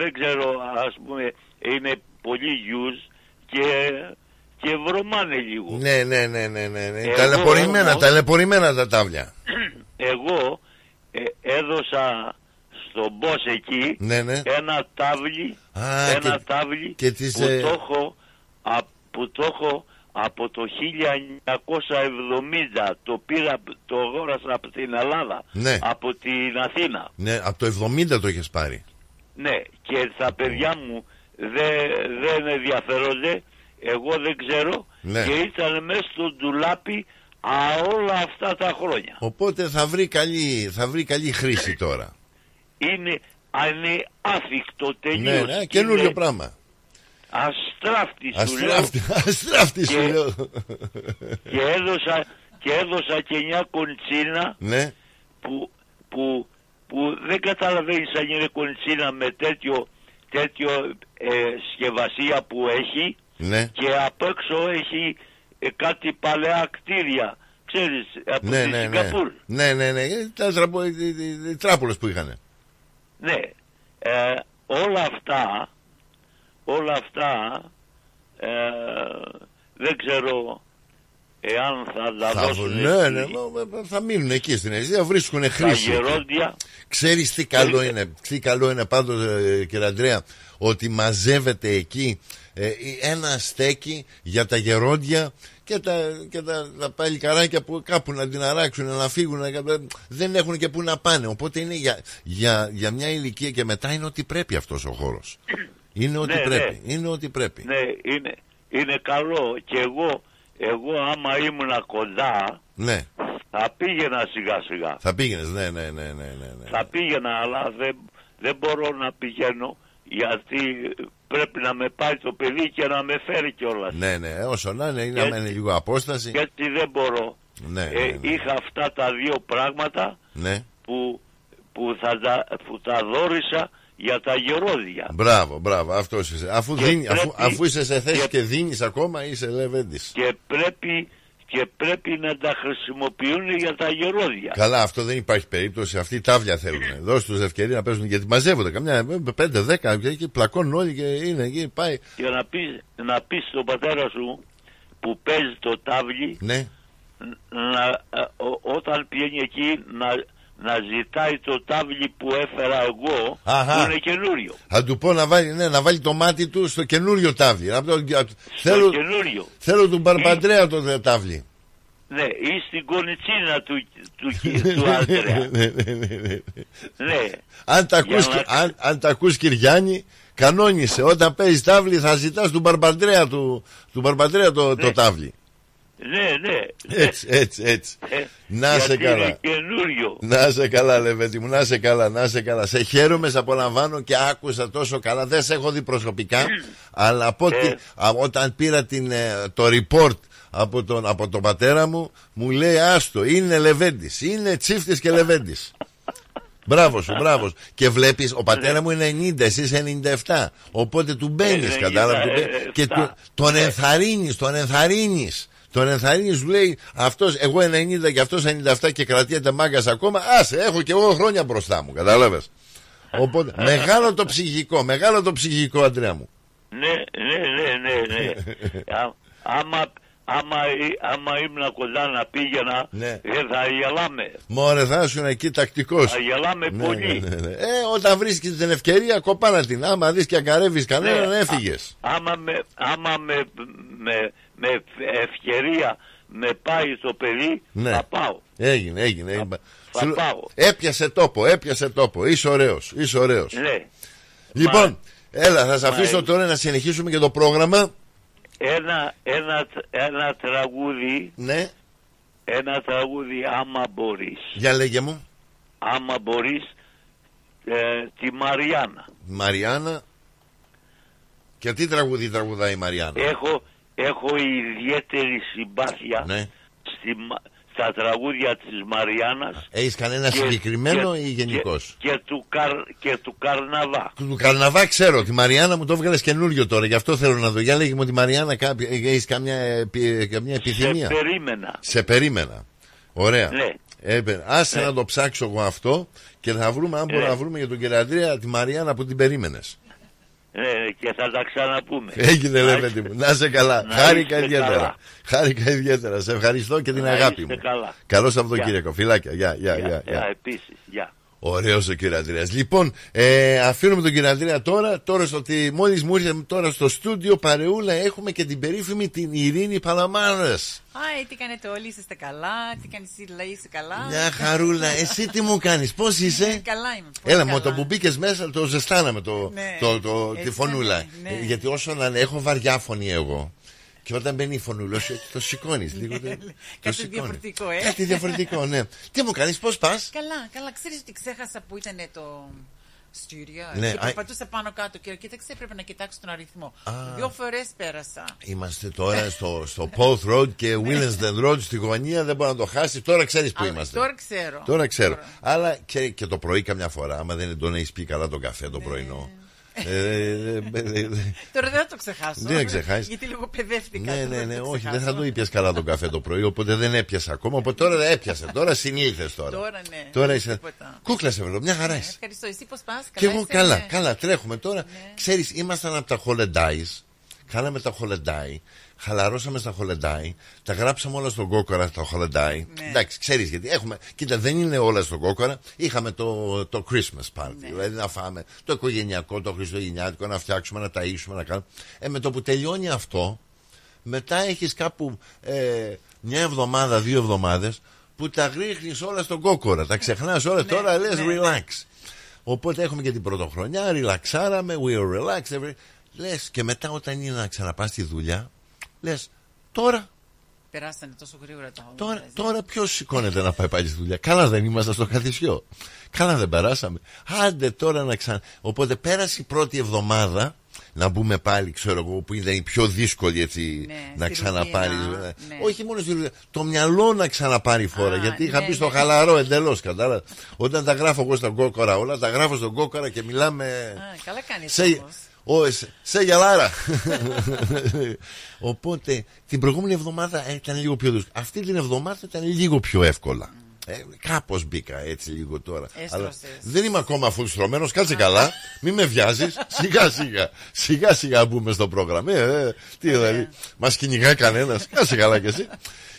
δεν ξέρω ας πούμε είναι πολύ γιους και, και βρωμάνε λίγο ναι, ναι, ναι, ναι, ναι, ναι. Εγώ Ταλαιπωρημένα, όμως- ταλαιπωρημένα τα τάβλια. εγώ ε, έδωσα στον boss εκεί Ναι, ναι. ένα τάβλι Α, ένα και- τάβλι και τις, που, ε, το έχω, α- που το έχω από το 1970 το πήρα το αγόρασα από την Ελλάδα Ναι. από την Αθήνα Ναι, από το 70 το έχει πάρει. Ναι, και τα παιδιά μου δεν, δεν ενδιαφέρονται, εγώ δεν ξέρω Ναι. και ήταν μέσα στο ντουλάπι α, όλα αυτά τα χρόνια. Οπότε θα βρει καλή, θα βρει καλή χρήση τώρα. Είναι, είναι άθικτο Ναι, τελείως. ναι, Είναι καινούριο πράγμα. Αστράφτης σου Αστράφτη, λέω. αστράφτη σου Και- λέω. Και έδωσα, και έδωσα και μια κοντσίνα Ναι, που, που, που δεν καταλαβαίνεις αν είναι κοντσίνα με τέτοιο, τέτοιο ε, σκευασία που έχει ναι. και απ' έξω έχει ε, κάτι παλαιά κτίρια. Ξέρεις, από Ναι, τη ναι, ναι. Σιγκαπούρ. Ναι, ναι, ναι. Ε, Τα τραπο- οι- οι- οι- οι τράπουλες που είχαν. Ναι. Ε, όλα αυτά, όλα αυτά, ε, δεν ξέρω εάν θα τα Θα, δώσουν ναι, ναι, μα- μα- θα μείνουν εκεί στην Αιστεία, βρίσκουν τα χρήση. γερόντια. Ξέρεις τι καλό είναι, τι καλό είναι πάντως ε, κύριε Αντρέα, ότι μαζεύεται εκεί ε, ένα στέκι για τα γερόντια και τα, και τα, τα παλικαράκια που κάπου να την αράξουν, να φύγουν, να- δεν έχουν και που να πάνε. Οπότε είναι για, για, για μια ηλικία και μετά είναι ότι πρέπει αυτός ο χώρος. Είναι ότι Ναι, πρέπει. Είναι ότι πρέπει. Ναι, είναι, είναι καλό και εγώ, εγώ άμα ήμουνα κοντά Ναι, θα πήγαινα σιγά σιγά. θα πήγαινες. Ναι, ναι, ναι, ναι, ναι, ναι. Θα πήγαινα αλλά δεν, δεν μπορώ να πηγαίνω γιατί πρέπει να με πάει το παιδί και να με φέρει κιόλας. Ναι, ναι, όσο να είναι, είναι, Και- να είναι λίγο απόσταση. Γιατί δεν μπορώ. Ναι, Ε, ναι, ναι. Είχα αυτά τα δύο πράγματα ναι. που, που, θα, τα- που τα δόρισα για τα γερόδια. Μπράβο, μπράβο, αυτός είσαι. Αφού, Και δίνει, αφού, πρέπει- αφού είσαι σε θέση και- και, δίνεις ακόμα, είσαι λεβέντης. Και πρέπει, και πρέπει να τα χρησιμοποιούν για τα γερόδια. Καλά, αυτό δεν υπάρχει περίπτωση. Αυτοί οι τάβλια θέλουν. Δώσ' τους ευκαιρία να παίζουν γιατί μαζεύονται. Καμιά 5-10 και εκεί πλακώνουν όλοι και είναι εκεί. Πάει. Και να πεις, να πεις στον πατέρα σου που παίζει το τάβλι Ναι, να, ε, ο- όταν πηγαίνει εκεί να, να ζητάει το τάβλι που έφερα εγώ Αχα. που είναι καινούριο. θα του πω να βάλει, ναι, να βάλει το μάτι του στο καινούριο τάβλι. Από το- από- θέλω, καινούριο. θέλω τον Μπαρμπαντρέα το τάβλι. Ναι, ή στην κονιτσίνα του, του, του, του άντρα. Ναι, ναι, ναι, ναι. ναι. Αν τα Για ακούς, να- αν, αν τα ακούς Κυριάννη κανόνισε όταν παίζεις τάβλι θα ζητάς του Μπαρμπαντρέα του, του Μπαρμπαντρέα το, το Ναι. τάβλι Ναι, ναι. Έτσι, έτσι, έτσι. Ε, Να σε γιατί καλά. Είναι καινούριο. Να σε καλά, Λεβέντη μου, να σε καλά, να σε καλά. Σε χαίρομαι, σε απολαμβάνω και άκουσα τόσο καλά. Δεν σε έχω δει προσωπικά, αλλά από ότι, Ε. α, όταν πήρα την, ε, το report από τον, από τον πατέρα μου, μου λέει άστο, είναι Λεβέντης. Είναι τσίφτης και Λεβέντης. Μπράβο σου, μπράβο. σου. Και βλέπεις, ο πατέρα μου είναι 90, εσύ είσαι 97. Οπότε του μπαίνεις, Ε, κατάλαβες. του 97. μπαίνεις και του- τον ενθαρρύνεις, τον ενθαρρύνεις. Τον ενθαρρύνει, σου λέει αυτός, εγώ 90 και αυτός 97 και κρατιέται μάγκας ακόμα. Άσε, έχω και εγώ χρόνια μπροστά μου, κατάλαβες. Οπότε, μεγάλο το ψυχικό, μεγάλο το ψυχικό, Αντρέα μου. Ναι, ναι, ναι, ναι, ναι. Α- άμα, άμα, ή- άμα ήμουν κοντά να πήγαινα, Ναι. ε, θα γελάμε. Μωρέ, θα ήσουν εκεί τακτικός. Θα γελάμε πολύ. Ναι, Ε, όταν βρίσκεις την ευκαιρία, κοπάνα την. Άμα δεις και αγκαρεύει κανέναν, Ναι. έφυγες. Άμα, με, άμα με, με, με ευκαιρία με πάει στο παιδί, Ναι. θα πάω. Έγινε, έγινε. έγινε. θα Σου- πάω. Έπιασε τόπο, έπιασε τόπο. Είσαι ωραίος, είσαι ωραίος. Ναι. Λοιπόν, έλα, θα σε Μα, αφήσω ε, τώρα να συνεχίσουμε και το πρόγραμμα. Ένα, ένα, ένα τραγούδι, Ναι, ένα τραγούδι άμα μπορείς. για λέγε μου. Άμα μπορείς, ε, τη Μαριάννα. Μαριάννα. Και τι τραγούδι τραγουδάει η Μαριάννα; Έχω, έχω ιδιαίτερη συμπάθεια Ναι. στη, Μα- στα τραγούδια της Μαριάννας Έχεις κανένα και- συγκεκριμένο και- ή γενικώ. και, και, του καρ, και του Καρναβά. Του Καρναβά ξέρω, τη Μαριάννα μου το έβγαλες καινούριο τώρα, γι' αυτό θέλω να δω. Για λέγε μου τη Μαριάννα, έχεις καμιά, επι- καμιά επιθυμία; Σε περίμενα. Σε περίμενα. Ωραία. Ναι. Ε, άσε Ναι. να το ψάξω εγώ αυτό και θα βρούμε, αν μπορούμε Ναι. να βρούμε για τον κύριο Αντρέα, τη Μαριάννα που την περίμενες. Ναι, και θα τα ξαναπούμε. Έγινε, Να λέμε είστε- μου. Να είσαι καλά. να Χάρηκα είστε ιδιαίτερα. καλά. Χάρηκα ιδιαίτερα. Σε ευχαριστώ και την Να αγάπη είστε μου. καλά. Καλό Σαββατοκύριακο. Γεια. Φιλάκια. Γεια, γεια, Γεια, γεια, γεια, γεια. επίσης, γεια. Ωραίος ο κύριο Αντρέα. Λοιπόν, ε, αφήνουμε τον κύριο Αντρέα τώρα. Τώρα στο ότι μόλις μου ήρθε τώρα στο στούντιο παρεούλα έχουμε και την περίφημη την Ειρήνη Παλαμάρας. Άι, τι κάνετε όλοι, είσαστε καλά; Τι κάνεις εσύ, λέει, είσαι καλά; Μια χαρούλα, εσύ τι μου κάνεις, πώς είσαι; Ε, καλά είμαι. πολύ Έλα, καλά. με το που μπήκες μέσα το ζεστάναμε το, Ναι, το, το, τη έτσι φωνούλα. είναι, ναι. Ε, Γιατί όσο να είναι, έχω βαριά φωνή εγώ. Και όταν μπαίνει η φωνούλα, σου, το σηκώνεις λίγο. το- το Ναι, Κάτι σηκώνεις. διαφορετικό, ε. Κάτι διαφορετικό, ναι. Τι μου κάνεις, πώς πας; Καλά, καλά. Ξέρεις ότι ξέχασα που ήταν το στούντιο. Ναι, και α- περπατούσα πάνω κάτω και κοίταξε, πρέπει να κοιτάξω τον αριθμό. Α. Δύο φορές πέρασα. Είμαστε τώρα στο, στο Poth Road και Willesden Road στη γωνία, δεν μπορεί να το χάσεις. Τώρα ξέρεις που Α, είμαστε. τώρα ξέρω. Τώρα ξέρω. Αλλά και, και το πρωί καμιά φορά, άμα δεν τον έχεις πει καλά τον καφέ το πρωινό. Ε, ε, ε, ε, ε, Τώρα δεν θα το ξεχάσω. Δεν θα ξεχάσεις. Γιατί λίγο παιδεύτηκα. Ναι, τώρα ναι, ναι, το όχι, δεν ξεχάσω. θα το ήπιες καλά τον καφέ το πρωί, οπότε δεν έπιασε ακόμα. Οπότε τώρα δεν έπιασε. Τώρα συνήλθε τώρα. Τώρα ναι. Τώρα είσαι. τίποτα. Κούκλας σε βρω, μια χαρά Ναι, είσαι. Ευχαριστώ. Εσύ πώς πας. Και εγώ καλά, καλά, τρέχουμε τώρα. Ξέρεις, ήμασταν από τα Χολεντάι. Κάναμε τα Χολεντάι. Χαλαρώσαμε στα Χολεντάι. Τα γράψαμε όλα στον κόκορα στα Χολεντάι. Ναι. Εντάξει, ξέρεις γιατί έχουμε. Κοίτα, δεν είναι όλα στον κόκορα. Είχαμε το, το Christmas party. Δηλαδή να φάμε το οικογενειακό, το χριστουγεννιάτικο, να φτιάξουμε, να ταΐσουμε, να κάνουμε. Ε, με το που τελειώνει αυτό, μετά έχεις κάπου ε, μια εβδομάδα, δύο εβδομάδες που τα ρίχνεις όλα στον κόκορα. Τα ξεχνάς όλα. τώρα λες ναι, ναι. relax. Οπότε έχουμε και την πρωτοχρονιά, ριλαξάραμε, we are relaxed. Every... Λες και μετά όταν είναι να ξαναπάς στη δουλειά, λες τώρα, Περάσανε τόσο γρήγορα τα τώρα, τώρα ποιος σηκώνεται να πάει πάλι στη δουλειά; Καλά δεν ήμασταν στο καθισιό. Καλά δεν περάσαμε. Άντε τώρα να ξανα. Οπότε πέρασε η πρώτη εβδομάδα να μπούμε πάλι, ξέρω εγώ, που ήταν η πιο δύσκολη έτσι Ναι, να στη ξαναπάρει. ρουτίνα, ε, ναι. Όχι μόνο στη ρουτίνα, το μυαλό να ξαναπάρει φόρα. γιατί είχα ναι, πει στο ναι. χαλαρό εντελώς, κατάλαβα. Όταν τα γράφω εγώ στον κόκορα όλα, τα γράφω στον κόκορα και μιλάμε. Α, καλά κάνεις Σε, ο, σε, σε γελάρα. Οπότε την προηγούμενη εβδομάδα ε, ήταν λίγο πιο δύσκολο. Αυτή την εβδομάδα ήταν λίγο πιο εύκολα. Ε, Κάπως μπήκα έτσι λίγο τώρα. Έστρωσες. Αλλά δεν είμαι ακόμα φουλστρωμένο. Κάτσε καλά. Μην με βιάζεις. σιγά σιγά. Σιγά σιγά μπούμε στο πρόγραμμα. Ε, ε, τι δηλαδή. Μας κυνηγάει κανένας. Κάτσε καλά κι εσύ.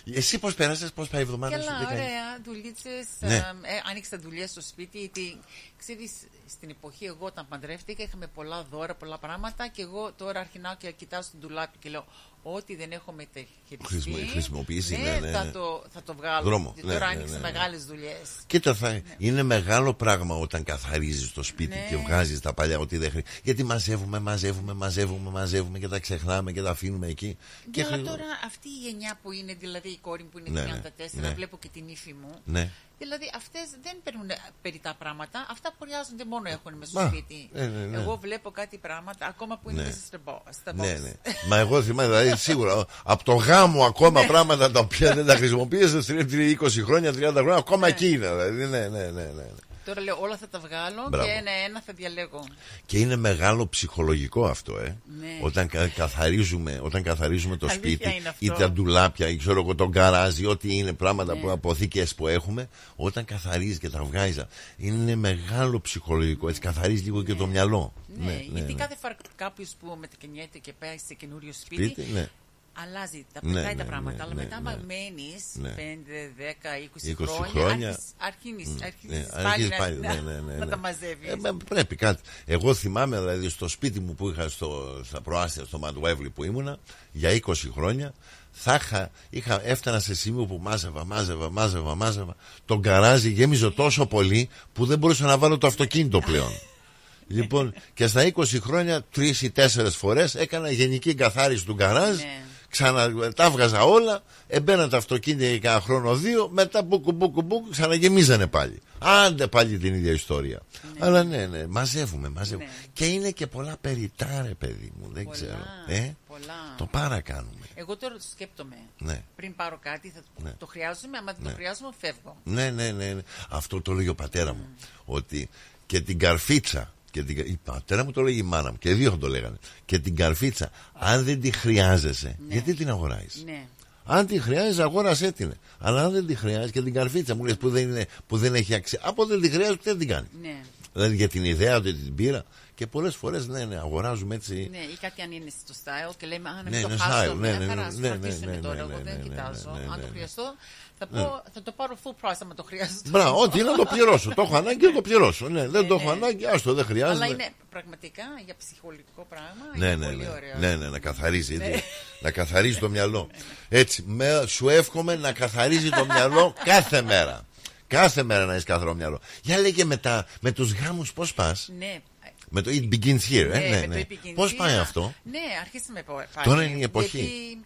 Εσύ πώς πέρασες, πώς πάει η εβδομάδα σου. Καλά, τι κάνεις; ωραία. Δουλίτσες. Ναι. Ε, άνοιξα δουλειέ στο σπίτι. Γιατί ξέρεις, στην εποχή εγώ όταν παντρεύτηκα είχαμε πολλά δώρα, πολλά πράγματα. Και εγώ τώρα αρχινάω και κοιτάω στην τουλάπη και λέω: ό,τι δεν έχω μεταχειριστεί. Χρησιμο- χρησιμοποιήσει, ναι, ναι, ναι, θα, ναι. το, θα το βγάλω. Δρόμο, Γιατί ναι, Τώρα ναι, άνοιξε ναι, ναι. μεγάλες δουλειές. Κοίτα, θα, είναι μεγάλο πράγμα όταν καθαρίζεις το σπίτι Ναι. και βγάζεις τα παλιά ότι δεν χρειάζεται. Γιατί μαζεύουμε, μαζεύουμε, μαζεύουμε, μαζεύουμε και τα ξεχνάμε και τα αφήνουμε εκεί. Και και αλλά χρη- τώρα αυτή η γενιά που είναι, δηλαδή η κόρη μου που είναι Ναι, 34, ναι, ναι. βλέπω και την ύφη μου. Ναι. Δηλαδή αυτές δεν παίρνουν περί τα πράγματα, αυτά που χρειάζονται μόνο έχουν μέσα στο Μα, σπίτι. ναι, ναι, ναι. Εγώ βλέπω κάτι πράγματα ακόμα που είναι Ναι. μέσα στα μπο- στα Ναι, box. ναι. Μα εγώ θυμάμαι, δηλαδή σίγουρα από το γάμο ακόμα Ναι. πράγματα τα οποία δεν τα χρησιμοποίησε 20 χρόνια, 30 χρόνια, ακόμα εκεί είναι. Δηλαδή, ναι, ναι, ναι, ναι. Τώρα λέω όλα θα τα βγάλω Μπράβο. και ένα-ένα θα διαλέγω. Και είναι μεγάλο ψυχολογικό αυτό, ε. Ναι. Όταν κα- καθαρίζουμε, όταν καθαρίζουμε το Αλήθεια σπίτι είναι αυτό. ή τα ντουλάπια ή ξέρω εγώ τον γκαράζι, ό,τι είναι πράγματα Ναι. που αποθήκες που έχουμε, όταν καθαρίζει και τα βγάζει, είναι μεγάλο ψυχολογικό. Έτσι καθαρίζει λίγο και το μυαλό. Ναι, γιατί κάθε φορά κάποιος που μετακινιέται και πάει σε καινούριο σπίτι, Σπίτι, ναι. Αλλάζει, τα Ναι, πετάει ναι, τα πράγματα. ναι, αλλά ναι, μετά, ναι. άμα μένεις Ναι. 5, 10, 20, 20 χρόνια, χρόνια. άρχισες- αρχίζεις, Μμ, αρχίζεις ναι, πάλι, αρχίζεις να, πάλι, να- ναι, ναι, ναι, να ναι. τα μαζεύεις. Ε, μα πρέπει κάτι. Εγώ θυμάμαι δηλαδή στο σπίτι μου που είχα στο, στα προάστια στο Μαντουέβλι που ήμουνα για 20 χρόνια θα είχα, είχα, έφτανα σε σημείο που μάζευα, μάζευα, μάζευα, μάζευα. Το γκαράζι γέμιζε τόσο πολύ που δεν μπορούσα να βάλω το αυτοκίνητο πλέον. λοιπόν, και στα 20 χρόνια, τρεις ή τέσσερις φορές έκανα γενική εγκαθάριση του γκαράζ. Ναι. Ξανα, τα έβγαζα όλα, εμπαίναν τα αυτοκίνητα για κάνα χρόνο δύο, μετά μπουκου μπουκου μπουκου ξαναγεμίζανε πάλι. Άντε πάλι την ίδια ιστορία. Αλλά ναι, ναι, μαζεύουμε, μαζεύουμε. Και είναι και πολλά περιτά, ρε παιδί μου, δεν Πολλά, ξέρω. Ε, πολλά. το παρακάνουμε. Εγώ τώρα το σκέπτομαι. Ναι. Πριν πάρω κάτι, θα Ναι. το χρειάζομαι. Άμα δεν Ναι. το χρειάζομαι, φεύγω. Ναι, ναι, ναι, ναι. Αυτό το λέγει ο πατέρα μου. Ότι και την καρφίτσα. Και την, η πατέρα μου το λέγει η μάνα μου. Και οι δύο το λέγανε. Και την καρφίτσα, αν δεν τη χρειάζεσαι, γιατί την αγοράζεις; Ναι. Αν τη χρειάζεσαι, αγόρασέ την. Αλλά αν δεν τη χρειάζεσαι και την καρφίτσα μου λες που, δεν είναι- που δεν έχει αξία. Από δεν τη χρειάζεσαι, δεν την κάνεις. Ναι. Δηλαδή για την ιδέα ότι την πήρα. Και πολλές φορές ναι, ναι, αγοράζουμε έτσι. Ναι, ή κάτι αν είναι στο style και λέμε Α, να Ναι, μην το ναι, χάσω. style, μια ναι, ναι, χαρά, ναι, σου ναι, κρατήσουν ναι, τώρα. ναι, Εγώ ναι, δεν ναι, κοιτάζω. ναι, ναι, Αν ναι, το ναι. χρειαστώ, θα, Ναι. Πω, θα το πάρω full price άμα το χρειαστώ. Μπράβο, ό,τι είναι να το πληρώσω. το έχω ανάγκη να το πληρώσω. Ναι, δεν το έχω ανάγκη, άστο, δεν χρειάζεται. Αλλά είναι πραγματικά για ψυχολογικό πράγμα. Ναι, είναι ναι, πολύ ναι. ωραίο. ναι, ναι, να καθαρίζει. Ναι. έτσι. να καθαρίζει το μυαλό. Έτσι, με, σου εύχομαι να καθαρίζει το μυαλό κάθε μέρα. Κάθε μέρα να έχεις καθαρό μυαλό. Για λέγε μετά, με τους γάμους πώς πας; Ναι, Με το It Begins Here, ε, Ναι, ναι, με ναι. το It Begins Πώς πάει Here. αυτό; Ναι, αρχίσαμε πάλι. Τώρα είναι η εποχή. Γιατί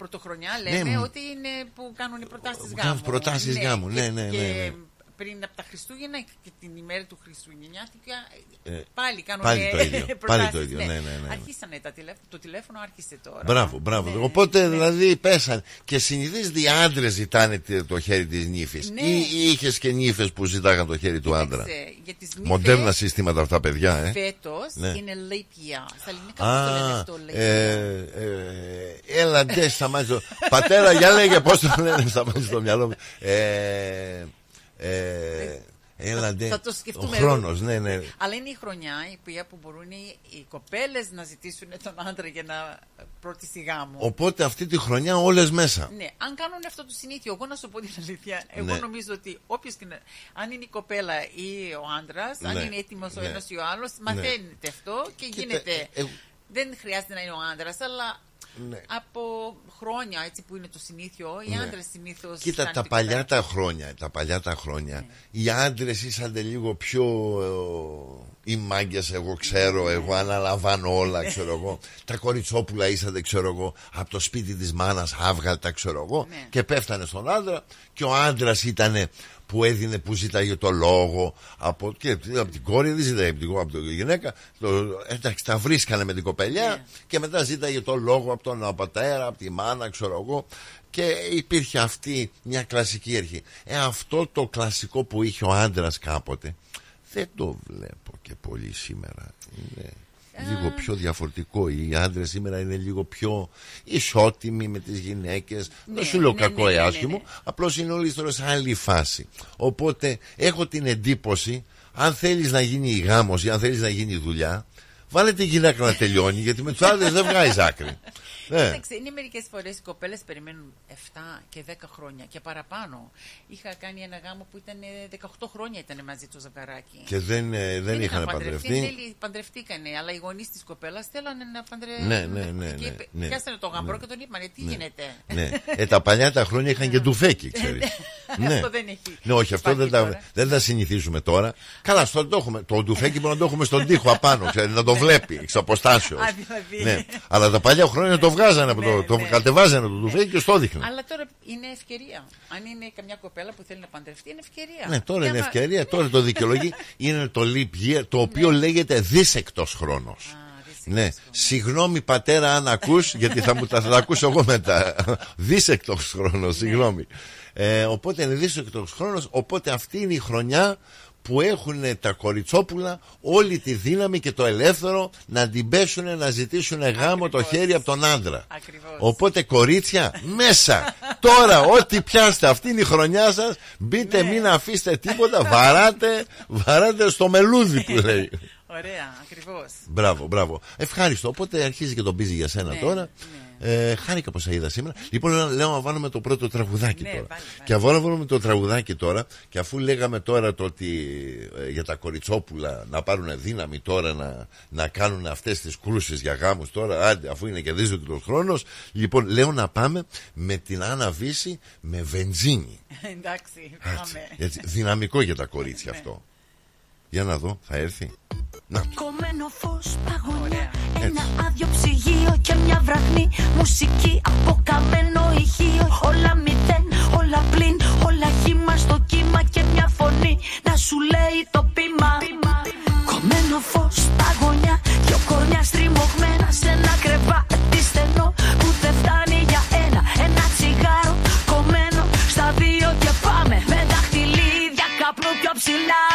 πρωτοχρονιά Ναι, λέμε μου- ότι είναι που κάνουν οι προτάσεις Κάνουν γάμου. προτάσεις γάμου, ναι, και- ναι, ναι, και ναι. Πριν από τα Χριστούγεννα και την ημέρα του Χριστουγεννιάτικα Ε, πάλι κάνουν πάλι το ίδιο, πάλι προτάσεις, το ίδιο, ναι, ναι, ναι, ναι. Αρχίσανε τα τηλέφωνα, το τηλέφωνο άρχισε τώρα. Μπράβο, μπράβο. Ναι. Οπότε δηλαδή πέσαν. Και συνηθίζεται οι άντρες ζητάνε τε- το χέρι της νύφης. Ναι. Ή, ή είχες και νύφες που ζητάγαν το χέρι του άντρα. Κοίταξε, για τις νύφες, Μοντέρνα συστήματα αυτά, παιδιά, ε. Φέτος Ναι. είναι leap year. Στα ελληνικά πώς το λένε Α, αυτό, leap ε, year. ε, έλα ντες σταμάτησε το- Πατέρα για λέγε πως το λένε σταμάτησε το μυαλό μου ε, ε, Έλα ντε θα το Ο σκεφτούμε. χρόνος ναι ναι Αλλά είναι η χρονιά η οποία που μπορούν οι, οι κοπέλες να ζητήσουν τον άντρα για να πρώτη γάμο. Οπότε αυτή τη χρονιά όλες μέσα Ναι, αν κάνουν αυτό το συνήθιο, εγώ να σου πω την αλήθεια, εγώ Ναι. νομίζω ότι όποιος και να, αν είναι η κοπέλα ή ο άντρας, αν Ναι. είναι έτοιμος ο Ναι. ένας ή ο άλλος, Ναι. μαθαίνετε αυτό και Κοίτα, γίνεται. ε, ε, Δεν χρειάζεται να είναι ο άντρας, αλλά Ναι. από χρόνια έτσι που είναι το συνήθιο, οι Ναι. άντρες συνήθως Κοίτα κάνουν τα την παλιά κοπέλα. τα χρόνια Τα παλιά τα χρόνια Ναι. Οι άντρες ήσαν λίγο πιο ε, Οι μάγκες εγώ ξέρω Εγώ αναλαμβάνω όλα ξέρω εγώ Τα κοριτσόπουλα ήσατε ξέρω εγώ Από το σπίτι της μάνας άβγαλτα ξέρω εγώ Ναι. Και πέφτανε στον άντρα Και ο άντρας ήταν που έδινε που ζήταγε το λόγο από, και, από την κόρη δεν ζήταγε από την, από την γυναίκα. Το, εντάξει τα βρίσκανε με την κοπελιά Ναι. και μετά ζήταγε το λόγο από τον πατέρα από τη μάνα ξέρω εγώ. Και υπήρχε αυτή μια κλασική αρχή. Ε, αυτό το κλασικό που είχε ο άντρας κάποτε δεν το βλέπω και πολύ σήμερα. Είναι λίγο πιο διαφορετικό. Οι άντρες σήμερα είναι λίγο πιο ισότιμοι με τις γυναίκες. Ναι, δεν σου λέω ναι, κακό ναι, ή ναι, ναι, άσχημο. ναι. Απλώς είναι όλοι τώρα σε άλλη φάση. Οπότε έχω την εντύπωση Αν θέλεις να γίνει γάμος Ή αν θέλεις να γίνει δουλειά Βάλε τη γυναίκα να τελειώνει Γιατί με τους άντρες δεν βγάζεις άκρη Ναι. Κοίταξε, είναι μερικές φορές οι κοπέλες περιμένουν 7 και 10 χρόνια και παραπάνω. Είχα κάνει ένα γάμο που ήταν ε, 18 χρόνια ήταν μαζί του ζευγαράκι. Και δεν, ε, δεν είχαν παντρευτεί. Θέλει, παντρευτήκανε, αλλά οι γονείς της κοπέλας θέλανε να παντρευτούν. Ναι, ναι, ναι, Και ναι, είπε- ναι. πιάσανε το γαμπρό και τον είπανε, τι γίνεται; Ναι. Ε, τα παλιά τα χρόνια είχαν και τουφέκι, ξέρεις. Ναι, αυτό δεν έχει. Ναι, όχι, αυτό δεν Υπάρχει τα, δεν τα συνηθίζουμε τώρα. Καλά, στο το έχουμε. Το τουφέκι μπορεί να το έχουμε στον τοίχο απάνω, ξέρεις, να το βλέπει εξ αποστάσεως. Α, δηλαδή. Ναι. Αλλά τα παλιά χρόνια το βγάζανε από το, το κατεβάζανε το τουφέκι και στο δείχναν. Αλλά τώρα είναι ευκαιρία. Αν είναι καμιά κοπέλα που θέλει να παντρευτεί, είναι ευκαιρία. Ναι, τώρα Και είναι άμα- ευκαιρία, τώρα το δικαιολογεί. είναι το leap year, το οποίο λέγεται δίσεκτος χρόνος. Ναι, συγγνώμη πατέρα αν ακούς Γιατί θα μου τα, θα τα ακούσω εγώ μετά Δίσεκτος χρόνος, συγγνώμη ε, Οπότε είναι δίσεκτος χρόνος Οπότε αυτή είναι η χρονιά που έχουν τα κοριτσόπουλα όλη τη δύναμη και το ελεύθερο να την πέσουν να ζητήσουν γάμο το χέρι από τον άντρα. Οπότε κορίτσια μέσα τώρα ό,τι πιάστε αυτή είναι η χρονιά σας μπείτε μην αφήσετε τίποτα βαράτε, βαράτε στο μελούδι που λέει. Ωραία, ακριβώς. Μπράβο, μπράβο. Ευχάριστο. Οπότε αρχίζει και το μπίζει για σένα Ναι, τώρα. Ε, χάρηκα που σε είδα σήμερα. Λοιπόν, λέω- λέω να βάλουμε το πρώτο τραγουδάκι Ναι, τώρα. βάλε, Και αφού να βάλουμε το τραγουδάκι τώρα, και αφού λέγαμε τώρα το ότι ε, για τα κοριτσόπουλα να πάρουν δύναμη τώρα να, να κάνουν αυτές τις κρούσεις για γάμους τώρα, άντε, αφού είναι και δύσκολος χρόνος, λοιπόν, λέω να πάμε με την Άννα Βύση με βενζίνη. Εντάξει, Έτσι, πάμε. έτσι, δυναμικό για τα κορίτσια αυτό. Για να δω, θα έρθει. Να. Κομμένο φως, παγωνιά. Ένα άδειο ψυγείο και μια βραχνή μουσική από καμένο ηχείο. Όλα μηδέν, όλα πλην, όλα χύμα στο κύμα και μια φωνή να σου λέει το πείμα. Κομμένο φως, παγωνιά. Δυο κορμιά στριμωγμένα σε ένα κρεβάτι στενό που δεν φτάνει για ένα. Ένα τσιγάρο κομμένο στα δύο και πάμε με δαχτυλίδια καπνού πιο ψηλά.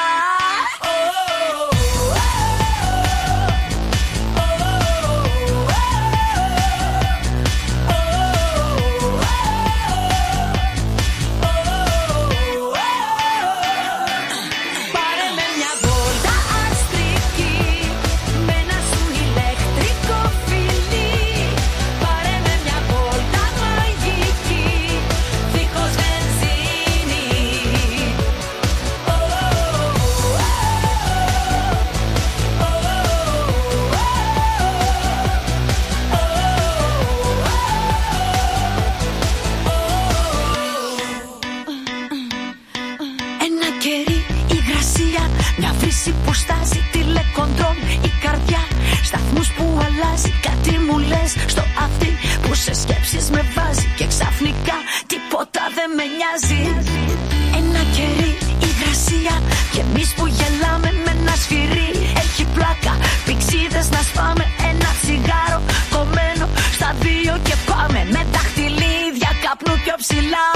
Αλλάζει, κάτι μου λες στο αυτή που σε σκέψεις με βάζει. Και ξαφνικά τίποτα δεν με νοιάζει. Ένα κερί, υγρασία και εμείς που γελάμε με ένα σφυρί. Έχει πλάκα, πηξίδες να σπάμε. Ένα τσιγάρο κομμένο στα δύο και πάμε. Με δαχτυλίδια καπνού πιο ψηλά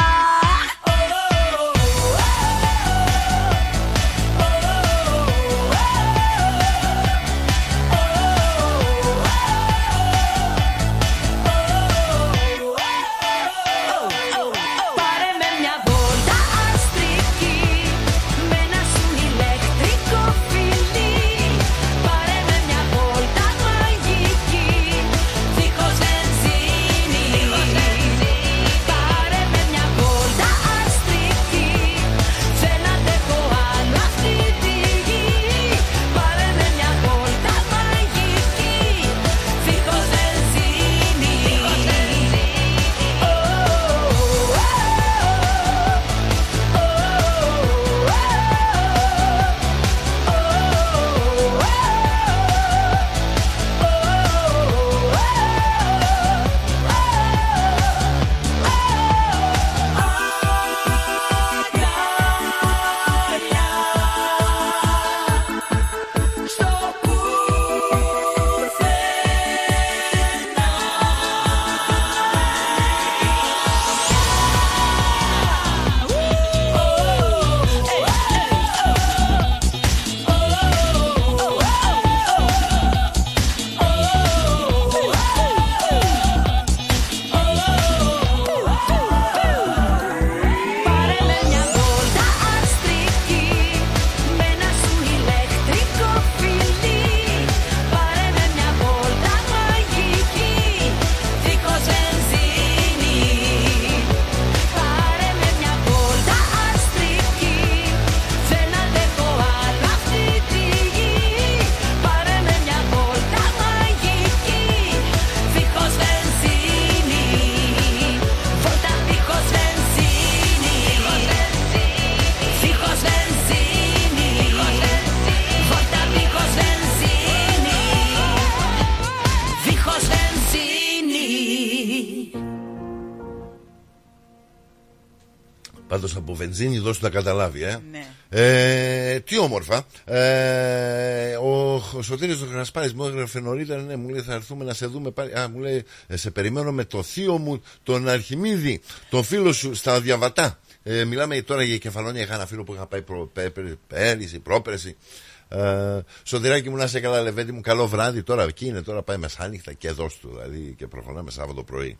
από βενζίνη δώσου να καταλάβει, ε. Ναι. Ε, τι όμορφα. Ε, ο, ο Σωτήρης ο Γρασπάρης μου έγραφε νωρίτερα, ναι, μου λέει θα έρθουμε να σε δούμε πάλι. Α, μου λέει, «Ε, σε περιμένω με το θείο μου, τον Αρχιμίδη, τον φίλο σου στα διαβατά. Ε, μιλάμε τώρα για κεφαλόνια. Είχα ένα φίλο που είχα πάει προ, πέ, πέ, πέρυσι, πρόπερσι. Ε, Σωτηράκι μου να σε καλά, Λεβέντη μου, καλό βράδυ. Τώρα εκεί είναι, τώρα πάει μεσάνυχτα και εδώ του, δηλαδή και προφανάμε Σάββατο πρωί.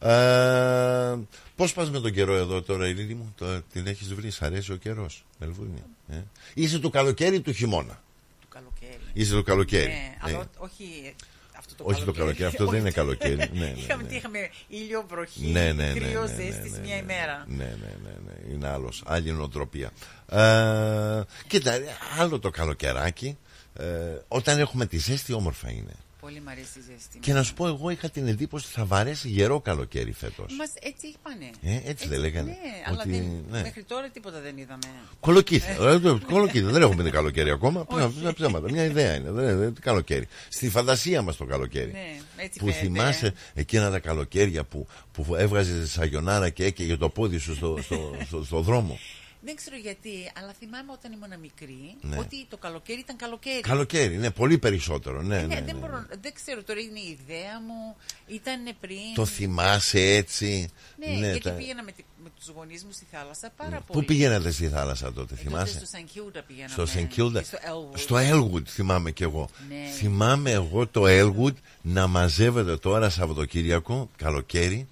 Ε, Πώς πας με τον καιρό εδώ τώρα, Ειρήνη μου, το, την έχεις βρει, σ' αρέσει ο καιρός, Μελβούνι. Ε; Είσαι του καλοκαίρι ή του χειμώνα. Του καλοκαίρι. Είσαι το καλοκαίρι. Ναι, Ε, αλλά όχι αυτό το όχι το καλοκαίρι, αυτό δεν είναι καλοκαίρι. ναι, ναι, Είχαμε, ναι. τι είχαμε ήλιο, βροχή, Ναι, ναι, ναι, κρύος, ναι, ναι, ζέστη ναι, μια ναι, ημέρα. Ναι, ναι, ναι, ναι. Είναι άλλος, άλλη νοοτροπία. Ε, κοίτα, άλλο το καλοκαιράκι. Ε, όταν έχουμε τη ζέστη, όμορφα είναι. Πολύ μ' αρέσει η ζέστη. Και να σου πω, εγώ είχα την εντύπωση ότι θα βαρέσει γερό καλοκαίρι φέτος. Μας έτσι είπανε. Ε, έτσι δεν λέγανε. Ναι, αλλά Ότι- δεν, ναι. μέχρι τώρα τίποτα δεν είδαμε. Κολοκύθια. Ε, το- Κολοκύθια. Δεν έχουμε την καλοκαίρι ακόμα. Ψέματα, ψέματα. Μια ιδέα είναι. Δεν είναι καλοκαίρι. Στη φαντασία μας το καλοκαίρι. Ναι, έτσι που φαίνεται. θυμάσαι εκείνα τα καλοκαίρια που, που έβγαζες σαγιονάρα και έκαιγε το πόδι σου στο, στο, στο, στο δρόμο. Δεν ξέρω γιατί, αλλά θυμάμαι όταν ήμουν μικρή Ναι. ότι το καλοκαίρι ήταν καλοκαίρι. Καλοκαίρι, ναι, πολύ περισσότερο. Ναι, Ε, ναι, ναι, ναι, δεν, ναι. μπορώ, δεν ξέρω τώρα είναι η ιδέα μου. Ήταν πριν. Το θυμάσαι έτσι; Ναι, γιατί τα- πήγαινα με, τη- με τους γονείς μου στη θάλασσα πάρα Ναι. πολύ. Πού πήγαινατε στη θάλασσα τότε, Ε, θυμάσαι; τότε στο Σαν Κιούντα πήγαιναμε. Στο Σεν Κίλντα. και στο Elwood. Στο Elwood θυμάμαι κι εγώ. Ναι. Θυμάμαι εγώ το Elwood να μαζεύεται τώρα Σαββατοκύριακο, καλοκαίρι.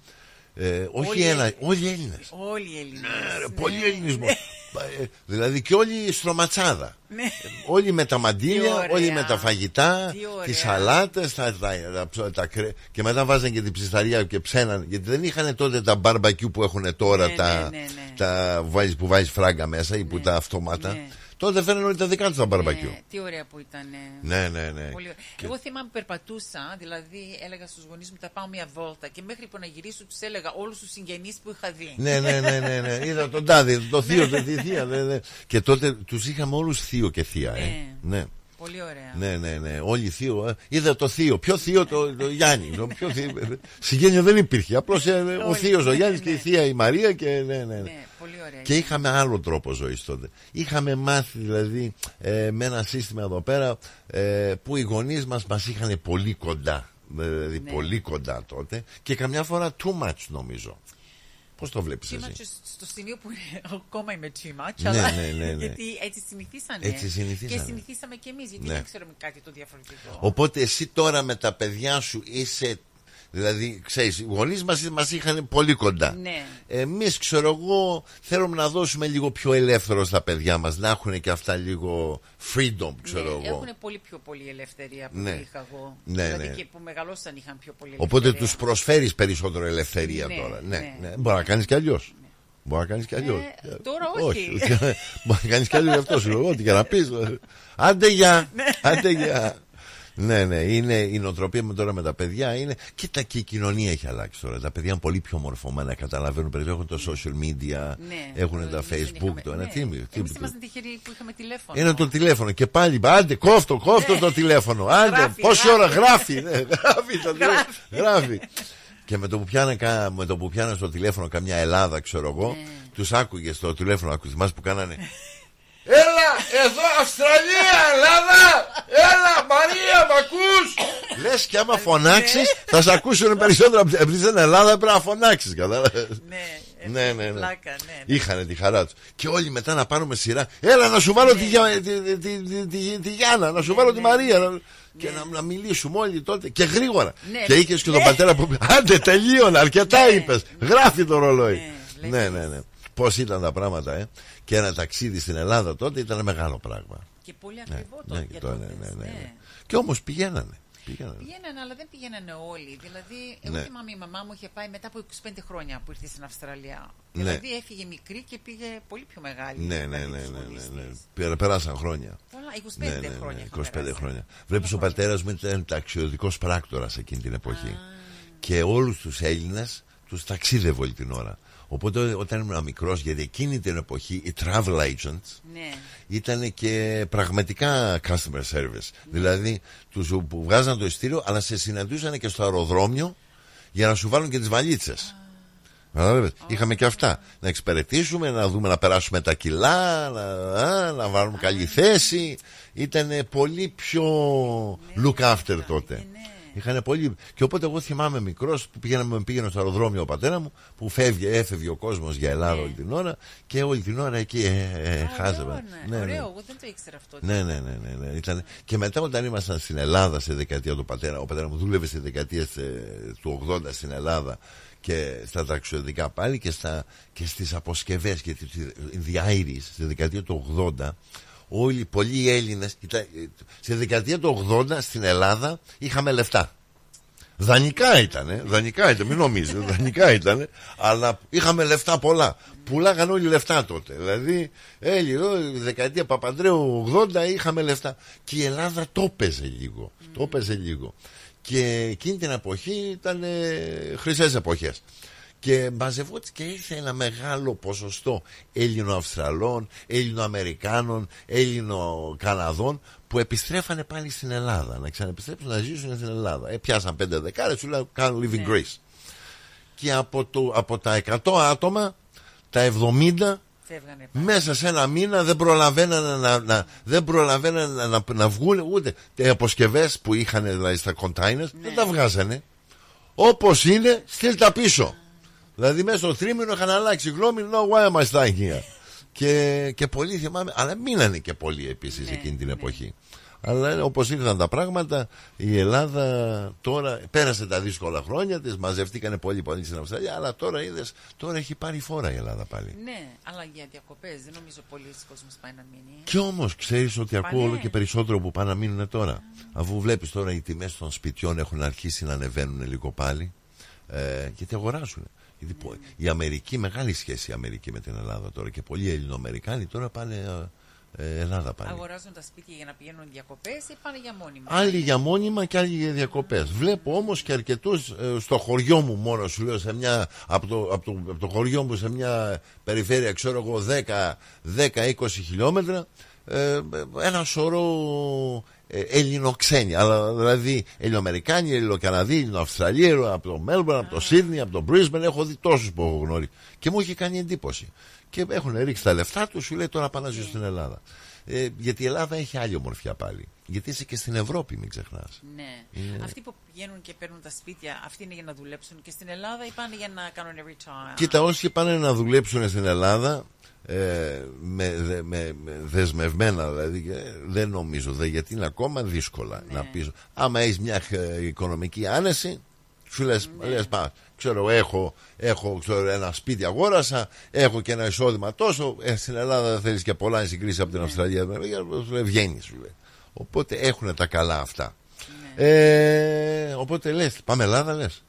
Ε, όχι Όλοι οι ένα, Έλληνες. όλοι οι Έλληνες. Όλοι οι Έλληνες. Ρε, ναι. Πολύ ελληνισμό. Ε, δηλαδή και όλοι στρωματσάδα. Ναι. Όλοι με τα μαντίλια, Τι ωραία. όλοι με τα φαγητά, Τι ωραία. τις σαλάτες, τα, τα, τα, ψω- τα κρέ- και μετά βάζαν και την ψισταριά και ψέναν. Γιατί δεν είχαν τότε τα μπαρμπακιού που έχουν τώρα Ναι, τα, ναι, ναι, ναι. τα βάζεις, που βάζεις φράγκα μέσα ή που τα αυτόματα. Ναι. Τότε φέρνουν όλοι τα δικά τους τα μπαρμπακιού. Ναι, τι ωραία που ήταν. Ναι, ναι, ναι. Πολύ ωραία. Εγώ θυμάμαι που περπατούσα, δηλαδή έλεγα στους γονείς μου θα πάω μια βόλτα και μέχρι που να γυρίσω τους έλεγα όλους τους συγγενείς που είχα δει. Ναι, ναι, ναι, ναι, ναι. Είδα τον τάδε, το θείο, τη θεία. Ναι, ναι. Και τότε τους είχαμε όλους θείο και θεία. Ε. Ναι. Πολύ ωραία. Ναι, ναι, ναι. Όλοι θείο. ε. Είδα το θείο. Ποιο θείο, το, το Γιάννη. Το πιο θείο. Συγγένεια δεν υπήρχε. Απλώς ο Όλοι. θείος ο Ναι, Γιάννη και η θεία η Μαρία. Και, ναι, ναι, ναι. Ναι, πολύ ωραία. Και είχαμε άλλο τρόπο ζωής τότε. Είχαμε μάθει δηλαδή ε, με ένα σύστημα εδώ πέρα ε, που οι γονείς μας μας είχαν πολύ κοντά. Δηλαδή Ναι. πολύ κοντά τότε και καμιά φορά too much νομίζω. Πώς το βλέπεις Too εσύ; much στο σημείο που είναι, ακόμα είμαι too much, Ναι, αλλά ναι, ναι, ναι. γιατί έτσι συνηθίσανε. Έτσι συνηθίσανε. Και συνηθίσαμε κι εμείς, γιατί Ναι. δεν ξέρουμε κάτι το διαφορετικό. Οπότε εσύ τώρα με τα παιδιά σου είσαι. Δηλαδή, ξέρεις, οι γονείς μας, μας είχαν πολύ κοντά. Ναι. Εμείς, ξέρω εγώ, θέλουμε να δώσουμε λίγο πιο ελεύθερο στα παιδιά μας, να έχουν και αυτά λίγο freedom, ξέρω ναι, εγώ. Έχουν πολύ πιο πολύ ελευθερία από Ναι. ό,τι είχα εγώ. Ναι, δηλαδή ναι. και που μεγαλώσαν είχαν πιο πολύ Οπότε ελευθερία. τους προσφέρεις περισσότερο ελευθερία Ναι, τώρα. Ναι, ναι. ναι. Μπορεί να κάνεις κι αλλιώς. Μπορεί να κάνεις κι αλλιώς. Ε, τώρα όχι. Μπορεί να κάνεις κι αλλιώς γι' αυτό σου λέω. Ό,τι και να πεις. Άντε γεια. Άντε γεια. Ναι, ναι, είναι η νοοτροπία με τώρα με τα παιδιά. Είναι... Κοίτα και η κοινωνία έχει αλλάξει τώρα. Τα παιδιά είναι πολύ πιο μορφωμένα, καταλαβαίνουν περισσότερο. Έχουν το social media, Ναι, έχουν το- τα εμείς δεν facebook. είχαμε- Το, ναι. τι, τι, Εμείς τι- ήμασταν τυχεροί που είχαμε τηλέφωνο. είναι το τηλέφωνο και πάλι άντε κόφτο, κόφτο το τηλέφωνο. Άντε, Ναι. Γράφει, πόση γράφει. ώρα γράφει. Ναι, γράφει, το τηλέφωνο, γράφει. Και με το που πιάνε, κα- με το που πιάνε στο τηλέφωνο καμιά Ελλάδα, ξέρω εγώ, Ναι. τους άκουγες στο τηλέφωνο, άκουγε θυμάσαι που κάνανε. Έλα, εδώ Αυστραλία, Ελλάδα! Έλα, Μαρία, μ' ακούς! Λες και άμα φωνάξεις θα σε ακούσουν περισσότερο από επειδή στην Ελλάδα πρέπει να φωνάξεις, κατάλαβες; Ναι, Ναι, ναι, ναι. πλάκα, ναι. Είχανε τη χαρά τους. Και όλοι μετά να πάρουμε σειρά. Έλα να σου βάλω τη, Για- τη, τη, τη, τη, τη- τη Γιάννα, να σου βάλω τη Μαρία. να- Και να, να μιλήσουμε όλοι τότε και γρήγορα. Ναι. Και είχες και τον Ναι. πατέρα που είπε: Άντε, τελείωνε, αρκετά είπες. Γράφει το ρολόι. Ναι, ναι, ναι. Πώς ήταν τα πράγματα, ε. Και ένα ταξίδι στην Ελλάδα τότε ήταν μεγάλο πράγμα. Και πολύ Ναι, ακριβό ναι, το και για το- τότε. ναι, ναι, ναι, ναι. ναι. Και όμως πηγαίνανε. πηγαίνανε. Πήγαιναν, αλλά δεν πήγαιναν όλοι. Δηλαδή, εγώ Ναι. θυμάμαι η μαμά μου είχε πάει μετά από 25 χρόνια που ήρθε στην Αυστραλία. Ναι. Δηλαδή, έφυγε μικρή και πήγε πολύ πιο μεγάλη. Ναι, ναι, ναι, Δηλαδή, ναι, τους ναι, γονείς ναι. της. Περα- Περάσαν χρόνια. Πολλά, 25 χρόνια. 25 χρόνια. Βλέπεις, ο πατέρας μου ήταν ταξιδιωτικός πράκτορας εκείνη την εποχή. Και όλους τους Έλληνες τους ταξίδευε όλη την ώρα. Οπότε όταν ήμουν μικρός, γιατί εκείνη την εποχή οι travel agents Ναι. ήταν και πραγματικά customer service. Δηλαδή τους που βγάζαν το ειστήριο, αλλά σε συναντούσαν και στο αεροδρόμιο για να σου βάλουν και τις βαλίτσες. Κατάλαβες. Είχαμε και αυτά. Να εξυπηρετήσουμε, να δούμε να περάσουμε τα κιλά, να, α, να βάλουμε καλή θέση. Ήταν πολύ πιο look after τότε. Είχαν πολύ... Και οπότε εγώ θυμάμαι μικρός που πήγαινε, πήγαινε στο αεροδρόμιο ο πατέρας μου που φεύγε, έφευγε ο κόσμος για Ελλάδα όλη την ώρα και όλη την ώρα εκεί ε, ε, χάζευα. Ναι, Ωραίο, εγώ δεν το ήξερα αυτό. Ναι, ναι, ναι. ναι, ναι. Ήταν... Και μετά όταν ήμασταν στην Ελλάδα σε δεκαετία του πατέρα, ο πατέρας μου δούλευε σε δεκαετία του 80 στην Ελλάδα και στα ταξιδιωτικά πάλι και, στα, και στις αποσκευές και διάηρης στη δεκαετία του 80 όλοι πολλοί Έλληνες κοιτά, στη δεκαετία του 80 στην Ελλάδα είχαμε λεφτά Δανεικά ήταν, δανεικά ήταν, μην νομίζετε, δανεικά ήταν, αλλά είχαμε λεφτά πολλά. Πουλάγαν όλοι λεφτά τότε. Δηλαδή, έλει εδώ, η δεκαετία Παπαντρέου 80 είχαμε λεφτά. Και η Ελλάδα το έπαιζε λίγο. Το έπαιζε λίγο. Και εκείνη την εποχή ήταν ε, χρυσές εποχές. Και μαζευόταν και ήρθε ένα μεγάλο ποσοστό Έλληνο-Αυστραλών, Έλληνο-Αμερικάνων, Έλληνο-Καναδών που επιστρέφανε πάλι στην Ελλάδα. Να ξαναεπιστρέψουν να ζήσουν στην Ελλάδα. Ε, πιάσαν πέντε δεκάρες, σου λέω κάνουν living Ναι. grace. Και από, το, από τα 100 άτομα, τα 70 Φεύγανε. μέσα σε ένα μήνα δεν προλαβαίνανε να, να, δεν προλαβαίνανε να, να, να βγουν ούτε οι αποσκευές που είχαν δηλαδή στα containers δεν τα βγάζανε. Όπως είναι, στείλ τα πίσω. Δηλαδή μέσα στο τρίμηνο είχαν αλλάξει γνώμη. No, why am I staying here? και, και πολλοί θυμάμαι, αλλά μείνανε και πολλοί επίσης εκείνη την εποχή. Αλλά όπως ήρθαν τα πράγματα, η Ελλάδα τώρα πέρασε τα δύσκολα χρόνια της, μαζευτήκανε πολύ πολύ στην Αυστραλία, αλλά τώρα είδες, τώρα έχει πάρει φόρα η Ελλάδα πάλι. Ναι, αλλά για διακοπές δεν νομίζω πολλοί κόσμοι πάει να μείνει. Κι όμως ξέρεις ότι ακούω Πάνε. όλο και περισσότερο που πάνε να μείνουν τώρα. Αφού βλέπεις τώρα οι τιμές των σπιτιών έχουν αρχίσει να ανεβαίνουν λίγο πάλι. Ε, γιατί αγοράζουν. Γιατί πο- η Αμερική, μεγάλη σχέση η Αμερική με την Ελλάδα τώρα και πολλοί Ελληνοαμερικάνοι τώρα πάνε ε, ε, Ελλάδα πάλι. Αγοράζουν τα σπίτια για να πηγαίνουν διακοπές ή πάνε για μόνιμα; Άλλοι για μόνιμα και άλλοι για διακοπές. Βλέπω όμως και αρκετούς στο χωριό μου μόνο σου λέω, σε μια, από, το, από, το, από το χωριό μου σε μια περιφέρεια, ξέρω εγώ, 10-20 χιλιόμετρα, ε, ένα σωρό ε, Ελληνοξένοι. Αλλά δηλαδή Ελληνοαμερικάνοι, Ελληνοκαναδοί, Ελληνοαυστραλοί, από το Μέλμπορν, από το Σίδνη, από το Μπρίσμπεν. Έχω δει τόσους που έχω γνωρίσει. Και μου έχει κάνει εντύπωση. Και έχουν ρίξει τα λεφτά τους, σου λέει τώρα πάνε να ζήσω στην Ελλάδα. Ε, γιατί η Ελλάδα έχει άλλη ομορφιά πάλι. Γιατί είσαι και στην Ευρώπη, μην ξεχνάς. Ναι. Είναι- Αυτοί που πηγαίνουν και παίρνουν τα σπίτια, αυτοί είναι για να δουλέψουν και στην Ελλάδα ή πάνε για να κάνουν retire. Κοίτα, όσοι πάνε να δουλέψουν στην Ελλάδα ε, με, δε- με, με δεσμευμένα δηλαδή ε, δεν νομίζω δε, γιατί είναι ακόμα δύσκολα να πεις άμα έχεις μια ε, οικονομική άνεση σου λες, λες πά, ξέρω έχω, έχω ξέρω, ένα σπίτι αγόρασα έχω και ένα εισόδημα τόσο ε, στην Ελλάδα δεν θέλεις και πολλά εν συγκρίση από την Αυστραλία σου λέει βγαίνεις σου λέει οπότε έχουν τα καλά αυτά ε, οπότε λες πάμε Ελλάδα λες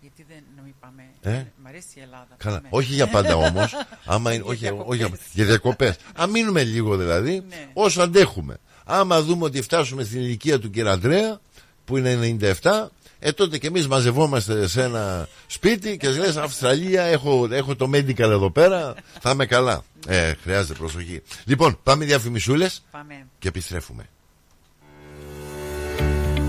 Γιατί δεν να μην πάμε. Ε; Μ' αρέσει η Ελλάδα. Καλά. Πάμε. Όχι για πάντα όμως. Άμα είναι, Για όχι, διακοπές. όχι για, για διακοπές. Α μείνουμε λίγο δηλαδή, Ναι. όσο αντέχουμε. Άμα δούμε ότι φτάσουμε στην ηλικία του κ. Αντρέα, που είναι 97, ε τότε και εμείς μαζευόμαστε σε ένα σπίτι και λες Αυστραλία, έχω, έχω το medical εδώ πέρα, θα είμαι καλά. Ε, χρειάζεται προσοχή. Λοιπόν, πάμε διαφημισούλες Πάμε. και επιστρέφουμε.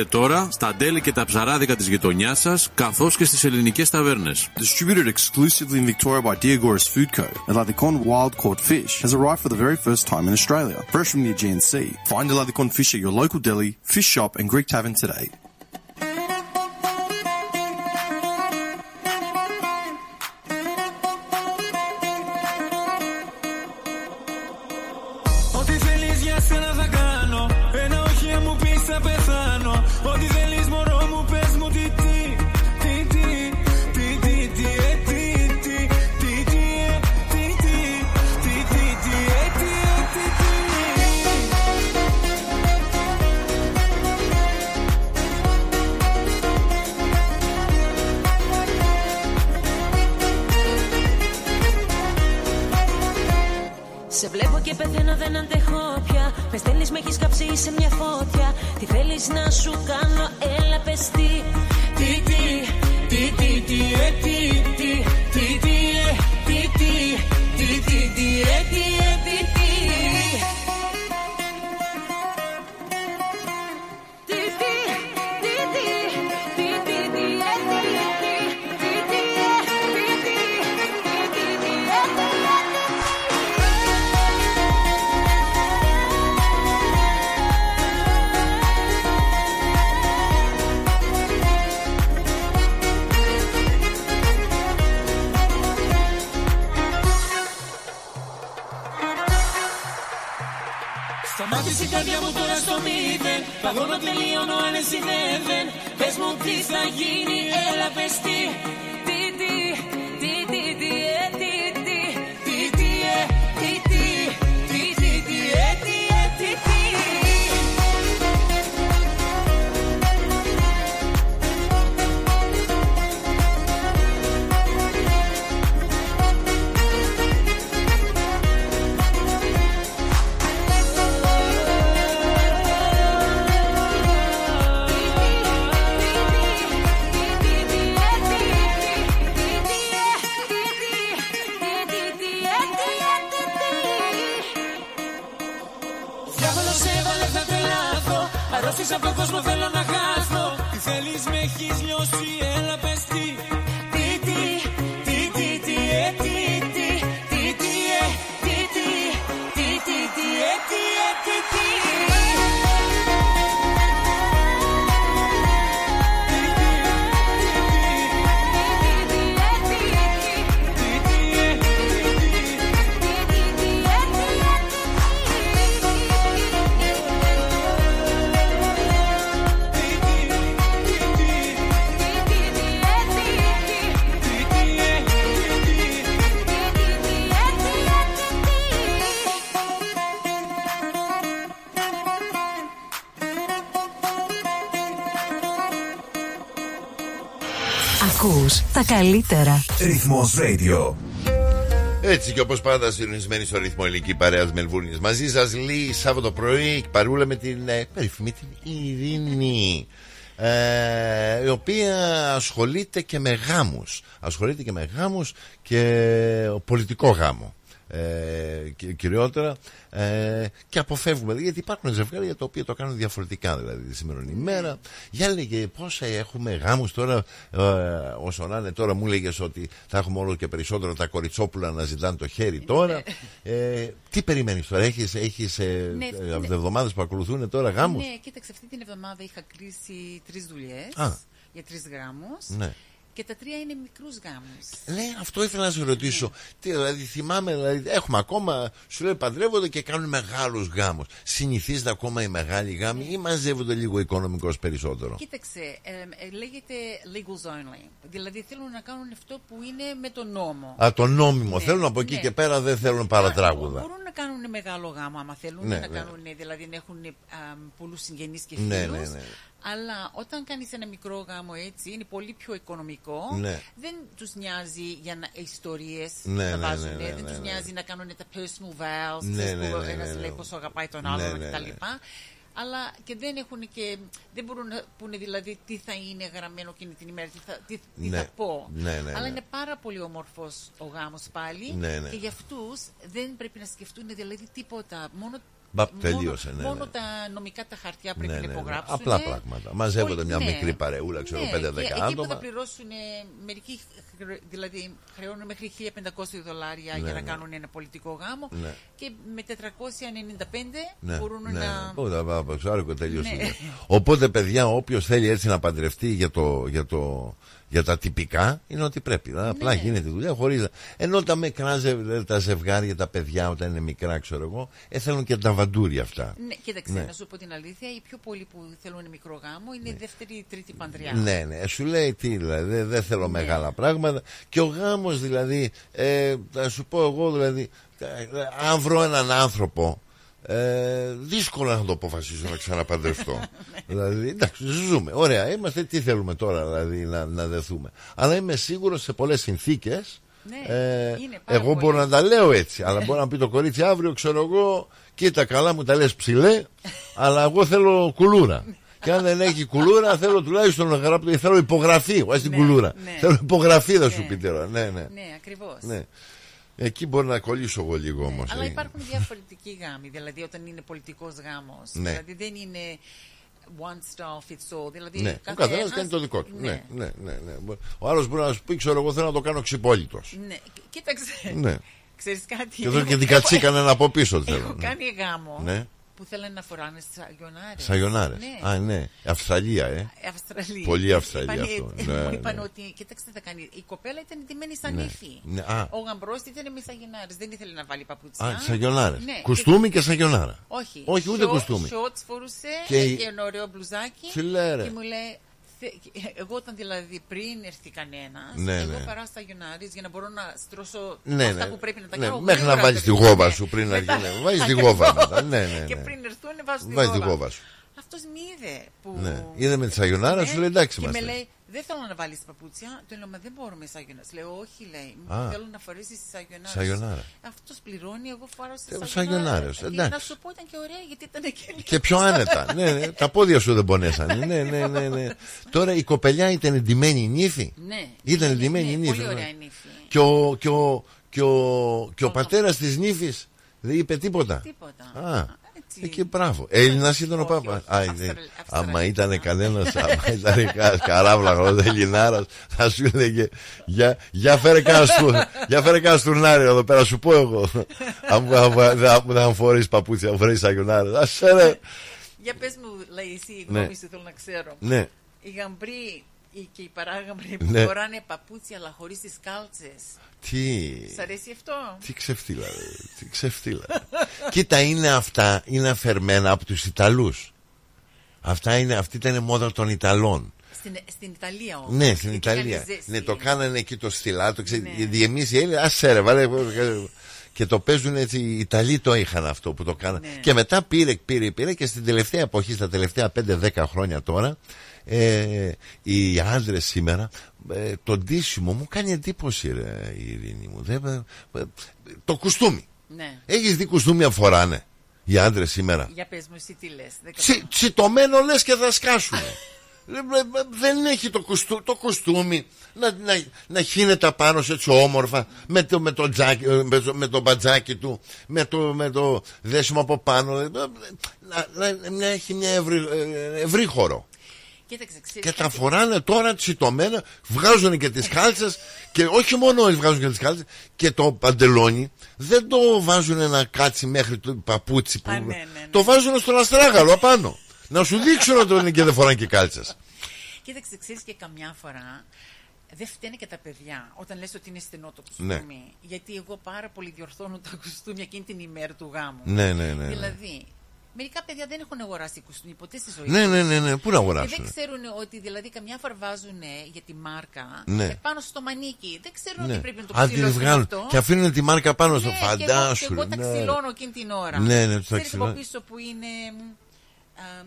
τώρα στα deli και τα ψαράδικα της γειτονιάς σας καθώς και στις ελληνικές ταβέρνες. Distributed exclusively in Victoria by Diagoras Food Co. Eladicon wild caught fish has arrived for the very first time in Australia, fresh from the Aegean Sea. Find Eladicon fish at your local deli, fish shop, and Greek tavern today. Να σου κάνω τα καλύτερα. Ρυθμός Radio. Έτσι και όπως πάντα συντονισμένοι στο ρυθμό ελληνική παρέας Μελβούρνη. Μαζί σας λέει Σάββατο πρωί παρούλα με την ε, περίφημη την Ειρήνη. Ε, η οποία ασχολείται και με γάμους ασχολείται και με γάμους και πολιτικό γάμο ε, κυ- κυριότερα ε, και αποφεύγουμε γιατί υπάρχουν ζευγάρια τα οποία το κάνουν διαφορετικά δηλαδή τη σημερινή ημέρα για λέγε πόσα έχουμε γάμους τώρα ε, όσο να είναι τώρα μου λέγες ότι θα έχουμε όλο και περισσότερο τα κοριτσόπουλα να ζητάνε το χέρι τώρα ε, τι περιμένεις τώρα έχεις, έχεις ε, Ναι, ε, ναι. εβδομάδες που ακολουθούν τώρα γάμους; Ναι, κοίταξε, αυτή την εβδομάδα είχα κλείσει τρεις δουλειές Α. για τρεις γάμους. Ναι. Και τα τρία είναι μικρούς γάμους. Ναι, αυτό ήθελα να σε ρωτήσω. Τι, δηλαδή, θυμάμαι, δηλαδή, έχουμε ακόμα, σου λέει, παντρεύονται και κάνουν μεγάλους γάμους. Συνηθίζεται ακόμα οι μεγάλοι γάμοι ή μαζεύονται λίγο οικονομικό περισσότερο; Κοίταξε, ε, ε, λέγεται legals only. Δηλαδή θέλουν να κάνουν αυτό που είναι με τον νόμο. Α, το νόμιμο. Ναι, θέλουν από εκεί ναι. και πέρα δεν θέλουν παρατράγουδα. Μπορούν να κάνουν μεγάλο γάμο άμα θέλουν, Ναι, να ναι. κάνουν, δηλαδή να έχουν πολλούς συγγενείς και Ναι, φίλους. ναι, ναι. Αλλά όταν κάνεις ένα μικρό γάμο έτσι, είναι πολύ πιο οικονομικό. Ναι. Δεν τους νοιάζει για να, ιστορίες Ναι, να ναι, βάζουν. ναι, ναι, δεν ναι, τους ναι. νοιάζει να κάνουν τα personal vows. Ναι, ξέρεις, ναι, που ναι, ένας ναι, ναι. λέει πόσο αγαπάει τον Ναι, άλλον ναι, κτλ. ναι. Αλλά και δεν έχουν και. Δεν μπορούν να πούνε δηλαδή τι θα είναι γραμμένο εκείνη την ημέρα, τι θα, τι, τι Ναι. θα πω. Ναι, ναι, Αλλά ναι. είναι πάρα πολύ όμορφος ο γάμος πάλι. Ναι, ναι. Και για αυτούς δεν πρέπει να σκεφτούν δηλαδή τίποτα. Μόνο, Μπα, μόνο- τελείωσε, ναι, μόνο ναι. τα νομικά τα χαρτιά πρέπει Ναι, να ναι, ναι. υπογράψουν. Απλά πράγματα. Μαζεύονται Πολύ- μια ναι. μικρή παρεούλα, ξέρω, Ναι, 5-10 και Εκεί που άτομα. θα πληρώσουν ε, μερικοί, χρε- δηλαδή χρεώνουν μέχρι 1500 δολάρια Ναι, για να ναι. κάνουν ένα πολιτικό γάμο Ναι. και με 495 Ναι, μπορούν ναι, να. ναι. Πού τα πάω, Ξάρικο, τελείωσε. Ναι. Οπότε, παιδιά, όποιος θέλει έτσι να παντρευτεί για, το, για, το, για τα τυπικά, είναι ότι πρέπει. Δηλαδή, απλά Ναι. γίνεται η δουλειά χωρί. Ενώ τα μικρά ζευ- τα ζευγάρια, τα παιδιά, όταν είναι μικρά, ξέρω εγώ, ε, θέλουν και τα βαντούρια αυτά. Ναι, κοίταξε, Ναι. να σου πω την αλήθεια, οι πιο πολλοί που θέλουν μικρό γάμο είναι η δεύτερη ή τρίτη παντριά. Ναι, ναι, σου λέει τι δηλαδή, δεν δεν θέλω Ναι. μεγάλα πράγματα. Και ο γάμος δηλαδή, ε, θα σου πω εγώ δηλαδή, ε, αν βρω έναν άνθρωπο, ε, δύσκολο να το αποφασίσω να ξαναπαντρευτώ. δηλαδή, εντάξει, ζούμε. Ωραία, είμαστε, τι θέλουμε τώρα δηλαδή να, να δεθούμε. Αλλά είμαι σίγουρος σε πολλές συνθήκες Ναι, ε, είναι πάρα εγώ μπορώ να τα λέω έτσι, αλλά μπορεί να πει το κορίτσι αύριο, ξέρω εγώ, κοίτα καλά μου τα λες ψηλέ, αλλά εγώ θέλω κουλούρα. Και αν δεν έχει κουλούρα, θέλω τουλάχιστον να γράψω, θέλω υπογραφή, όχι την κουλούρα. ναι. Θέλω υπογραφή, θα σου πει τώρα. Ναι, ναι. Ναι, ακριβώς. Ναι. Εκεί μπορεί να κολλήσω εγώ λίγο όμως. Αλλά υπάρχουν διαφορετικοί γάμοι, δηλαδή όταν είναι πολιτικός γάμος. Ναι. Δηλαδή δεν είναι one style fits all. Δηλαδή Ναι, ο κάθε καθένας ένας- κάνει το δικό του. Ναι. Ναι, ναι, ναι, ναι. Ο άλλος μπορεί να σου πει, ξέρω εγώ, θέλω να το κάνω ξυπόλυτος. Ναι, κοίταξε. Ναι. Ξέρεις κάτι; Και εδώ έχω- και την κατσίκανε έχω- από πίσω θέλω. Έχω ναι. κάνει γάμο Ναι. Που θέλανε να φοράνε σαγιονάρες. Σαγιονάρες. Ναι. Α, ναι. Αυστραλία, ε. Αυστραλία. Πολύ Αυστραλία Είπανε- αυτό. Μου Ναι, είπαν ναι. ότι, κοίταξε τι θα κάνει. Η κοπέλα ήταν ντυμένη σαν Ναι. ύφη. Ναι, α. Ο γαμπρός ήταν με σαγιονάρες. Δεν ήθελε να βάλει παπούτσια. Α, σαγιονάρες. Ναι. Κουστούμι και σαγιονάρα. Όχι. Όχι, ούτε Σο- κουστούμι. Shorts φορούσε Και και, η- ένα ωραίο μπλουζάκι. Τι λέει, ρε. Και μου λέει, «Θε- εγώ όταν δηλαδή πριν έρθει κανένας, Ναι, εγώ ναι. παράω στα Γιονάρη για να μπορώ να στρώσω Ναι, αυτά ναι. που πρέπει να τα Ναι, κάνω. μέχρι να γρήγορα, βάλεις τη παιδί μου. γόβα Ναι. σου πριν να Μετά- γίνει. Βάζεις τη Ακριβώς. γόβα μετά. Ναι, ναι, Και ναι. πριν έρθουν βάζω τη Βάζεις τη γόβα. γόβα σου. Αυτός με είδε που... Ναι. Είδε με τη σαγιονάρα, Ναι, σου λέει εντάξει Και με είμαστε. λέει, δεν θέλω να βάλεις παπούτσια. Του λέω, μα δεν μπορώ με σαγιονάρες. Λέω, όχι, λέει, Α. θέλω να φορέσεις τις σαγιονάρες. Σαγιονάρα. Αυτός πληρώνει, εγώ φοράω στις Ε, σαγιονάρες. σαγιονάρες, Και εντάξει. να σου πω, ήταν και ωραία, γιατί ήταν και Και πιο άνετα. ναι, ναι, τα πόδια σου δεν πονέσανε. ναι, ναι, ναι, ναι. Τώρα η κοπελιά ήταν εντυμένη νύφη. Ναι. Ήταν Ναι, εντυμένη ναι, νύφη. πολύ ναι. ωραία η νύφη. Και ο, και ο, και ο, και ο πατέρας της νύφης δεν είπε τίποτα. Τίποτα. Α, εκεί μπράβο. Έλληνας ήταν ο Πάπας. Α, είναι- Άμα ήταν κανένας, άμα ήταν κανένα καράβλα γνώδε Ελληνάρα, θα σου έλεγε για, για φέρε κάνα στου- για φέρε κάνα στουρνάρι εδώ πέρα, σου πω εγώ. Αν μου- αν μου- δεν δεν μου φορείς παπούτσια, αν φορεί αγιονάρε. Α σε ρε. Για πες μου, λέει εσύ, η Ναι. γνώμη σου θέλω να ξέρω. Ναι. Οι γαμπροί οι- και οι παράγαμπροι που Ναι. φοράνε παπούτσια αλλά χωρίς τις κάλτσες. Τι; Σ' αρέσει αυτό; Τι ξεφτύλα, ρε, τι ξεφτύλα. Κοίτα, είναι αυτά, είναι αφερμένα από τους Ιταλούς. Αυτά είναι, αυτή ήταν η μόδα των Ιταλών. Στην, στην Ιταλία όμως. Ναι, στην Εκεί Ιταλία. κάνει ζέστη. Ναι, το κάνανε εκεί το στυλάτο. Ξέρετε, Ναι. γιατί εμείς οι Έλληνες, άσε ρε, βάλε. Και το παίζουν έτσι, οι Ιταλοί το είχαν αυτό που το κάνανε. Ναι. Και μετά πήρε, πήρε, πήρε και στην τελευταία εποχή, στα τελευταία 5-10 χρόνια τώρα, ε, οι άντρες σήμερα, ε, το ντύσιμο μου κάνει εντύπωση, ρε, η Ειρήνη μου. Δεν, ε, ε, το κουστούμι. Ναι. Έχεις δει κουστούμια φοράνε οι άντρες σήμερα; Για πες μου εσύ τι λες. δεν Τσι, κατάλαβα. τσιτωμένο λες και θα σκάσουνε. Ε, ε, ε, Δεν έχει το, κουστού, το κουστούμι να, να, να χύνεται απάνω σε έτσι όμορφα με το, με το, τζάκι, ε, με το, με το μπατζάκι του, με το, με το δέσιμο από πάνω. ε, ε, Να, να, να έχει μια ευρύ, ε, ευρύ χώρο. Κοίταξε, ξέρεις Και τα κάτι; φοράνε τώρα τσιτωμένα, βγάζουν και τις κάλτσες και όχι μόνο βγάζουν και τις κάλτσες και το παντελόνι δεν το βάζουν να κάτσει μέχρι το παπούτσι που... Α, ναι, ναι, ναι. Το βάζουν στον αστράγαλο απάνω. να σου δείξουν ότι είναι και δεν φοράνε και κάλτσες. Κοίταξε, ξέρεις και καμιά φορά δεν φταίνε και τα παιδιά όταν λες ότι είναι στενό το Ναι. κουστούμι. Γιατί εγώ πάρα πολύ διορθώνω τα κουστούμια εκείνη την ημέρα του γάμου. Ναι, ναι, ναι, ναι. Δηλαδή, μερικά παιδιά δεν έχουν αγοράσει κουστούμι ποτέ στη ζωή Ναι, τους. ναι, ναι, ναι. Πού να Και αγοράσουν. δεν ξέρουν ότι δηλαδή καμιά φορά βάζουν για τη μάρκα Ναι. επάνω στο μανίκι. Δεν ξέρουν Ναι. ότι πρέπει να το Αν τη ξυλώσουν βγάλουν αυτό. και αφήνουν τη μάρκα πάνω στο Ναι, και εγώ- φαντάσου. Και εγώ τα ναι. ξυλώνω εκείνη την ώρα. Ναι, ναι, τα Ξέρεις ξυλώνω. από πίσω που είναι. μ, um,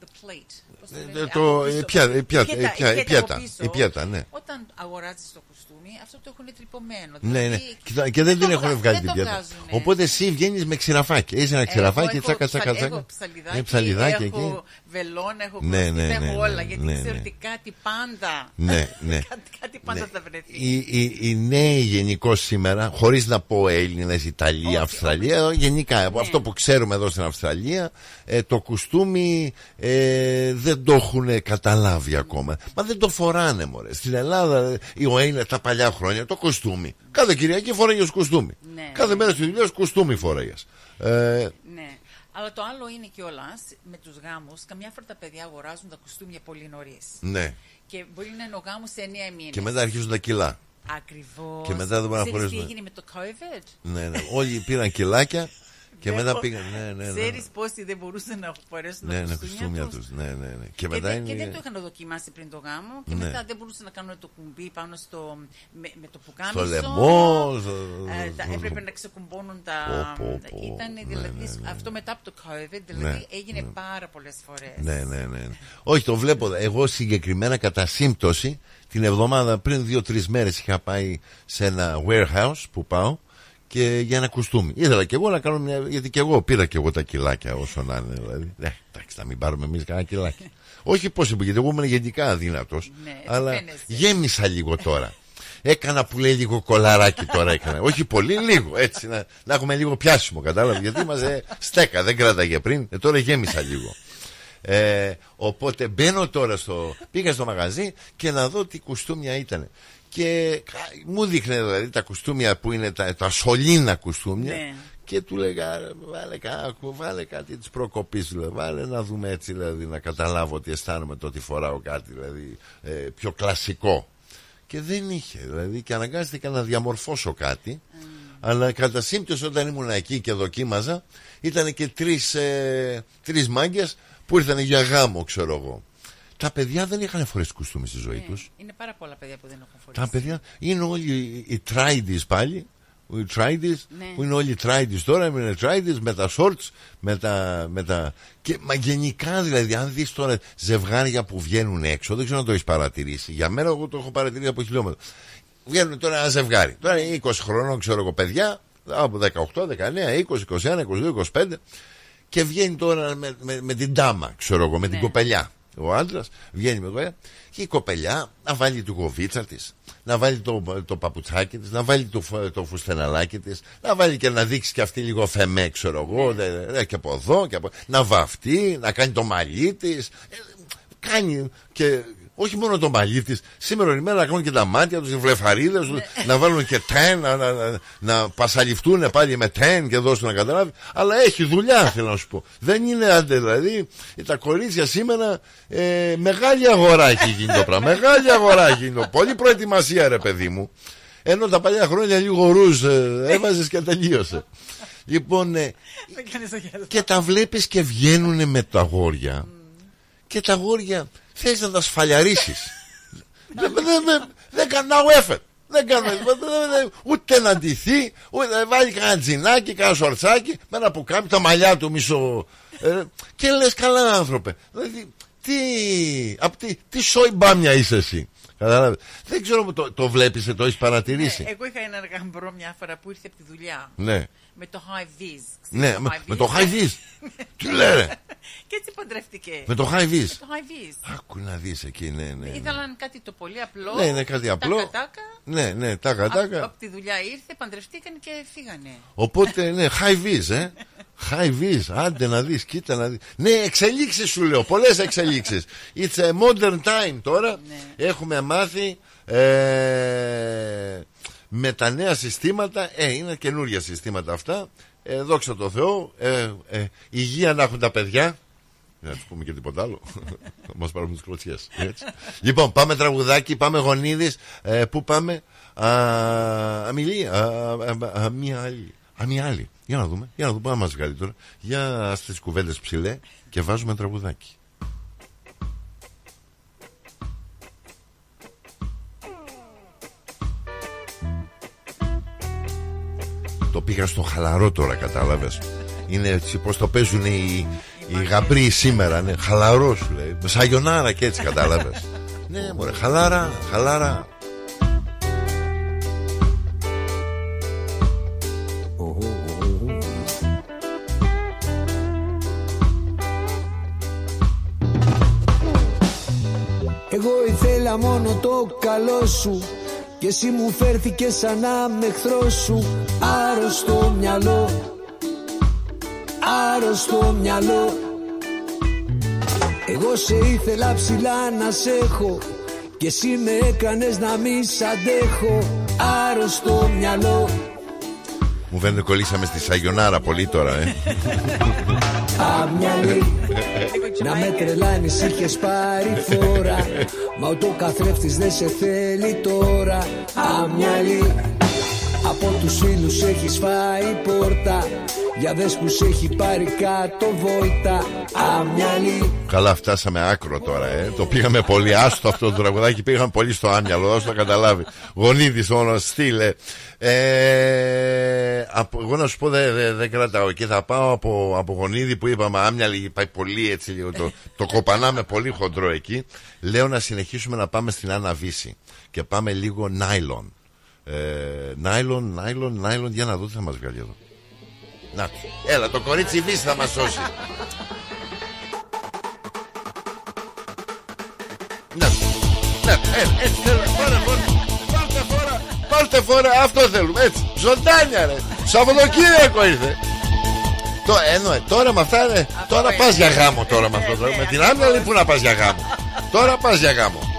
the plate. Πώς το Ε, λένε, το- από πίσω. η πιάτα, η πιάτα, η Πιέτα- πιάτα, η από πιάτα, πίσω. η πιάτα, ναι. Όταν αγοράζεις το κουστούμι, αυτό το έχουν τρυπωμένο. Ναι, ναι. Δηλαδή, Και, τα- και δεν την το έχουν βγα- βγάλει δεν την το πιάτα. βγάζουνε. Οπότε εσύ βγαίνεις με ξηραφάκι. Έχεις ένα ξηραφάκι, έχω τσάκα, ψα- τσάκα, τσάκα. Έχω ψαλιδάκι, Ε, ψαλιδάκι έχω εκεί. Βελόνα, έχω Ναι, ναι, ναι, έχω ναι, όλα. ναι, γιατί ναι, ξέρω ναι. ότι κάτι πάντα. Ναι, ναι. κάτι, κάτι πάντα θα βρεθεί. Οι, οι, οι νέοι γενικώ σήμερα, χωρίς να πω Έλληνες, Ιταλία, Αυστραλία, γενικά από αυτό που ξέρουμε εδώ στην Αυστραλία, ε, το κουστούμι ε, δεν το έχουν καταλάβει ακόμα. Μα δεν το φοράνε, μωρέ. Στην Ελλάδα, ε, οι ο Έλληνες τα παλιά χρόνια, το κουστούμι. Κάθε Κυριακή φοράγες κουστούμι. Ναι. Κάθε μέρα στη δουλειά κουστούμι φοράγες. Ε, Ναι. Αλλά το άλλο είναι κιόλας με τους γάμους. Καμιά φορά τα παιδιά αγοράζουν τα κουστούμια πολύ νωρίς. ναι. Και μπορεί να είναι ο γάμος σε 9 μήνες. Και μετά αρχίζουν τα κιλά. Ακριβώς. Και μετά δεν μπορούν να Τι χωρίσουν. έγινε με το COVID; Ναι, ναι. Όλοι πήραν κιλάκια Και μετά πήγαν. Ναι, ναι, ναι. Ξέρεις πόσοι δεν μπορούσαν να φορέσουν Ναι, τα ναι, κουστούμια κουστούμια τους. τους. Ναι, ναι, ναι. Και Και, μετά δεν, και δεν είναι. το είχαν δοκιμάσει πριν το γάμο και Ναι. μετά δεν μπορούσαν να κάνουν το κουμπί πάνω στο, με, με το πουκάμισο. Στο λαιμό, Ε, τα- στο- έπρεπε να ξεκουμπώνουν τα... Πω, πω, πω. Ήταν δηλαδή, αυτό μετά από το COVID, δηλαδή Ναι, έγινε πάρα πολλές φορές. Ναι, ναι, ναι. ναι. Όχι, το βλέπω. Εγώ συγκεκριμένα κατά σύμπτωση την εβδομάδα πριν δύο-τρεις μέρες είχα πάει σε ένα warehouse που πάω και για ένα κουστούμι. Ήθελα και εγώ να κάνω μια. Γιατί και εγώ πήρα και εγώ τα κιλάκια όσο να είναι. Δηλαδή. Ναι, εντάξει, να μην πάρουμε εμείς κανένα κιλάκι. Όχι πώ είπε, γιατί εγώ ήμουν γενικά αδύνατος. Ναι, έτσι αλλά φαίνεσαι. γέμισα λίγο τώρα. Έκανα που λέει λίγο κολαράκι τώρα έκανα. Όχι πολύ, λίγο. Έτσι, να, να έχουμε λίγο πιάσιμο, κατάλαβες. Γιατί είμαστε στέκα, δεν κράταγε πριν. Ε, τώρα γέμισα λίγο. Ε, οπότε μπαίνω τώρα στο. Πήγα στο μαγαζί και να δω τι κουστούμια ήταν. Και κα- μου δείχνε δηλαδή τα κουστούμια που είναι τα, τα σωλήνα κουστούμια. Ναι. Και του λέγα, «Ρε, βάλε, κά, βάλε κάτι της προκοπής, δηλαδή, βάλε να δούμε έτσι, δηλαδή, να καταλάβω ότι αισθάνομαι το ότι φοράω κάτι, δηλαδή, ε, πιο κλασικό. Και δεν είχε, δηλαδή, και αναγκάστηκα να διαμορφώσω κάτι. Αλλά κατά σύμπτωση όταν ήμουν εκεί και δοκίμαζα, ήταν και τρεις, ε, τρεις μάγκες που ήρθαν για γάμο, ξέρω εγώ. Τα παιδιά δεν είχαν φορέσει κουστούμι στη ζωή τους. Είναι πάρα πολλά παιδιά που δεν έχουν φορέσει. Τα παιδιά είναι όλοι οι τράιντις πάλι. Οι τράιντις Ναι. που είναι όλοι οι τράιντις τώρα, είναι τράιντις με τα shorts, με τα, με τα... Και, μα γενικά δηλαδή, αν δεις τώρα ζευγάρια που βγαίνουν έξω, δεν ξέρω αν το έχεις παρατηρήσει. Για μένα, εγώ το έχω παρατηρήσει από χιλιόμετρο. Βγαίνουν τώρα ένα ζευγάρι. Τώρα είναι 20 χρονών, ξέρω εγώ, παιδιά, από 18, 19, 20, 21, 22, 25 και βγαίνει τώρα με, με, με την τάμα, ξέρω εγώ, με την κοπελιά. Ο άντρας βγαίνει με κοπελιά και η κοπελιά να βάλει την κοβίτσα της, να βάλει το, το παπουτσάκι της, να βάλει το, φου- το φουστεναλάκι της, να βάλει και να δείξει και αυτή λίγο φεμέ, ξέρω εγώ, δε- δε- και από εδώ και από να βαφτεί, να κάνει το μαλλί της. Κάνει και όχι μόνο το μαλλί τη, σήμερα η μέρα να κάνουν και τα μάτια τους, οι βλεφαρίδες τους, να βάλουν και τέν, να, να, να, να πασαλιφτούν πάλι με τέν και δώσουν να καταλάβει. Αλλά έχει δουλειά, θέλω να σου πω. Δεν είναι άντε, δηλαδή. Τα κορίτσια σήμερα ε, μεγάλη αγορά έχει γίνει το πράγμα. Μεγάλη αγορά έχει γίνει το. Πολύ προετοιμασία, ρε παιδί μου. Ενώ τα παλιά χρόνια λίγο ρούζ ε, έβαζες και τελείωσε. Λοιπόν, ε, Δεν κάνεις το γέλο. και τα βλέπεις και βγαίνουν με τα αγόρια και τα αγόρια θες να τα σφαλιαρίσεις δεν, δεν, δεν, δεν κάνουν no effort δεν κάνουν δεν- δεν- δεν- ούτε να ντυθεί ούτε να βάλει κανένα τζινάκι, κανένα σορτσάκι με ένα πουκάμι, τα μαλλιά του μισό ε, και λες καλά άνθρωπε δηλαδή τι, απ' τι, τι σόι μπάμια είσαι εσύ Κατάλαβες. Δεν ξέρω το, το βλέπεις, το έχεις παρατηρήσει. Ναι, εγώ είχα έναν γαμπρό μια φορά που ήρθε από τη δουλειά. Ναι. Με το high vis. Ναι, με, με το high vis. Τι λένε. Και έτσι παντρεύτηκε. Με το high vis. Με το high vis. Άκου να δεις εκεί, ναι, ναι. ναι. Ήθελαν κάτι το πολύ απλό. Ναι, είναι κάτι απλό. Τάκα, τάκα. Ναι, ναι, τάκα, τάκα. Από τη δουλειά ήρθε, παντρευτήκαν και φύγανε. Οπότε, ναι, high vis, ε. High vis, άντε να δεις, κοίτα να δεις. Ναι, εξελίξεις σου λέω, πολλές εξελίξεις. It's a modern time τώρα. Έχουμε μάθει ε, με τα νέα συστήματα, ε, είναι καινούργια συστήματα αυτά. Ε, δόξα τω Θεώ, ε, ε, υγεία να έχουν τα παιδιά. Να τους πούμε και τίποτα άλλο. Θα μας πάρουν τις κλωτσιές. Λοιπόν, πάμε τραγουδάκι, πάμε γονίδι. Ε, πού πάμε, α, αμιλή, α, α, α, μία άλλη. Α, μία άλλη. Για να δούμε, για να δούμε, αν μας βγάλει τώρα. Για στις κουβέντες ψηλέ και βάζουμε τραγουδάκι. Πήγα στο χαλαρό τώρα, κατάλαβες. Είναι έτσι πως το παίζουν οι, οι γαμπροί σήμερα ναι. Χαλαρός σου λέει Σαγιονάρα και έτσι κατάλαβες. Ναι μωρέ χαλάρα, χαλάρα. Εγώ ήθελα μόνο το καλό σου Και εσύ μου φέρθηκες σαν να με εχθρό σου Άρρωστο μυαλό. Άρρωστο μυαλό. Εγώ σε ήθελα ψηλά να σε έχω Και εσύ με έκανες να μη σ' αντέχω. Άρρωστο μυαλό Μου φαίνεται κολλήσαμε στη Σαγιονάρα πολύ τώρα ε. Αμυαλή Να με τρελάνεις είχες πάρει φορά. Μα ούτε ο καθρέφτης δεν σε θέλει τώρα. Αμυαλή. Από τους φίλους έχεις φάει πόρτα Για δες που σε έχει πάρει κάτω βόλτα Άμυαλη Καλά, φτάσαμε άκρο τώρα, ε. Το πήγαμε πολύ άστο αυτό το τραγουδάκι. Πήγαμε πολύ στο άμυαλο, όσο το καταλάβει. Γονίδης μόνο, στείλε. Ε, από, εγώ να σου πω, δεν δε, δεν κρατάω. Και θα πάω από, από γονίδι που είπαμε άμυαλη, πάει πολύ έτσι λίγο. Το, το κοπανάμε πολύ χοντρό εκεί. Λέω να συνεχίσουμε να πάμε στην Άννα Βύση. Και πάμε λίγο νάιλον. Ε, νάιλον, νάιλον, νάιλον. Για να δω τι θα μας βγάλει εδώ. Να, έλα, το κορίτσι Βύση θα μας σώσει. Ναι, ναι, ε, έτσι θέλουμε. Πάρε φόρα. Πάρτε φόρα. Πάρτε φόρα. Αυτό θέλουμε. Έτσι. Ζωντάνια, ρε. Σαββατοκύριακο ήρθε. Το, εννοώ, τώρα με αυτά είναι. Τώρα πας για γάμο τώρα με αυτό. Με την άμυνα λέει που να πας για γάμο. Τώρα πας για γάμο.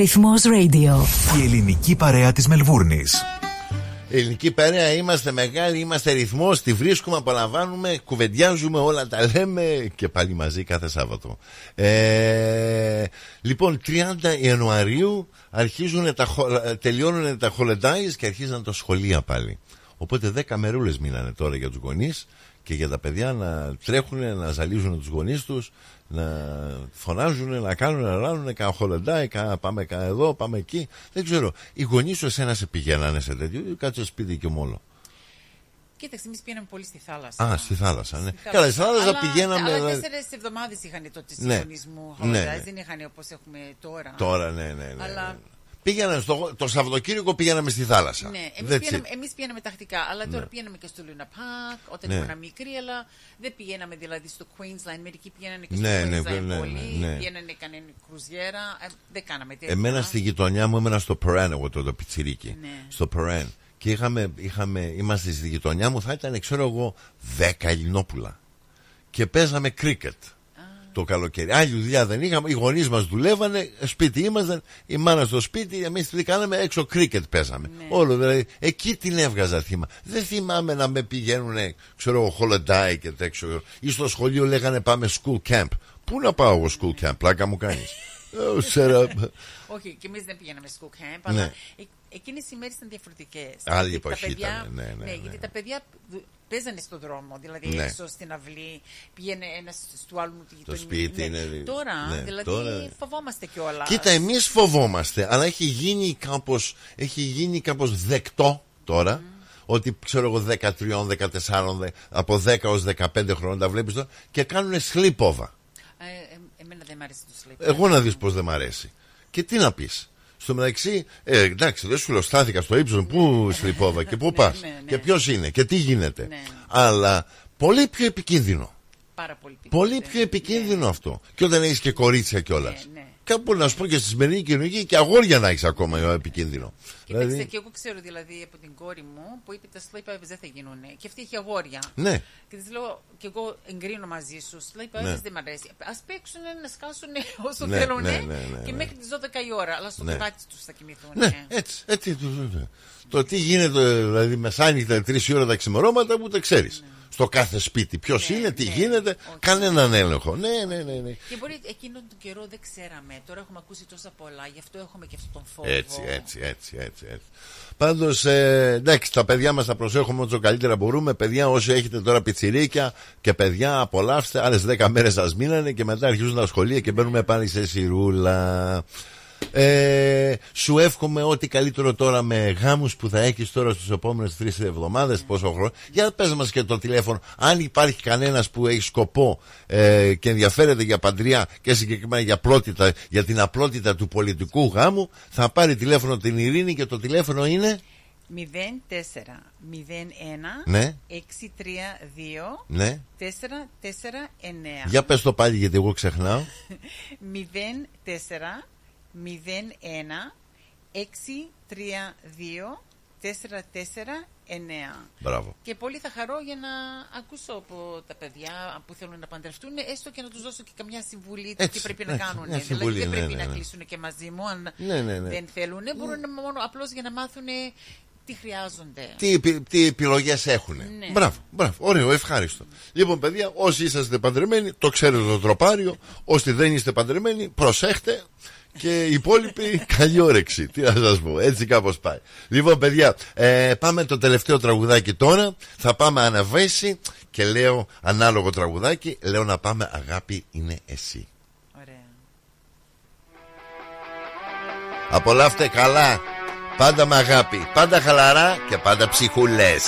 Ρυθμός Radio. Η ελληνική παρέα της Μελβούρνης. Ελληνική παρέα είμαστε μεγάλοι, είμαστε ρυθμός, τη βρίσκουμε, απολαμβάνουμε, κουβεντιάζουμε, όλα τα λέμε και πάλι μαζί κάθε Σάββατο. Ε, λοιπόν, 30 Ιανουαρίου αρχίζουν τα, χο- τελειώνουν τα holidays και αρχίζουν τα σχολεία πάλι. Οπότε 10 μερούλες μείνανε τώρα για τους γονείς και για τα παιδιά να τρέχουν, να ζαλίζουν τους γονείς τους, να φωνάζουν, να κάνουν, να ράνουν, κάνα holiday, κάνα πάμε κάνα εδώ, πάμε εκεί. Δεν ξέρω. Οι γονείς σου εσένα σε πηγαίνανε σε τέτοιο ή κάτσε σπίτι και μόνο; Κοίταξε, εμείς πήγαμε πολύ στη θάλασσα. Α, στη θάλασσα, ναι. Στη Καλά, στη θάλασσα Αλλά- πηγαίναμε. Αλλά δηλαδή- τέσσερις εβδομάδες είχαν τότε Ναι. συγχρονισμού. Ναι, Ναι, ναι. Δεν είχαν όπως έχουμε τώρα. Τώρα, ναι, ναι, ναι. Αλλά ναι. Πήγαιναν στο, το Σαββατοκύριακο πήγαμε στη θάλασσα. Ναι, εμείς Δεν πήγαμε, τσι- εμείς πήγαμε τακτικά, αλλά τώρα Ναι. πήγαμε και στο Luna Park όταν Ναι. ήμουν μικρή, αλλά δεν πηγαίναμε δηλαδή στο Queensland. Μερικοί πήγαιναν και στο Ναι, ναι, Queensland ναι, πολύ, ναι, ναι. πήγαιναν κανένα κρουζιέρα, ε, δεν κάναμε τέτοια. Εμένα στη γειτονιά μου έμενα στο Περέν, εγώ τότε πιτσιρίκι. Ναι. Στο Περέν. Και είχαμε, είχαμε, είμαστε στη γειτονιά μου, θα ήταν, ξέρω εγώ, 10 Ελληνόπουλα. Και παίζαμε κρίκετ. Το καλοκαίρι. Άλλη δουλειά δεν είχαμε. Οι γονείς μας δουλεύανε, σπίτι ήμασταν, η μάνα στο σπίτι, εμείς τι κάναμε, έξω κρίκετ παίζαμε. Όλο δηλαδή. Εκεί την έβγαζα θύμα. Δεν θυμάμαι να με πηγαίνουν, ξέρω εγώ, holiday και τέτοιο. Ή στο σχολείο λέγανε πάμε school camp. Πού να πάω εγώ school camp, πλάκα μου κάνεις. Όχι, και εμείς δεν πήγαμε στο camp, Ναι. αλλά ε, εκείνες οι μέρες ήταν διαφορετικές. Άλλη εποχή ήταν, ναι, ναι, ναι. γιατί τα παιδιά δου- παίζανε στον δρόμο, δηλαδή Ναι. έξω στην αυλή, πήγαινε ένας του άλλου τη Το γειτονιά. σπίτι Ναι. είναι- Τώρα, ναι, δηλαδή, τώρα- φοβόμαστε κιόλας. Κοίτα, εμείς φοβόμαστε, αλλά έχει γίνει κάπω έχει γίνει κάπως δεκτό τώρα. Ότι ξέρω εγώ 13, 14, δε- από 10 έως 15 χρόνια τα βλέπεις τώρα και κάνουν sleepover. Ε, ε, εμένα δεν μ' άρεσε το sleep. Εγώ να δεις πως δεν μ' αρέσει. Και τι να πεις. Στο μεταξύ, ε, εντάξει, δεν σου λέω στάθηκα στο ύψος, πού sleepover και πού πας; ναι, ναι. Και ποιος είναι και τι γίνεται. Ναι. Αλλά πολύ πιο επικίνδυνο. Πάρα πολύ Πολύ πιο επικίνδυνο αυτό. Και όταν έχεις και κορίτσια κιόλας. ναι. Κάπου να σου πω και στη σημερινή κοινωνία και αγόρια να έχεις ακόμα επικίνδυνο. Κοίταξε, Δηλαδή, και εγώ ξέρω δηλαδή από την κόρη μου που είπε τα sleepovers δεν θα γίνουν. Και αυτή έχει αγόρια. Ναι. Και της λέω, και εγώ εγκρίνω μαζί σου. Sleepovers Ναι. δεν μ' αρέσει. Α παίξουν να σκάσουν όσο Ναι, θέλουν ναι, ναι, ναι, και ναι. μέχρι τις 12 η ώρα. Αλλά στο Ναι. κρεβάτι τους θα κοιμηθούν. ναι, έτσι. έτσι το, το- το τι γίνεται, δηλαδή μεσάνυχτα τρεις ώρα τα ξημερώματα που δεν ξέρεις. Στο κάθε σπίτι ποιος Ναι, είναι, τι γίνεται, κανέναν έλεγχο. Ναι, ναι, ναι. ναι. Και μπορεί εκείνον τον καιρό δεν ξέραμε. Τώρα έχουμε ακούσει τόσα πολλά, γι' αυτό έχουμε και αυτόν τον φόβο. Έτσι, έτσι, έτσι, έτσι. έτσι. Πάντως, ε, εντάξει, τα παιδιά μας τα προσέχουμε όσο καλύτερα μπορούμε. Παιδιά, όσοι έχετε τώρα πιτσιρίκια και παιδιά, απολαύστε. Άλλες 10 μέρες σας μείνανε και μετά αρχίζουν τα σχολεία και μπαίνουμε πάλι σε σιρούλα. Ε, σου εύχομαι ό,τι καλύτερο τώρα με γάμους που θα έχεις τώρα στους επόμενες τρεις εβδομάδες πόσο χρόνο για πες μας και το τηλέφωνο αν υπάρχει κανένας που έχει σκοπό ε, και ενδιαφέρεται για παντριά και συγκεκριμένα για, πλότητα, για την απλότητα του πολιτικού γάμου θα πάρει τηλέφωνο την Ειρήνη και το τηλέφωνο είναι 04 01 Ναι. 632 Ναι. 449. για πες το πάλι γιατί εγώ ξεχνάω 04 01 632 449. Μπράβο. Και πολύ θα χαρώ για να ακούσω από τα παιδιά που θέλουν να παντρευτούν, έστω και να τους δώσω και καμιά συμβουλή του Έτσι, τι πρέπει να έτσι, κάνουν. μια Δηλαδή συμβουλή, δεν ναι, πρέπει ναι, να ναι. κλείσουν και μαζί μου αν Ναι, ναι, ναι. δεν θέλουν. Μπορούν να μόνο απλώς για να μάθουν τι χρειάζονται. τι, επι- τι επιλογές έχουν. Ναι. Μπράβο, μπράβο, ωραίο, ευχάριστο. Λοιπόν, παιδιά, όσοι είσαστε παντρεμένοι, το ξέρετε το τροπάριο. Όσοι δεν είστε παντρεμένοι, προσέχτε. Και οι υπόλοιποι, καλή όρεξη. Τι να σας πω, έτσι κάπως πάει. Λοιπόν, παιδιά, ε, πάμε το τελευταίο τραγουδάκι τώρα. Θα πάμε αναβέσει και λέω ανάλογο τραγουδάκι. Λέω να πάμε αγάπη είναι εσύ. Ωραία. Απολαύστε καλά. Πάντα με αγάπη. Πάντα χαλαρά και πάντα ψυχουλές.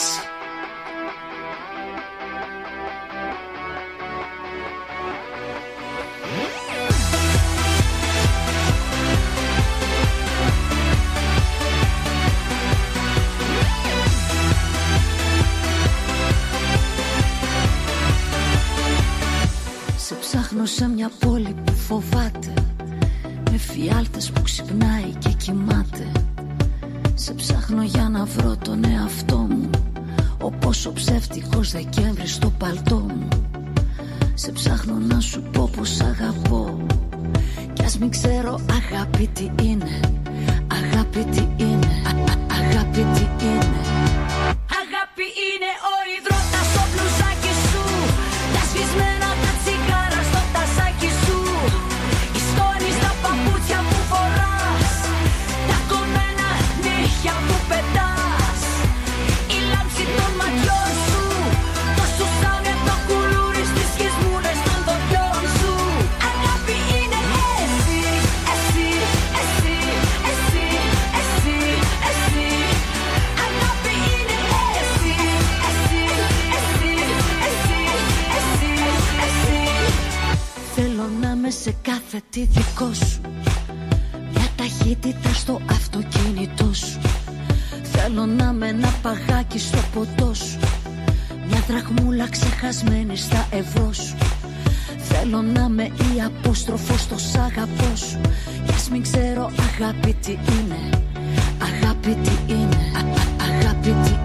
Σε ψάχνω σε μια πόλη που φοβάται. Με φιάλτες που ξυπνάει και κοιμάται. Σε ψάχνω για να βρω τον εαυτό μου. Όπως ο ψεύτικος Δεκέμβρη στο παλτό μου. Σε ψάχνω να σου πω πως αγαπώ. Κι Κι ας μην ξέρω αγάπη τι είναι. Αγάπη τι είναι. Α- α- Αγάπη τι είναι. Αγάπη είναι ο είμαι σε κάθε τι δικό σου. Μια ταχύτητα στο αυτοκίνητό σου. Θέλω να είμαι ένα παγάκι στο ποτό σου. Μια δραχμούλα ξεχασμένη στα ευρώ σου. Θέλω να είμαι η απόστροφο στο σ' αγαπώ σου. Κι ας μην ξέρω αγάπη τι είναι. Αγάπη τι είναι. Α- α- Αγάπη τι είναι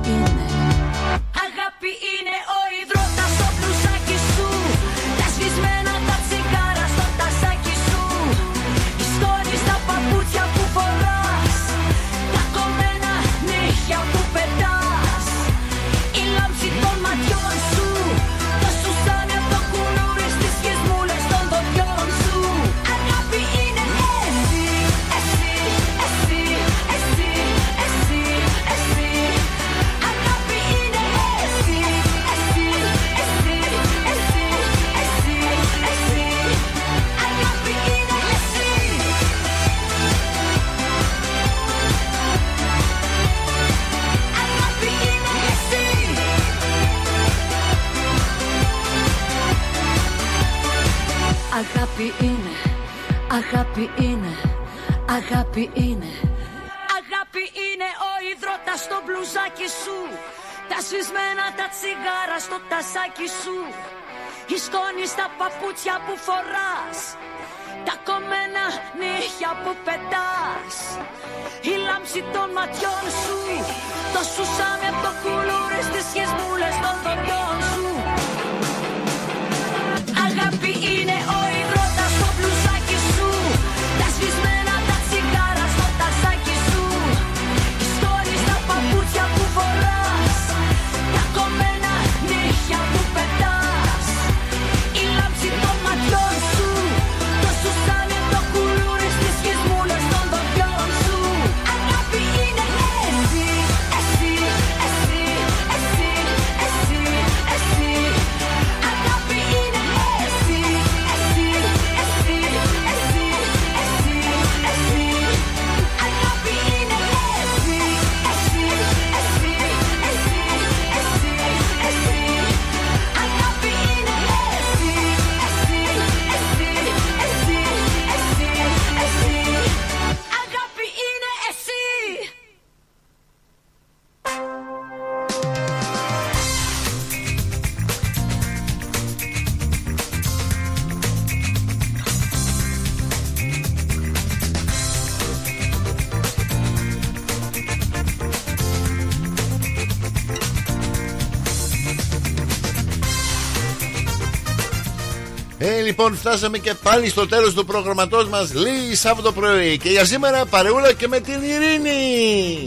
λοιπόν, φτάσαμε και πάλι στο τέλος του προγραμματός μας Λίγη Σάββατο πρωί Και για σήμερα παρεούλα και με την Ειρήνη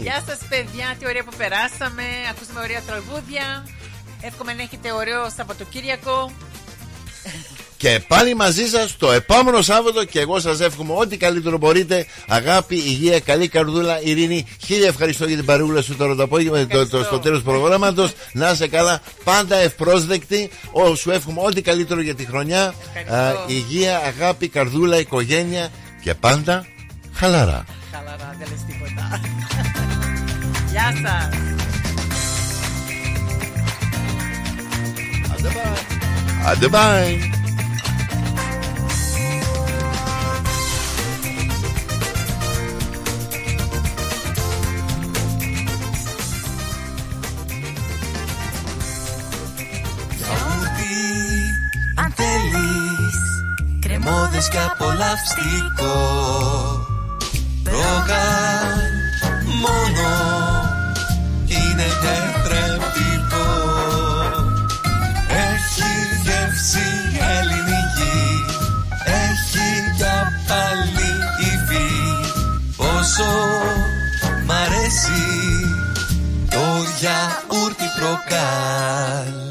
Γεια σας, παιδιά, τι ωραία που περάσαμε. Ακούσαμε ωραία τραγούδια. Εύχομαι να έχετε ωραίο Σαββατοκύριακο. Και πάλι μαζί σας το επόμενο Σάββατο Και εγώ σας εύχομαι ό,τι καλύτερο μπορείτε. Αγάπη, υγεία, καλή καρδούλα, ειρήνη. Χίλια ευχαριστώ για την παρεούλα σου τώρα το απόγευμα το, το, Στο τέλος του προγράμματος. Να είσαι καλά, πάντα ευπρόσδεκτη. Ό, Σου εύχομαι ό,τι καλύτερο για τη χρονιά. Α, Υγεία, αγάπη, καρδούλα, οικογένεια Και πάντα χαλαρά. Χαλαρά, δεν λες τίποτα. Γεια σας. Άντε bye. Γιαούρτι, μόδε και απολαυστικό. Ρόγαν μόνο είναι τετρεπτικό. Έχει γεύση ελληνική Έχει για πάλι υφή. Πόσο μ' αρέσει το γιαούρτι προκάλ.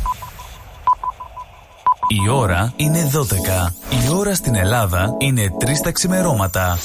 Η ώρα είναι 12. Η ώρα στην Ελλάδα είναι 3 τα ξημερώματα.